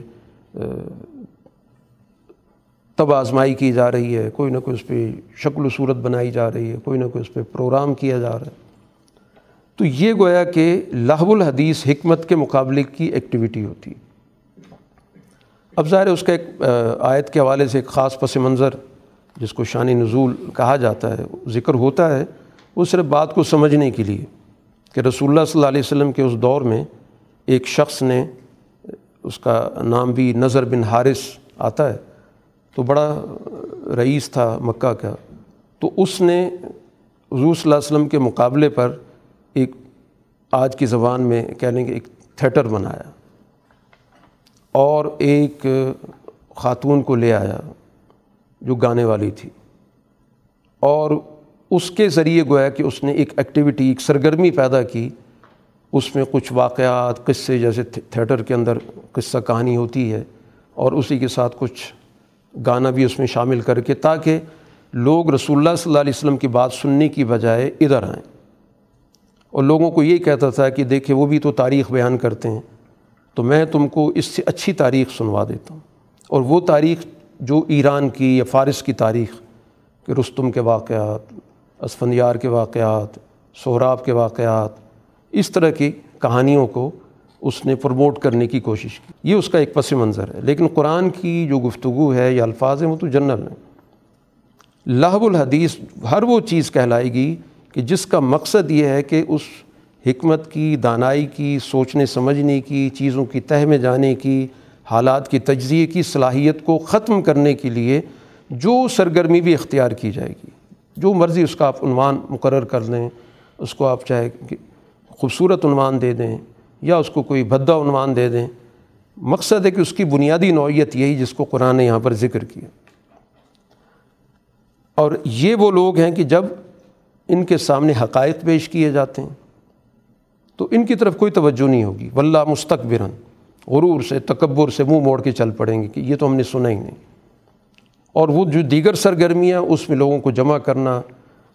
تب آزمائی کی جا رہی ہے، کوئی نہ کوئی اس پہ شکل و صورت بنائی جا رہی ہے، کوئی نہ کوئی اس پہ پروگرام کیا جا رہا ہے۔ تو یہ گویا کہ لہو الحدیث حکمت کے مقابلے کی ایکٹیویٹی ہوتی ہے۔ اب ظاہر اس کا ایک آیت کے حوالے سے ایک خاص پس منظر، جس کو شان نزول کہا جاتا ہے، ذکر ہوتا ہے، وہ صرف بات کو سمجھنے کے لیے کہ رسول اللہ صلی اللہ علیہ وسلم کے اس دور میں ایک شخص نے اس کا نام بھی نظر بن حارث آتا ہے۔ تو بڑا رئیس تھا مکہ کا، تو اس نے حضور صلی اللہ علیہ وسلم کے مقابلے پر ایک آج کی زبان میں کہہ لیں گے ایک تھیٹر بنایا اور ایک خاتون کو لے آیا جو گانے والی تھی۔ اور اس کے ذریعے گویا کہ اس نے ایک ایکٹیویٹی ایک سرگرمی پیدا کی۔ اس میں کچھ واقعات، قصے جیسے تھیٹر کے اندر قصہ کہانی ہوتی ہے اور اسی کے ساتھ کچھ گانا بھی اس میں شامل کر کے تاکہ لوگ رسول اللہ صلی اللہ علیہ وسلم کی بات سننے کی بجائے ادھر آئیں۔ اور لوگوں کو یہی کہتا تھا کہ دیکھیں وہ بھی تو تاریخ بیان کرتے ہیں۔ تو میں تم کو اس سے اچھی تاریخ سنوا دیتا ہوں۔ اور وہ تاریخ جو ایران کی یا فارس کی تاریخ، کہ رستم کے واقعات، اسفندیار کے واقعات، سہراب کے واقعات، اس طرح کی کہانیوں کو اس نے پروموٹ کرنے کی کوشش کی۔ یہ اس کا ایک پس منظر ہے۔ لیکن قرآن کی جو گفتگو ہے یا الفاظ ہیں وہ تو جنرل ہیں۔ لہب الحدیث ہر وہ چیز کہلائے گی کہ جس کا مقصد یہ ہے کہ اس حکمت کی، دانائی کی، سوچنے، سمجھنے کی، چیزوں کی تہ میں جانے کی، حالات کی تجزیے کی صلاحیت کو ختم کرنے کے لیے جو سرگرمی بھی اختیار کی جائے گی۔ جو مرضی اس کا آپ عنوان مقرر کر دیں اس کو آپ چاہے خوبصورت عنوان دے دیں۔ یا اس کو کوئی بھدا عنوان دے دیں۔ مقصد ہے کہ اس کی بنیادی نوعیت یہی جس کو قرآن نے یہاں پر ذکر کیا۔ اور یہ وہ لوگ ہیں کہ جب ان کے سامنے حقائق پیش کیے جاتے ہیں، تو ان کی طرف کوئی توجہ نہیں ہوگی۔ واللہ مستقبرن غرور سے، تکبر سے منہ موڑ کے چل پڑیں گے کہ یہ تو ہم نے سنا ہی نہیں۔ اور وہ جو دیگر سرگرمیاں اس میں لوگوں کو جمع کرنا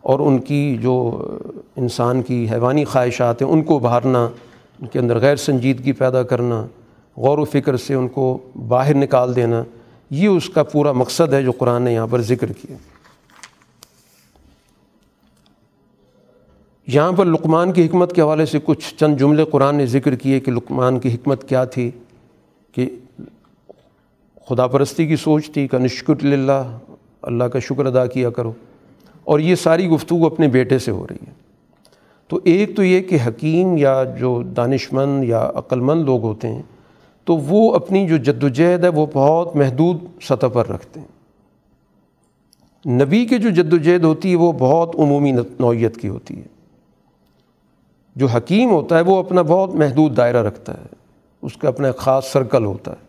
اور ان کی جو انسان کی حیوانی خواہشات ہیں، ان کو ابھارنا ان کے اندر غیر سنجیدگی پیدا کرنا، غور و فکر سے ان کو باہر نکال دینا، یہ اس کا پورا مقصد ہے جو قرآن نے یہاں پر ذکر کیا۔ یہاں پر لقمان کی حکمت کے حوالے سے کچھ چند جملے قرآن نے ذکر کیے کہ لقمان کی حکمت کیا تھی، کہ خدا پرستی کی سوچ تھی کہ نشکر اللہ اللہ کا شکر ادا کیا کرو۔ اور یہ ساری گفتگو اپنے بیٹے سے ہو رہی ہے۔ تو ایک تو یہ کہ حکیم یا جو دانش مند یا عقلمند لوگ ہوتے ہیں، تو وہ اپنی جو جد وجہد ہے، وہ بہت محدود سطح پر رکھتے ہیں۔ نبی کی جو جد وجہد ہوتی ہے، وہ بہت عمومی نوعیت کی ہوتی ہے۔ جو حکیم ہوتا ہے، وہ اپنا بہت محدود دائرہ رکھتا ہے۔ اس کا اپنا خاص سرکل ہوتا ہے۔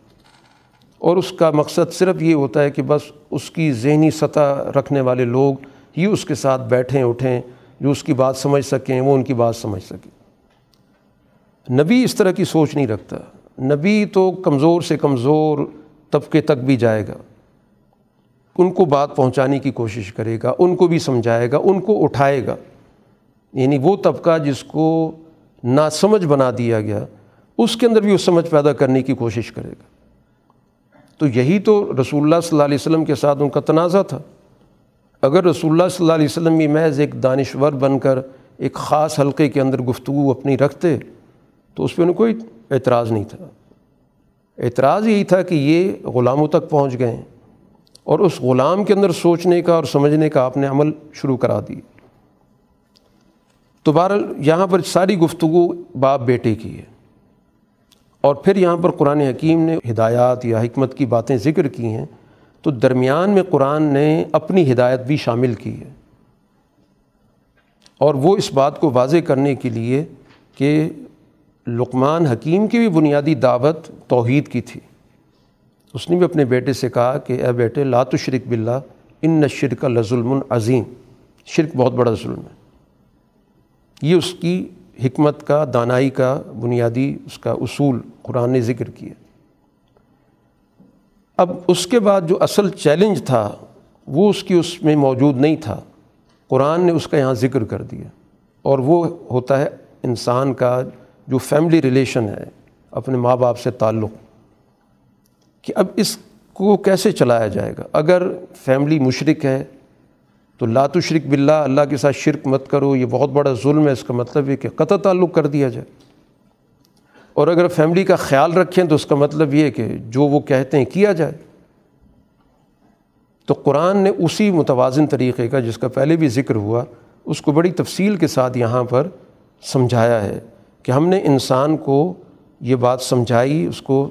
اور اس کا مقصد صرف یہ ہوتا ہے کہ بس اس کی ذہنی سطح رکھنے والے لوگ ہی اس کے ساتھ بیٹھیں، اٹھیں۔ جو اس کی بات سمجھ سکیں، وہ ان کی بات سمجھ سکیں۔ نبی اس طرح کی سوچ نہیں رکھتا۔ نبی تو کمزور سے کمزور طبقے تک بھی جائے گا۔ ان کو بات پہنچانے کی کوشش کرے گا، ان کو بھی سمجھائے گا، ان کو اٹھائے گا۔ یعنی وہ طبقہ جس کو ناسمجھ بنا دیا گیا، اس کے اندر بھی وہ سمجھ پیدا کرنے کی کوشش کرے گا۔ تو یہی تو رسول اللہ صلی اللہ علیہ وسلم کے ساتھ ان کا تنازع تھا۔ اگر رسول اللہ صلی اللہ علیہ وسلم بھی محض ایک دانشور بن کر ایک خاص حلقے کے اندر گفتگو اپنی رکھتے، تو اس پہ انہیں کوئی اعتراض نہیں تھا۔ اعتراض یہی تھا کہ یہ غلاموں تک پہنچ گئے ہیں اور اس غلام کے اندر سوچنے کا اور سمجھنے کا آپ نے عمل شروع کرا دی۔ تو بہرحال یہاں پر ساری گفتگو باپ بیٹے کی ہے۔ اور پھر یہاں پر قرآن حکیم نے ہدایات یا حکمت کی باتیں ذکر کی ہیں۔ تو درمیان میں قرآن نے اپنی ہدایت بھی شامل کی ہے۔ اور وہ اس بات کو واضح کرنے کے لیے کہ لقمان حکیم کی بھی بنیادی دعوت توحید کی تھی۔ اس نے بھی اپنے بیٹے سے کہا کہ اے بیٹے لات شرک بلّہ ان نشرک لظلم عظیم۔ شرک بہت بڑا ظلم ہے۔ یہ اس کی حکمت کا، دانائی کا، بنیادی اس کا اصول قرآن نے ذکر کیا۔ اب اس کے بعد جو اصل چیلنج تھا، وہ اس کی اس میں موجود نہیں تھا۔ قرآن نے اس کا یہاں ذکر کر دیا۔ اور وہ ہوتا ہے انسان کا جو فیملی ریلیشن ہے، اپنے ماں باپ سے تعلق، کہ اب اس کو کیسے چلایا جائے گا؟ اگر فیملی مشرق ہے تو لات شرک باللہ، اللہ کے ساتھ شرک مت کرو، یہ بہت بڑا ظلم ہے۔ اس کا مطلب یہ کہ قطع تعلق کر دیا جائے۔ اور اگر فیملی کا خیال رکھیں تو اس کا مطلب یہ کہ جو وہ کہتے ہیں کیا جائے۔ تو قرآن نے اسی متوازن طریقے کا جس کا پہلے بھی ذکر ہوا، اس کو بڑی تفصیل کے ساتھ یہاں پر سمجھایا ہے کہ ہم نے انسان کو یہ بات سمجھائی، اس کو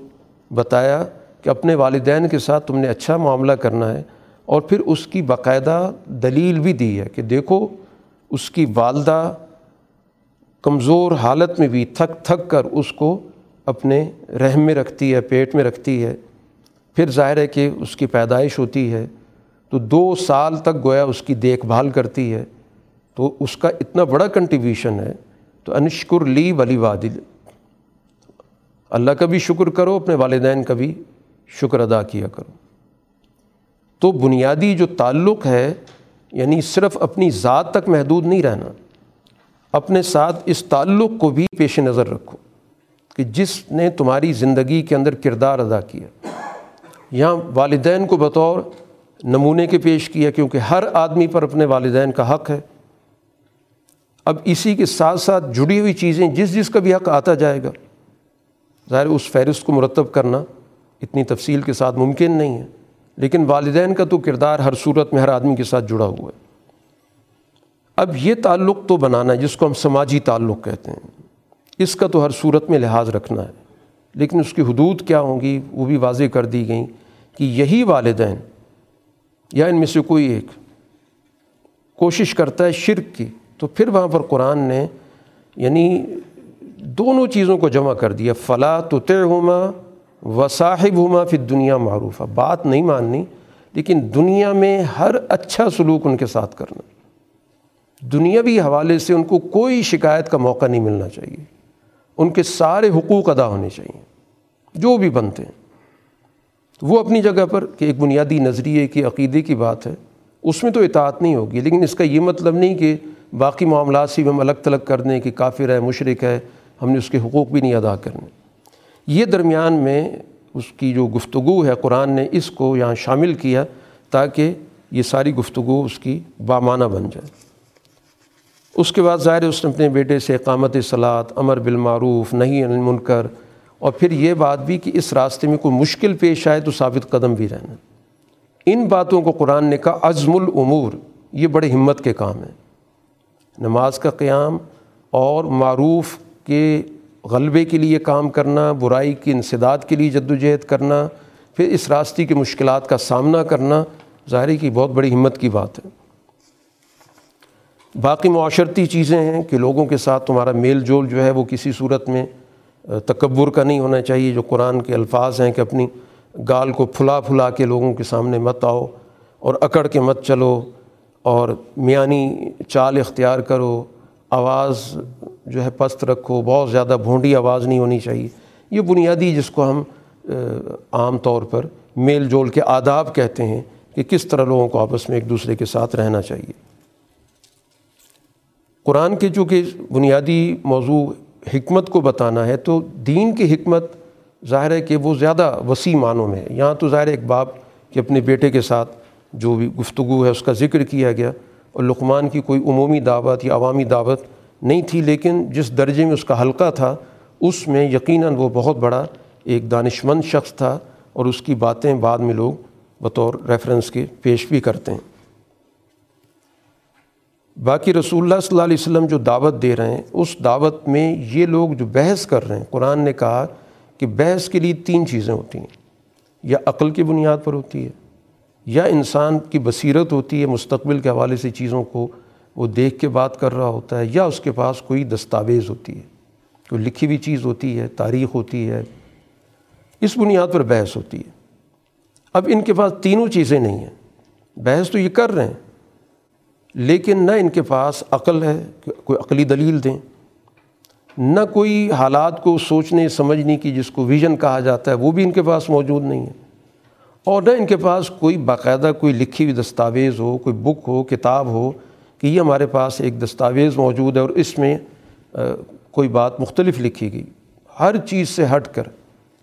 بتایا کہ اپنے والدین کے ساتھ تم نے اچھا معاملہ کرنا ہے اور پھر اس کی باقاعدہ دلیل بھی دی ہے کہ دیکھو، اس کی والدہ کمزور حالت میں بھی تھک تھک کر اس کو اپنے رحم میں رکھتی ہے، پیٹ میں رکھتی ہے۔ پھر ظاہر ہے کہ اس کی پیدائش ہوتی ہے۔ تو دو سال تک گویا اس کی دیکھ بھال کرتی ہے۔ تو اس کا اتنا بڑا کنٹریبیوشن ہے۔ تو انشکر لی ولی وادل اللہ کا بھی شکر کرو، اپنے والدین کا بھی شکر ادا کیا کرو۔ تو بنیادی جو تعلق ہے یعنی صرف اپنی ذات تک محدود نہیں رہنا اپنے ساتھ اس تعلق کو بھی پیش نظر رکھو کہ جس نے تمہاری زندگی کے اندر کردار ادا کیا۔ یہاں والدین کو بطور نمونے کے پیش کیا کیونکہ ہر آدمی پر اپنے والدین کا حق ہے۔ اب اسی کے ساتھ ساتھ جڑی ہوئی چیزیں جس جس کا بھی حق آتا جائے گا، ظاہر اس فہرست کو مرتب کرنا اتنی تفصیل کے ساتھ ممکن نہیں ہے، لیکن والدین کا تو کردار ہر صورت میں ہر آدمی کے ساتھ جڑا ہوا ہے۔ اب یہ تعلق تو بنانا ہے جس کو ہم سماجی تعلق کہتے ہیں۔ اس کا تو ہر صورت میں لحاظ رکھنا ہے۔ لیکن اس کی حدود کیا ہوں گی؟ وہ بھی واضح کر دی گئیں کہ یہی والدین یا ان میں سے کوئی ایک کوشش کرتا ہے شرک کی، تو پھر وہاں پر قرآن نے یعنی دونوں چیزوں کو جمع کر دیا۔ فلاں تو طے ہوما و صاحب ہوما پھر دنیا معروف ہے بات نہیں ماننی، لیکن دنیا میں ہر اچھا سلوک ان کے ساتھ کرنا۔ دنیاوی حوالے سے ان کو کوئی شکایت کا موقع نہیں ملنا چاہیے۔ ان کے سارے حقوق ادا ہونے چاہیے۔ جو بھی بنتے ہیں۔ وہ اپنی جگہ پر کہ ایک بنیادی نظریے کی، عقیدے کی بات ہے۔ اس میں تو اطاعت نہیں ہوگی، لیکن اس کا یہ مطلب نہیں کہ باقی معاملات سے بھی ہم الگ تلگ کر دیں کہ کافر ہے مشرق ہے، ہم نے اس کے حقوق بھی نہیں ادا کرنے۔ یہ درمیان میں اس کی جو گفتگو ہے، قرآن نے اس کو یہاں شامل کیا تاکہ یہ ساری گفتگو اس کی بامانہ بن جائے۔ اس کے بعد ظاہر اس نے اپنے بیٹے سے اقامت صلاحت امر بالمعروف نہیں المنکر، اور پھر یہ بات بھی کہ اس راستے میں کوئی مشکل پیش آئے تو ثابت قدم بھی رہنا۔ ان باتوں کو قرآن نے کہا، عزم العمور یہ بڑے ہمت کے کام ہیں۔ نماز کا قیام اور معروف کے غلبے کے لیے کام کرنا، برائی کی انسداد کے لیے جد و جہد کرنا، پھر اس راستے کی مشکلات کا سامنا کرنا، ظاہر کی بہت بڑی ہمت کی بات ہے۔ باقی معاشرتی چیزیں ہیں کہ لوگوں کے ساتھ تمہارا میل جول جو ہے وہ کسی صورت میں تکبر کا نہیں ہونا چاہیے، جو قرآن کے الفاظ ہیں کہ اپنی گال کو پھلا پھلا کے لوگوں کے سامنے مت آؤ اور اکڑ کے مت چلو اور میانی چال اختیار کرو، آواز جو ہے پست رکھو، بہت زیادہ بھونڈی آواز نہیں ہونی چاہیے۔ یہ بنیادی جس کو ہم عام طور پر میل جول کے آداب کہتے ہیں کہ کس طرح لوگوں کو آپس میں ایک دوسرے کے ساتھ رہنا چاہیے۔ قرآن کے چونکہ بنیادی موضوع حکمت کو بتانا ہے، تو دین کی حکمت ظاہر ہے کہ وہ زیادہ وسیع معنوں میں ہے۔ یہاں تو ظاہر ایک باپ کہ اپنے بیٹے کے ساتھ جو بھی گفتگو ہے، اس کا ذکر کیا گیا اور لقمان کی کوئی عمومی دعوت یا عوامی دعوت نہیں تھی، لیکن جس درجے میں اس کا حلقہ تھا، اس میں یقیناً وہ بہت بڑا ایک دانش مند شخص تھا اور اس کی باتیں بعد میں لوگ بطور ریفرنس کے پیش بھی کرتے ہیں۔ باقی رسول اللہ صلی اللہ علیہ وسلم جو دعوت دے رہے ہیں، اس دعوت میں یہ لوگ جو بحث کر رہے ہیں، قرآن نے کہا کہ بحث کے لیے تین چیزیں ہوتی ہیں۔ یا عقل کی بنیاد پر ہوتی ہے، یا انسان کی بصیرت ہوتی ہے، مستقبل کے حوالے سے چیزوں کو وہ دیکھ کے بات کر رہا ہوتا ہے، یا اس کے پاس کوئی دستاویز ہوتی ہے، کوئی لکھی ہوئی چیز ہوتی ہے، تاریخ ہوتی ہے۔ اس بنیاد پر بحث ہوتی ہے۔ اب ان کے پاس تینوں چیزیں نہیں ہیں۔ بحث تو یہ کر رہے ہیں۔ لیکن نہ ان کے پاس عقل ہے، کوئی عقلی دلیل دیں۔ نہ کوئی حالات کو سوچنے، سمجھنے کی، جس کو ویژن کہا جاتا ہے، وہ بھی ان کے پاس موجود نہیں ہے۔ اور نہ ان کے پاس کوئی باقاعدہ کوئی لکھی ہوئی دستاویز ہو، کوئی بک ہو، کتاب ہو کہ یہ ہمارے پاس ایک دستاویز موجود ہے اور اس میں کوئی بات مختلف لکھی گئی۔ ہر چیز سے ہٹ کر،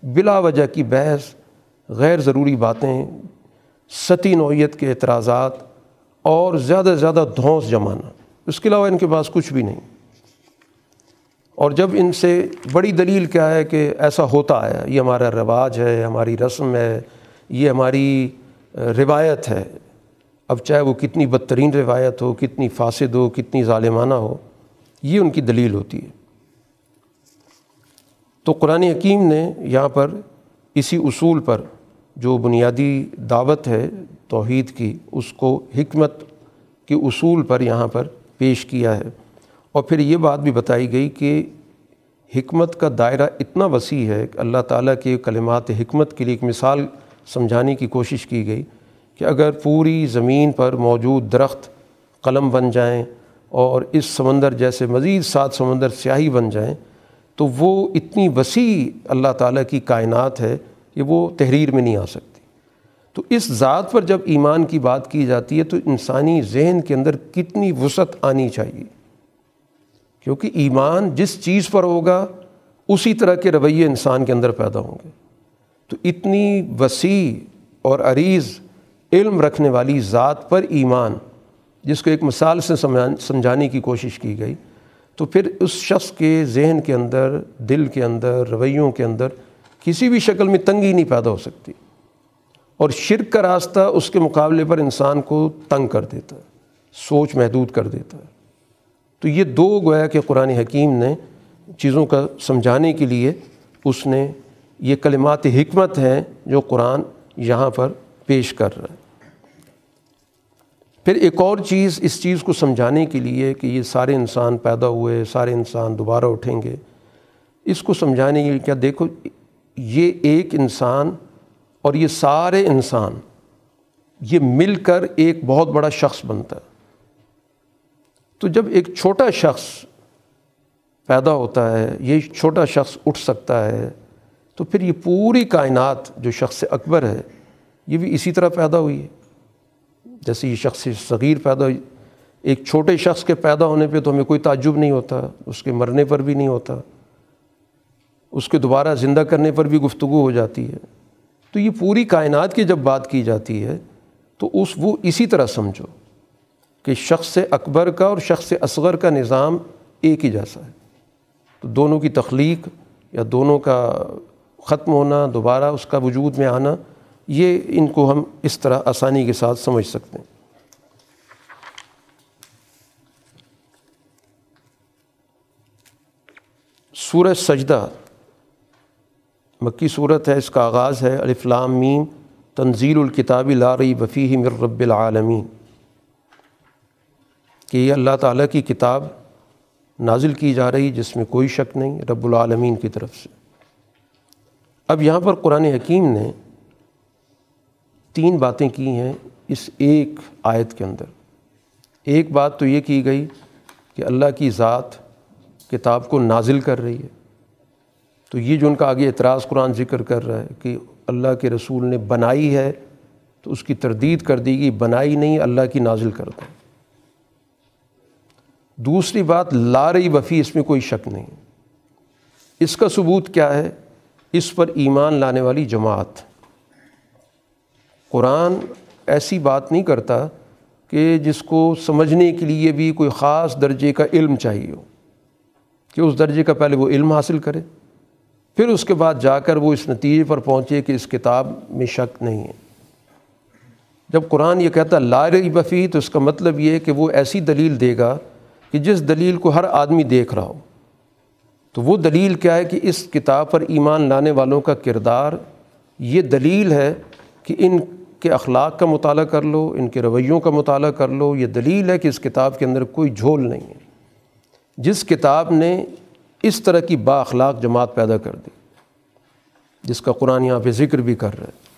بلا وجہ کی بحث، غیر ضروری باتیں، ستی نوعیت کے اعتراضات اور زیادہ سے زیادہ دھونس جمانا۔ اس کے علاوہ ان کے پاس کچھ بھی نہیں۔ اور جب ان سے بڑی دلیل کیا ہے کہ ایسا ہوتا ہے، یہ ہمارا رواج ہے ہماری رسم ہے، یہ ہماری روایت ہے، اب چاہے وہ کتنی بدترین روایت ہو، کتنی فاسد ہو، کتنی ظالمانہ ہو، یہ ان کی دلیل ہوتی ہے۔ تو قرآن حکیم نے یہاں پر اسی اصول پر جو بنیادی دعوت ہے توحید کی، اس کو حکمت کے اصول پر یہاں پر پیش کیا ہے۔ اور پھر یہ بات بھی بتائی گئی کہ حکمت کا دائرہ اتنا وسیع ہے کہ اللہ تعالیٰ کے کلمات حکمت کے لیے ایک مثال سمجھانے کی کوشش کی گئی کہ اگر پوری زمین پر موجود درخت قلم بن جائیں اور اس سمندر جیسے مزید سات سمندر سیاہی بن جائیں، تو وہ اتنی وسیع اللہ تعالیٰ کی کائنات ہے کہ وہ تحریر میں نہیں آ سکتی۔ تو اس ذات پر جب ایمان کی بات کی جاتی ہے تو انسانی ذہن کے اندر کتنی وسعت آنی چاہیے۔ کیونکہ ایمان جس چیز پر ہوگا، اسی طرح کے رویے انسان کے اندر پیدا ہوں گے۔ تو اتنی وسیع اور عریض علم رکھنے والی ذات پر ایمان، جس کو ایک مثال سے سمجھانے کی کوشش کی گئی، تو پھر اس شخص کے ذہن کے اندر، دل کے اندر، رویوں کے اندر کسی بھی شکل میں تنگی نہیں پیدا ہو سکتی۔ اور شرک کا راستہ اس کے مقابلے پر انسان کو تنگ کر دیتا ہے، سوچ محدود کر دیتا ہے۔ تو یہ دو گویا کہ قرآن حکیم نے چیزوں کا سمجھانے کے لیے اس نے یہ کلمات حکمت ہیں جو قرآن یہاں پر پیش کر رہا ہے۔ پھر ایک اور چیز اس چیز کو سمجھانے کے لیے کہ یہ سارے انسان پیدا ہوئے، سارے انسان دوبارہ اٹھیں گے، اس کو سمجھانے کے لیے کیا دیکھو، یہ ایک انسان اور یہ سارے انسان، یہ مل کر ایک بہت بڑا شخص بنتا ہے۔ تو جب ایک چھوٹا شخص پیدا ہوتا ہے، یہ چھوٹا شخص اٹھ سکتا ہے، تو پھر یہ پوری کائنات جو شخص اکبر ہے، یہ بھی اسی طرح پیدا ہوئی ہے۔ جیسے یہ شخص صغیر پیدا ہوئی، ایک چھوٹے شخص کے پیدا ہونے پہ تو ہمیں کوئی تعجب نہیں ہوتا، اس کے مرنے پر بھی نہیں ہوتا۔ اس کے دوبارہ زندہ کرنے پر بھی گفتگو ہو جاتی ہے۔ تو یہ پوری کائنات کی جب بات کی جاتی ہے، تو اس وہ اسی طرح سمجھو کہ شخص اکبر کا اور شخص اصغر کا نظام ایک ہی جیسا ہے۔ تو دونوں کی تخلیق یا دونوں کا ختم ہونا، دوبارہ اس کا وجود میں آنا، یہ ان کو ہم اس طرح آسانی کے ساتھ سمجھ سکتے ہیں۔ سورج سجدہ مکی صورت ہے، اس کا آغاز ہے الفلام میم، تنزیل الکتابی لاری وفی مر رب العالمین۔ کہ یہ اللہ تعالیٰ کی کتاب نازل کی جا رہی، جس میں کوئی شک نہیں، رب العالمین کی طرف سے۔ اب یہاں پر قرآن حکیم نے تین باتیں کی ہیں اس ایک آیت کے اندر۔ ایک بات تو یہ کی گئی کہ اللہ کی ذات کتاب کو نازل کر رہی ہے۔ تو یہ جو ان کا آگے اعتراض قرآن ذکر کر رہا ہے کہ اللہ کے رسول نے بنائی ہے، تو اس کی تردید کر دی گئی، بنائی نہیں، اللہ کی نازل کرتا دوسری بات لارئی وفی، اس میں کوئی شک نہیں۔ اس کا ثبوت کیا ہے؟ اس پر ایمان لانے والی جماعت۔ قرآن ایسی بات نہیں کرتا کہ جس کو سمجھنے کے لیے بھی کوئی خاص درجے کا علم چاہیے ہو، کہ اس درجے کا پہلے وہ علم حاصل کرے۔ پھر اس کے بعد جا کر وہ اس نتیجے پر پہنچے کہ اس کتاب میں شک نہیں ہے۔ جب قرآن یہ کہتا لارئی بفی تو اس کا مطلب یہ کہ وہ ایسی دلیل دے گا کہ جس دلیل کو ہر آدمی دیکھ رہا ہو۔ تو وہ دلیل کیا ہے کہ اس کتاب پر ایمان لانے والوں کا کردار یہ دلیل ہے کہ ان کے اخلاق کا مطالعہ کر لو، ان کے رویوں کا مطالعہ کر لو۔ یہ دلیل ہے کہ اس کتاب کے اندر کوئی جھول نہیں ہے۔ جس کتاب نے اس طرح کی با اخلاق جماعت پیدا کر دی، جس کا قرآن یہاں پہ ذکر بھی کر رہا ہے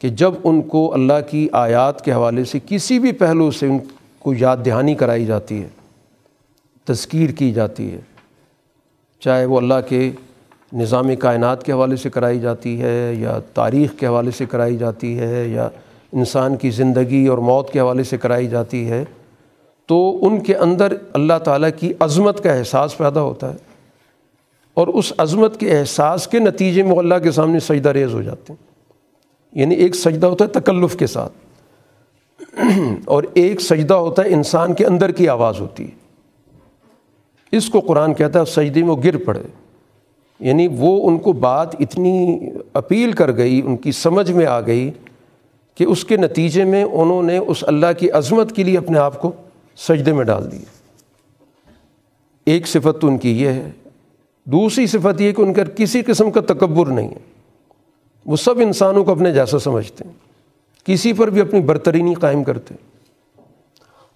کہ جب ان کو اللہ کی آیات کے حوالے سے کسی بھی پہلو سے ان کو یاد دہانی کرائی جاتی ہے، تذکیر کی جاتی ہے، چاہے وہ اللہ کے نظام کائنات کے حوالے سے کرائی جاتی ہے یا تاریخ کے حوالے سے کرائی جاتی ہے یا انسان کی زندگی اور موت کے حوالے سے کرائی جاتی ہے تو ان کے اندر اللہ تعالیٰ کی عظمت کا احساس پیدا ہوتا ہے اور اس عظمت کے احساس کے نتیجے میں اللہ کے سامنے سجدہ ریز ہو جاتے ہیں۔ یعنی ایک سجدہ ہوتا ہے تکلف کے ساتھ۔ اور ایک سجدہ ہوتا ہے انسان کے اندر کی آواز ہوتی ہے۔ اس کو قرآن کہتا ہے، سجدے میں وہ گر پڑے۔ یعنی وہ ان کو بات اتنی اپیل کر گئی، ان کی سمجھ میں آ گئی کہ اس کے نتیجے میں انہوں نے اس اللہ کی عظمت کے لیے اپنے آپ کو سجدے میں ڈال دیے۔ ایک صفت تو ان کی یہ ہے۔ دوسری صفت یہ کہ ان کا کسی قسم کا تکبر نہیں ہے۔ وہ سب انسانوں کو اپنے جیسا سمجھتے ہیں۔ کسی پر بھی اپنی برتری نہیں قائم کرتے۔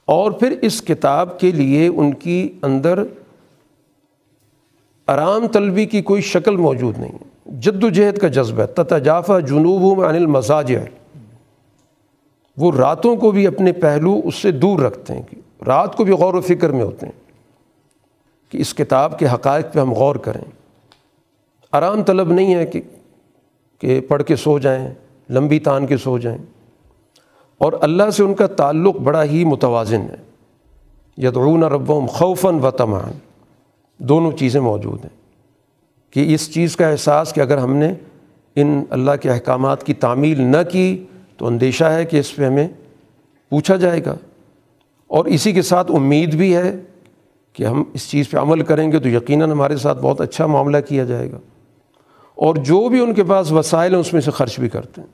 اور پھر اس کتاب کے لیے ان کی اندر آرام طلبی کی کوئی شکل موجود نہیں جد و جہد کا جذبہ ہے۔ تتجافہ جنوب میں انل مزاج وہ راتوں کو بھی اپنے پہلو اس سے دور رکھتے ہیں کہ رات کو بھی غور و فکر میں ہوتے ہیں کہ اس کتاب کے حقائق پہ ہم غور کریں۔ آرام طلب نہیں ہے کہ کہ پڑھ کے سو جائیں، لمبی تان کے سو جائیں۔ اور اللہ سے ان کا تعلق بڑا ہی متوازن ہے۔ یدعون ربهم خوفاً و تمان دونوں چیزیں موجود ہیں۔ کہ اس چیز کا احساس کہ اگر ہم نے ان اللہ کے احکامات کی تعمیل نہ کی تو اندیشہ ہے کہ اس پہ ہمیں پوچھا جائے گا۔ اور اسی کے ساتھ امید بھی ہے کہ ہم اس چیز پہ عمل کریں گے تو یقیناً ہمارے ساتھ بہت اچھا معاملہ کیا جائے گا۔ اور جو بھی ان کے پاس وسائل ہیں، اس میں سے خرچ بھی کرتے ہیں۔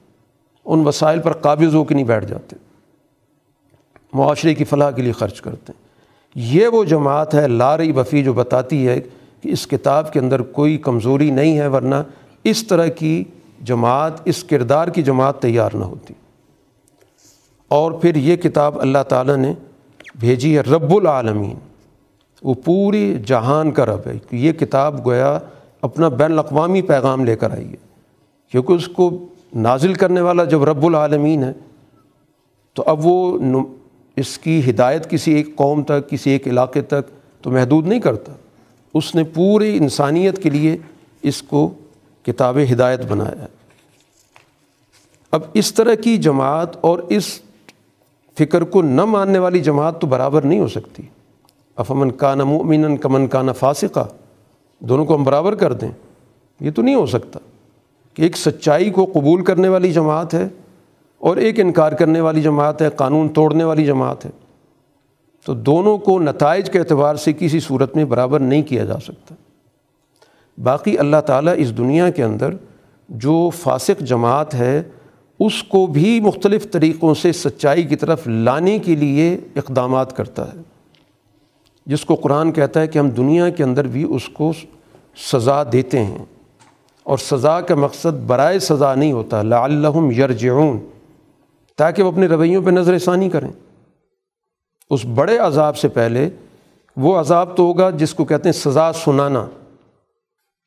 ان وسائل پر قابض ہو کے نہیں بیٹھ جاتے۔ معاشرے کی فلاح کے لیے خرچ کرتے ہیں۔ یہ وہ جماعت ہے لاری بفی جو بتاتی ہے کہ اس کتاب کے اندر کوئی کمزوری نہیں ہے، ورنہ اس طرح کی جماعت، اس کردار کی جماعت تیار نہ ہوتی۔ اور پھر یہ کتاب اللہ تعالیٰ نے بھیجی ہے، رب العالمین۔ وہ پوری جہان کا رب ہے۔ یہ کتاب گویا اپنا بین الاقوامی پیغام لے کر آئی ہے۔ کیونکہ اس کو نازل کرنے والا جب رب العالمین ہے، تو اب وہ اس کی ہدایت کسی ایک قوم تک، کسی ایک علاقے تک تو محدود نہیں کرتا۔ اس نے پوری انسانیت کے لیے اس کو کتاب ہدایت بنایا۔ ہے اب اس طرح کی جماعت اور اس فکر کو نہ ماننے والی جماعت تو برابر نہیں ہو سکتی۔ افمن کا مؤمن کمن کا فاسقہ دونوں کو ہم برابر کر دیں۔ یہ تو نہیں ہو سکتا۔ کہ ایک سچائی کو قبول کرنے والی جماعت ہے اور ایک انکار کرنے والی جماعت ہے، قانون توڑنے والی جماعت ہے۔ تو دونوں کو نتائج کے اعتبار سے کسی صورت میں برابر نہیں کیا جا سکتا۔ باقی اللہ تعالیٰ اس دنیا کے اندر جو فاسق جماعت ہے اس کو بھی مختلف طریقوں سے سچائی کی طرف لانے کے لیے اقدامات کرتا ہے۔ جس کو قرآن کہتا ہے کہ ہم دنیا کے اندر بھی اس کو سزا دیتے ہیں۔ اور سزا کا مقصد برائے سزا نہیں ہوتا، لعلہم یرجعون، تاکہ وہ اپنے رویوں پہ نظر ثانی کریں۔ اس بڑے عذاب سے پہلے وہ عذاب تو ہوگا جس کو کہتے ہیں سزا سنانا۔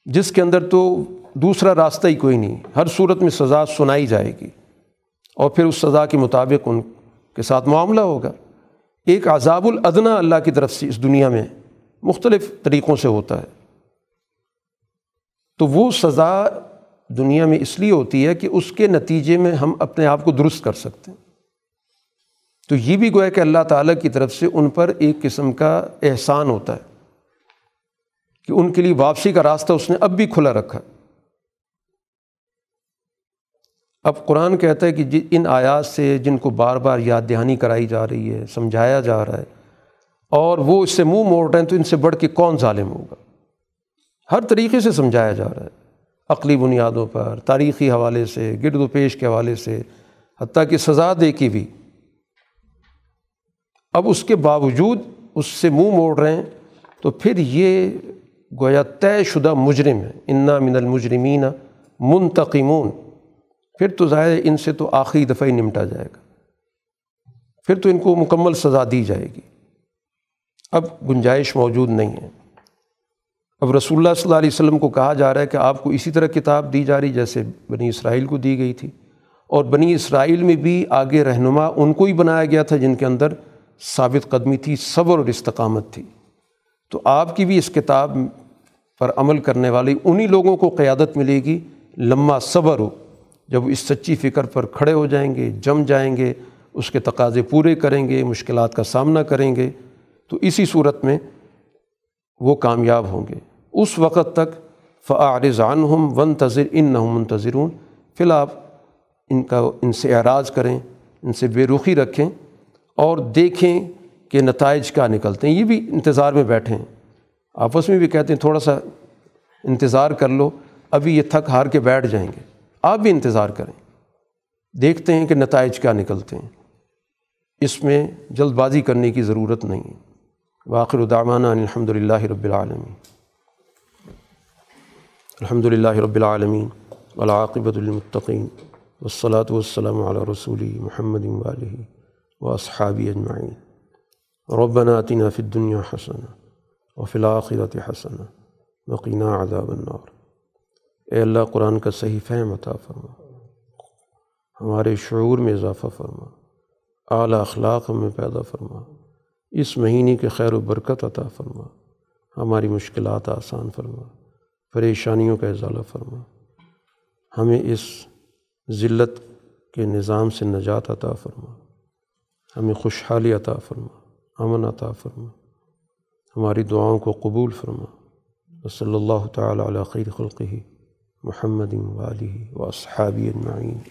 جس کے اندر تو دوسرا راستہ ہی کوئی نہیں، ہر صورت میں سزا سنائی جائے گی۔ اور پھر اس سزا کے مطابق ان کے ساتھ معاملہ ہوگا۔ ایک عذاب الادنا اللہ کی طرف سے اس دنیا میں مختلف طریقوں سے ہوتا ہے۔ تو وہ سزا دنیا میں اس لیے ہوتی ہے کہ اس کے نتیجے میں ہم اپنے آپ کو درست کر سکتے ہیں۔ تو یہ بھی گویا کہ اللہ تعالیٰ کی طرف سے ان پر ایک قسم کا احسان ہوتا ہے کہ ان کے لیے واپسی کا راستہ اس نے اب بھی کھلا رکھا۔ اب قرآن کہتا ہے کہ جی ان آیات سے جن کو بار بار یاد دہانی کرائی جا رہی ہے، سمجھایا جا رہا ہے، اور وہ اس سے منہ موڑ رہے ہیں، تو ان سے بڑھ کے کون ظالم ہوگا؟ ہر طریقے سے سمجھایا جا رہا ہے۔ عقلی بنیادوں پر، تاریخی حوالے سے، گرد و پیش کے حوالے سے، حتیٰ کہ سزا دے کی بھی۔ اب اس کے باوجود اس سے منہ موڑ رہے ہیں، تو پھر یہ گویا طے شدہ مجرم ہے۔ انا من المجرمین منتقمون۔ پھر تو ظاہر ان سے تو آخری دفعہ ہی نمٹا جائے گا۔ پھر تو ان کو مکمل سزا دی جائے گی۔ اب گنجائش موجود نہیں ہے۔ اب رسول اللہ صلی اللہ علیہ وسلم کو کہا جا رہا ہے کہ آپ کو اسی طرح کتاب دی جا رہی جیسے بنی اسرائیل کو دی گئی تھی۔ اور بنی اسرائیل میں بھی آگے رہنما ان کو ہی بنایا گیا تھا جن کے اندر ثابت قدمی تھی، صبر اور استقامت تھی۔ تو آپ کی بھی اس کتاب پر عمل کرنے والی انہی لوگوں کو قیادت ملے گی۔ لمحہ صبر ہو جب اس سچی فکر پر کھڑے ہو جائیں گے، جم جائیں گے، اس کے تقاضے پورے کریں گے، مشکلات کا سامنا کریں گے، تو اسی صورت میں وہ کامیاب ہوں گے۔ اس وقت تک فعارضان ہم ون تذر ان نہ منتظرون۔ فی الحال ان کا، ان سے اعراض کریں، ان سے بے رخی رکھیں اور دیکھیں کہ نتائج کیا نکلتے ہیں۔ یہ بھی انتظار میں بیٹھیں۔ آپس میں بھی کہتے ہیں تھوڑا سا انتظار کر لو، ابھی یہ تھک ہار کے بیٹھ جائیں گے۔ آپ بھی انتظار کریں۔ دیکھتے ہیں کہ نتائج کیا نکلتے ہیں۔ اس میں جلد بازی کرنے کی ضرورت نہیں ہے۔ واخر الدامانہ الحمد للہ رب العالمین۔ الحمد للہ رب العالمین ولاقبۃ المطقین والصلاة والسلام على رسول محمد وآله وأصحابه أجمعين ربنا آتنا في الدنيا حسنة وفي الآخرة حسنة وقنا عذاب النار۔ اے اللہ قرآن کا صحیح فہم عطا فرما۔ ہمارے شعور میں اضافہ فرما۔ اعلیٰ اخلاق میں پیدا فرما۔ اس مہینے کے خیر و برکت عطا فرما۔ ہماری مشکلات آسان فرما۔ پریشانیوں کا ازالہ فرما۔ ہمیں اس ذلت کے نظام سے نجات عطا فرما۔ ہمیں خوشحالی عطا فرما۔ امن عطا فرما۔ ہماری دعاؤں کو قبول فرما۔ صلی اللہ تعالیٰ علیہ خیر خلقہ۔ محمد والی و اصحابی اجمعین۔